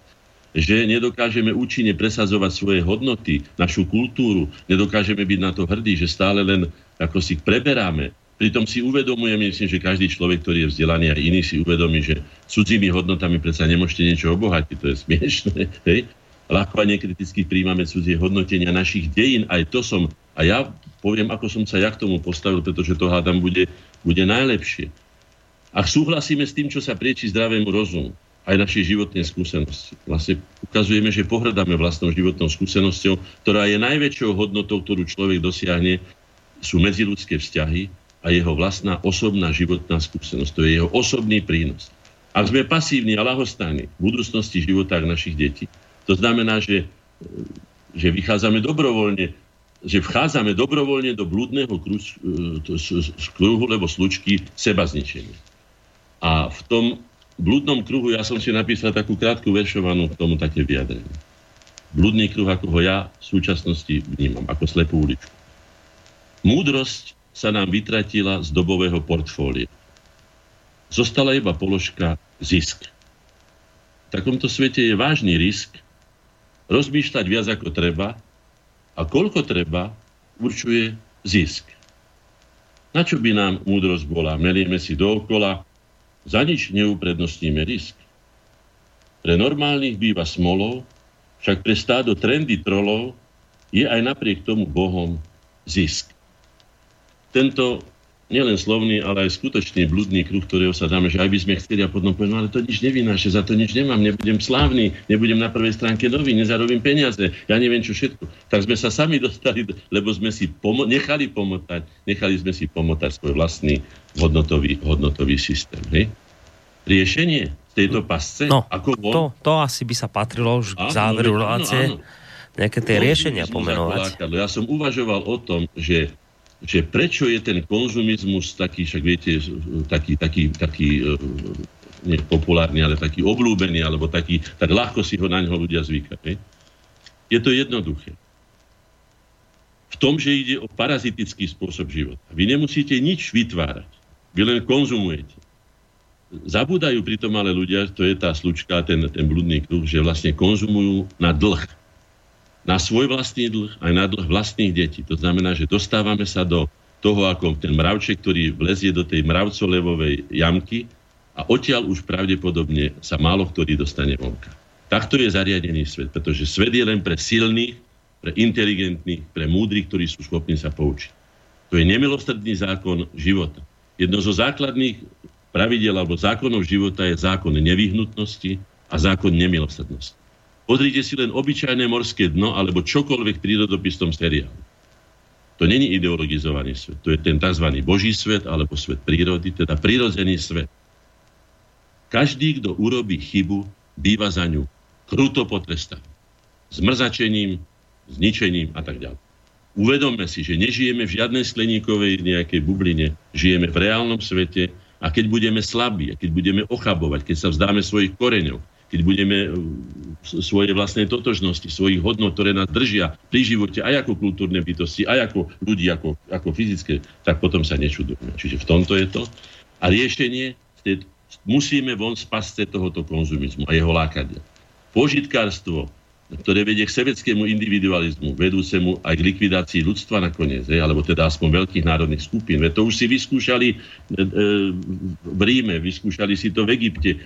Že nedokážeme účinne presadzovať svoje hodnoty, našu kultúru, nedokážeme byť na to hrdí, že stále len ako si preberáme. Pritom si uvedomujeme, myslím, že každý človek, ktorý je vzdelaný a iný si uvedomí, že cudzími hodnotami predsa nemôžete niečo obohatiť, to je smiešné. Hej? ľahko a nekriticky príjmame cudzie hodnotenia našich dejín. Aj to som, a ja poviem, ako som sa ja k tomu postavil, pretože to hádam bude, bude najlepšie. Ak súhlasíme s tým, čo sa prieči zdravému rozumu, aj našej životnej skúsenosti. Vlastne ukazujeme, že pohrdáme vlastnou životnou skúsenosťou, ktorá je najväčšou hodnotou, ktorú človek dosiahne, sú medziludské vzťahy a jeho vlastná osobná životná skúsenosť. To je jeho osobný prínos. Ak sme pasívni a lahostáni v budúcnosti života našich detí, to znamená, že, že vychádzame dobrovoľne, že vchádzame dobrovoľne do blúdneho kruhu, lebo slučky seba zničenia. A v tom blúdnom kruhu ja som si napísal takú krátku veršovanú k tomu také vyjadrenie. Blúdny kruh, ako ho ja v súčasnosti vnímam, ako slepú uličku. Múdrosť sa nám vytratila z dobového portfólia. Zostala iba položka zisk. V takomto svete je vážny risk rozmýšľať viac ako treba a koľko treba určuje zisk. Na čo by nám múdrosť bola? Melieme si dookola, za nič neuprednostníme risk. Pre normálnych býva smolov, však pre stádo trendy trolov je aj napriek tomu Bohom zisk. Tento nielen slovný, ale aj skutočný blúdny kruh, ktorého sa dáme, že aj by sme chceli a potom poviem, ale to nič nevynáše, za to nič nemám, nebudem slávny, nebudem na prvej stránke nový, nezarobím peniaze, ja neviem čo všetko. Tak sme sa sami dostali, lebo sme si pomo- nechali pomotať, nechali sme si pomotať svoj vlastný hodnotový, hodnotový systém. Hej? Riešenie tejto pasce? No, ako bol? To, to asi by sa patrilo už k záveru relácie. Nejaké tie riešenia pomenovať. Ja som uvažoval o tom, že že prečo je ten konzumizmus taký, však viete, taký, taký, taký e, nie populárny, ale taký obľúbený, alebo taký, tak ľahko si ho na ňo ľudia zvykajú. Je to jednoduché. V tom, že ide o parazitický spôsob života. Vy nemusíte nič vytvárať. Vy len konzumujete. Zabúdajú pritom ale ľudia, to je tá slučka, ten, ten blúdny kruh, že vlastne konzumujú na dlh na svoj vlastný dlh, aj na dlh vlastných detí. To znamená, že dostávame sa do toho, ako ten mravček, ktorý vlezie do tej mravcolevovej jamky a odtiaľ už pravdepodobne sa málo ktorý dostane vonka. Takto je zariadený svet, pretože svet je len pre silných, pre inteligentných, pre múdrych, ktorí sú schopní sa poučiť. To je nemilostredný zákon života. Jedno zo základných pravidel alebo zákonov života je zákon nevyhnutnosti a zákon nemilosrdnosti. Pozrite si len obyčajné morské dno alebo čokoľvek prírodopisnom seriálu. To není ideologizovaný svet. To je ten tzv. Boží svet alebo svet prírody, teda prírodzený svet. Každý, kto urobí chybu, býva za ňu kruto potrestaný. Zmrzačením, zničením a tak ďalej. Uvedomme si, že nežijeme v žiadnej skleníkovej nejakej bubline, žijeme v reálnom svete a keď budeme slabí, a keď budeme ochabovať, keď sa vzdáme svojich koreňov, keď budeme e, svoje vlastnej totožnosti, svojich hodnot, ktoré nás držia pri živote aj ako kultúrne bytosti, aj ako ľudí, ako, ako fyzické, tak potom sa nečudujeme. Čiže v tomto je to. A riešenie, musíme von z pasce tohoto konzumizmu a jeho lákania. Požitkárstvo, ktoré vedie k sebeckému individualizmu, vedúcemu aj k likvidácii ľudstva nakoniec, je, alebo teda aspoň veľkých národných skupín. Veď to už si vyskúšali e, e, v Ríme, vyskúšali si to v Egypte.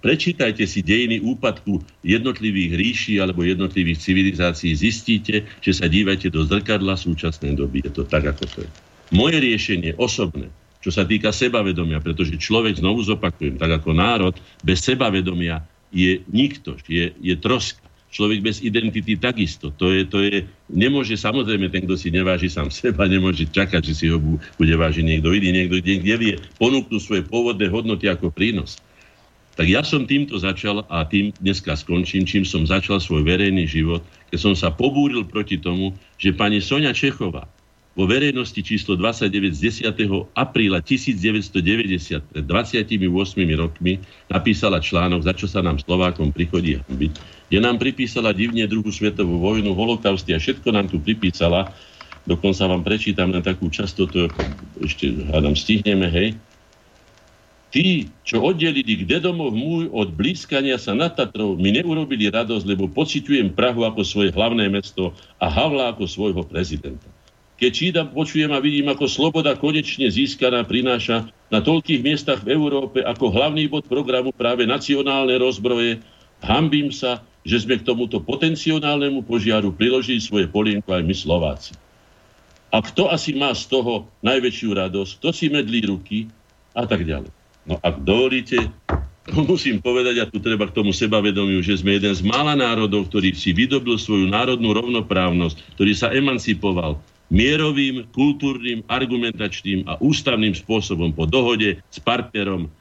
Prečítajte si dejiny úpadku jednotlivých ríší alebo jednotlivých civilizácií. Zistíte, že sa dívajte do zrkadla súčasnej doby. Je to tak, ako to je. Moje riešenie osobné, čo sa týka sebavedomia, pretože človek, znovu zopakujem, tak ako národ, bez sebavedomia je nikto, je, je troska človek bez identity takisto. To je, to je, nemôže samozrejme ten, kto si neváži sám seba, nemôže čakať, že si ho bude vážiť niekto iný, niekto niekde vie ponúknuť svoje pôvodné hodnoty ako prínos. Tak ja som týmto začal a tým dneska skončím, čím som začal svoj verejný život, keď som sa pobúril proti tomu, že pani Sonia Čechová, vo verejnosti číslo 29 z 10. apríla 1990, pred 28 rokmi, napísala článok, za čo sa nám Slovákom prichodí hambiť, kde nám pripísala divne druhú svetovú vojnu, holokausty a všetko nám tu pripísala. Dokonca vám prečítam na takú častotu, ešte hádam, stihneme, hej. Tí, čo oddelili kde domov môj od blízkania sa na Tatrov, mi neurobili radosť, lebo pociťujem Prahu ako svoje hlavné mesto a Havla ako svojho prezidenta. Keď čítam, počujem a vidím, ako sloboda konečne získaná prináša na toľkých miestach v Európe ako hlavný bod programu práve nacionálne rozbroje, hambím sa, že sme k tomuto potenciálnemu požiaru priložili svoje polienko aj my Slováci. A kto asi má z toho najväčšiu radosť, kto si medlí ruky a tak ďalej. No ak dovolíte, musím povedať, a tu treba k tomu sebavedomiu, že sme jeden z mála národov, ktorý si vydobil svoju národnú rovnoprávnosť, ktorý sa emancipoval mierovým, kultúrnym, argumentačným a ústavným spôsobom po dohode s partnerom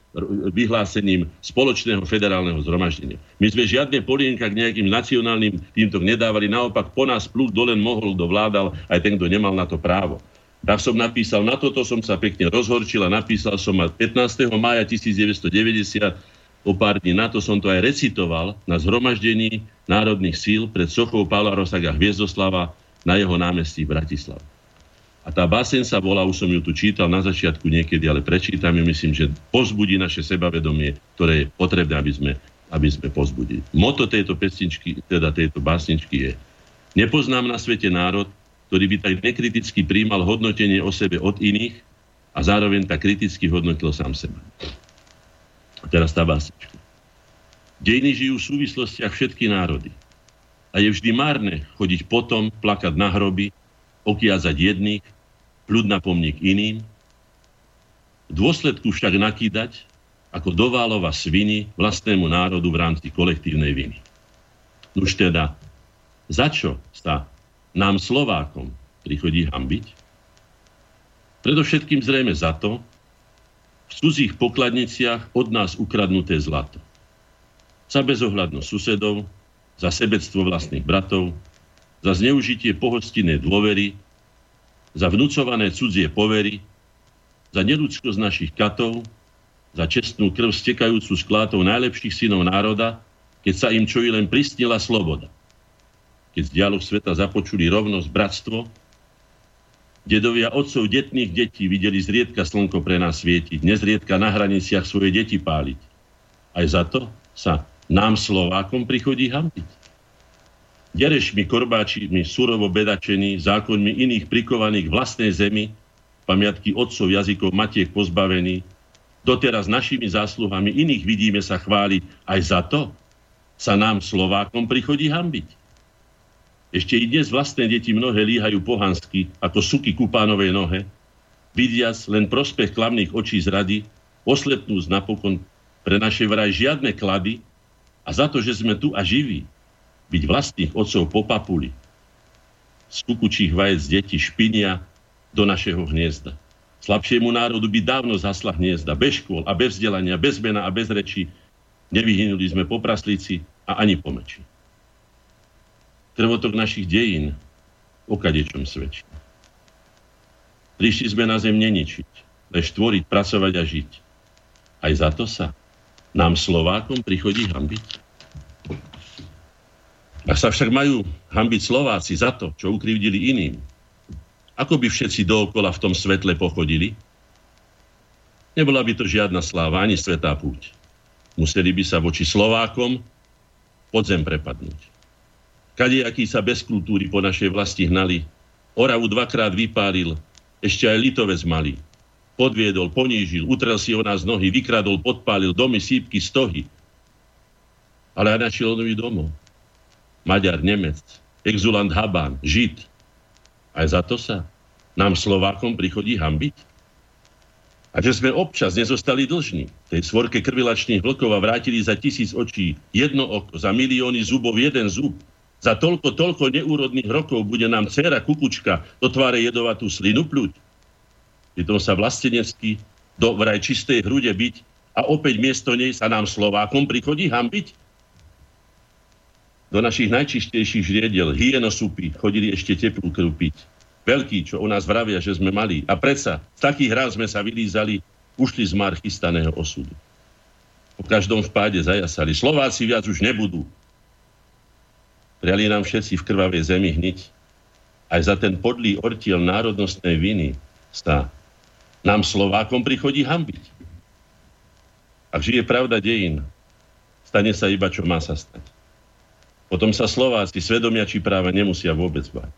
vyhlásením spoločného federálneho zhromaždenia. My sme žiadne polienka k nejakým nacionálnym týmto nedávali, naopak po nás plúk dolen mohol, kto vládal, aj ten, kto nemal na to právo. Tak som napísal, na toto som sa pekne rozhorčil a napísal som 15. mája 1990, o pár dní na to som to aj recitoval na zhromaždení národných síl pred sochou Pavla Rosaga Hviezdoslava na jeho námestí v Bratislave. A tá básen sa volá, už som ju tu čítal na začiatku niekedy, ale prečítam ju, myslím, že pozbudí naše sebavedomie, ktoré je potrebné, aby sme, aby sme pozbudili. Moto tejto pesničky, teda tejto básničky je Nepoznám na svete národ, ktorý by tak nekriticky príjmal hodnotenie o sebe od iných a zároveň tak kriticky hodnotil sám seba. A teraz tá básnička. Dejiny žijú v súvislostiach všetky národy. A je vždy márne chodiť potom, plakať na hroby, okiazať jedných ľud na pomník iným, dôsledku však nakýdať ako doválova sviny vlastnému národu v rámci kolektívnej viny. Už teda, za čo sa nám Slovákom prichodí hambiť? Predovšetkým zrejme za to, v cudzích pokladniciach od nás ukradnuté zlato. Za bezohľadnosť susedov, za sebectvo vlastných bratov, za zneužitie pohostinnej dôvery za vnúcované cudzie povery, za neludskosť našich katov, za čestnú krv stekajúcu z klátov najlepších synov národa, keď sa im čo i len pristnila sloboda. Keď z dialog sveta započuli rovnosť, bratstvo, dedovia otcov detných detí videli zriedka slnko pre nás svietiť, nezriedka na hraniciach svoje deti páliť. Aj za to sa nám Slovákom prichodí hambiť derešmi, korbáčimi, surovo bedačení, zákonmi iných prikovaných vlastnej zemi, pamiatky otcov jazykov matiek pozbavení, doteraz našimi zásluhami iných vidíme sa chváliť, aj za to sa nám Slovákom prichodí hambiť. Ešte i dnes vlastné deti mnohé líhajú pohansky, ako suky ku pánovej nohe, vidiac len prospech klamných očí z rady, oslepnúc napokon pre naše vraj žiadne klady a za to, že sme tu a živí, byť vlastných otcov po papuli. Z kukučích vajec deti špinia do našeho hniezda. Slabšiemu národu by dávno zasla hniezda, bez škôl a bez vzdelania, bez mena a bez reči. Nevyhynuli sme po praslíci a ani po meči. Trvotok našich dejín o kadečom svedčí. Prišli sme na zem neničiť, lež tvoriť, pracovať a žiť. Aj za to sa nám Slovákom prichodí hambiť. Ak sa však majú hambiť Slováci za to, čo ukrivdili iným, ako by všetci dookola v tom svetle pochodili? Nebola by to žiadna sláva ani svetá púť. Museli by sa voči Slovákom podzem prepadnúť. aký sa bez kultúry po našej vlasti hnali, Oravu dvakrát vypálil, ešte aj Litovec malý. Podviedol, ponížil, utrel si o nás nohy, vykradol, podpálil domy, sípky, stohy. Ale aj našiel nový domov Maďar, Nemec, exulant Habán, Žid. Aj za to sa nám Slovákom prichodí hambiť? A že sme občas nezostali dlžní tej svorke krvilačných vlkov a vrátili za tisíc očí jedno oko, za milióny zubov jeden zub. Za toľko, toľko neúrodných rokov bude nám dcera kukučka do tváre jedovatú slinu pľuť. Pritom sa vlastenecky do vraj čistej hrude byť a opäť miesto nej sa nám Slovákom prichodí hambiť? Do našich najčistejších žriediel, hyenosupy, chodili ešte teplú krv piť. Veľký, čo o nás vravia, že sme mali. A predsa, z takých hrám sme sa vylízali, ušli z mar chystaného osudu. Po každom vpáde zajasali. Slováci viac už nebudú. Priali nám všetci v krvavej zemi hniť. Aj za ten podlý ortiel národnostnej viny sa nám Slovákom prichodí hambiť. Ak žije pravda dejín, stane sa iba, čo má sa stať. Potom sa Slováci svedomia či práva nemusia vôbec báť.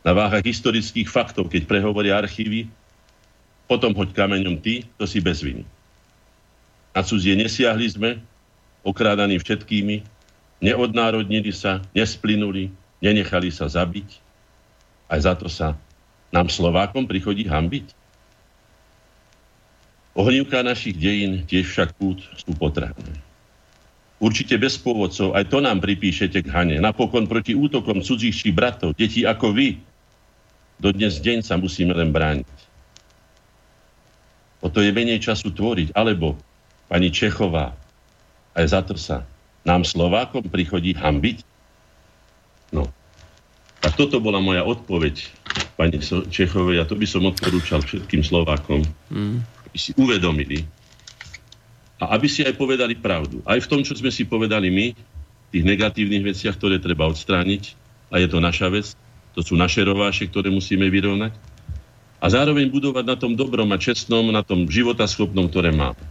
Na váhach historických faktov, keď prehovoria archívy, potom hoď kameňom ty, to si bez viny. Na cudzie nesiahli sme, okrádaní všetkými, neodnárodnili sa, nesplynuli, nenechali sa zabiť. Aj za to sa Nám Slovákom prichodí hambiť. Ohnívka našich dejín tiež však pút sú potrebné. Určite bez pôvodcov, aj to nám pripíšete k Hane. Napokon proti útokom cudzích či bratov, detí ako vy, do dnes deň sa musíme len brániť. O to je menej času tvoriť. Alebo, pani Čechová, aj za to sa nám Slovákom prichodí hambiť? No. A toto bola moja odpoveď pani Čechovej a to by som odporúčal všetkým Slovákom, mm. aby si uvedomili a aby si aj povedali pravdu. Aj v tom, čo sme si povedali my, tých negatívnych veciach, ktoré treba odstrániť, a je to naša vec, to sú naše rováše, ktoré musíme vyrovnať, a zároveň budovať na tom dobrom a čestnom, na tom životaschopnom, ktoré máme.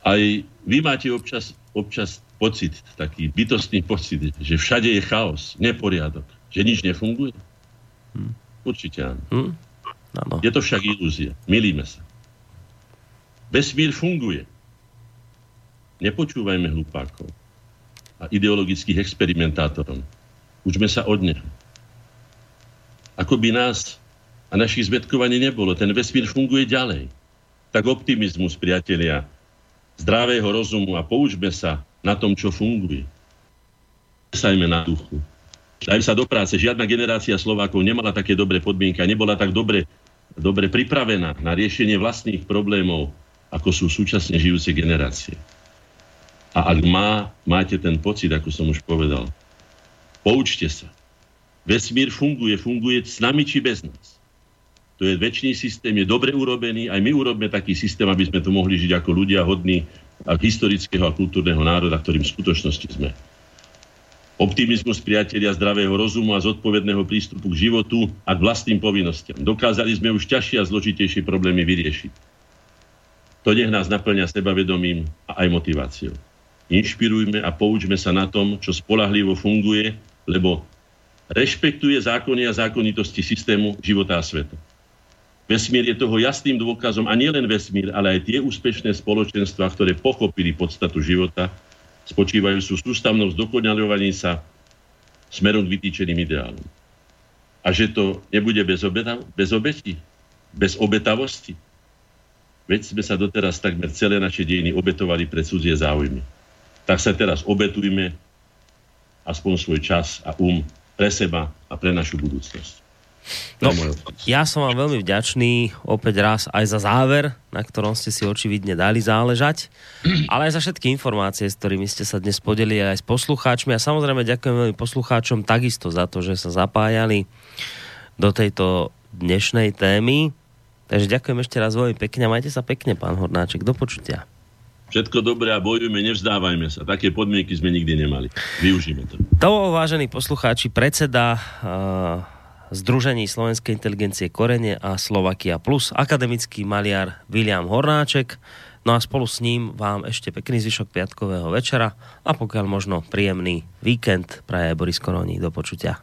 Aj vy máte občas, občas pocit, taký bytostný pocit, že všade je chaos, neporiadok, že nič nefunguje? Hm. Určite áno. Hm. Je to však ilúzia. Milíme sa. Vesmír funguje. Nepočúvajme hlupákov a ideologických experimentátorov. Učme sa od neho. Ako by nás a našich zmetkovaní nebolo. Ten vesmír funguje ďalej. Tak optimizmus, priatelia, zdravého rozumu a poučme sa na tom, čo funguje. Sajme na duchu. Dajme sa do práce. Žiadna generácia Slovákov nemala také dobré podmienky nebola tak dobre, dobre pripravená na riešenie vlastných problémov, ako sú súčasne žijúce generácie. A ak má, máte ten pocit, ako som už povedal, poučte sa. Vesmír funguje, funguje s nami či bez nás. To je väčší systém, je dobre urobený, aj my urobíme taký systém, aby sme tu mohli žiť ako ľudia hodní a historického a kultúrneho národa, ktorým v skutočnosti sme. Optimizmus priatelia zdravého rozumu a zodpovedného prístupu k životu a k vlastným povinnostiam. Dokázali sme už ťažšie a zložitejšie problémy vyriešiť. To nech nás naplňa sebavedomím a aj motiváciou. Inšpirujme a poučme sa na tom, čo spolahlivo funguje, lebo rešpektuje zákony a zákonitosti systému života a sveta. Vesmír je toho jasným dôkazom a nielen vesmír, ale aj tie úspešné spoločenstva, ktoré pochopili podstatu života, spočívajú sú sústavnou zdokonalovaní sa smerom k vytýčeným ideálom. A že to nebude bez, obeta- bez obeti, bez obetavosti. Veď sme sa doteraz takmer celé naše dejiny obetovali pre cudzie záujmy. Tak sa teraz obetujme aspoň svoj čas a um pre seba a pre našu budúcnosť. No, ja som vám veľmi vďačný opäť raz aj za záver, na ktorom ste si očividne dali záležať, ale aj za všetky informácie, s ktorými ste sa dnes podelili aj s poslucháčmi a samozrejme ďakujem veľmi poslucháčom takisto za to, že sa zapájali do tejto dnešnej témy. Takže ďakujem ešte raz veľmi pekne a majte sa pekne, pán Hornáček. Do počutia. Všetko dobré a bojujme, nevzdávajme sa. Také podmienky sme nikdy nemali. Využíme to. To, vážení poslucháči, predseda uh Združení slovenskej inteligencie Korene a Slovakia Plus, akademický maliar William Hornáček. No a spolu s ním vám ešte pekný zvyšok piatkového večera a pokiaľ možno príjemný víkend praje Boris Koroni. Do počutia.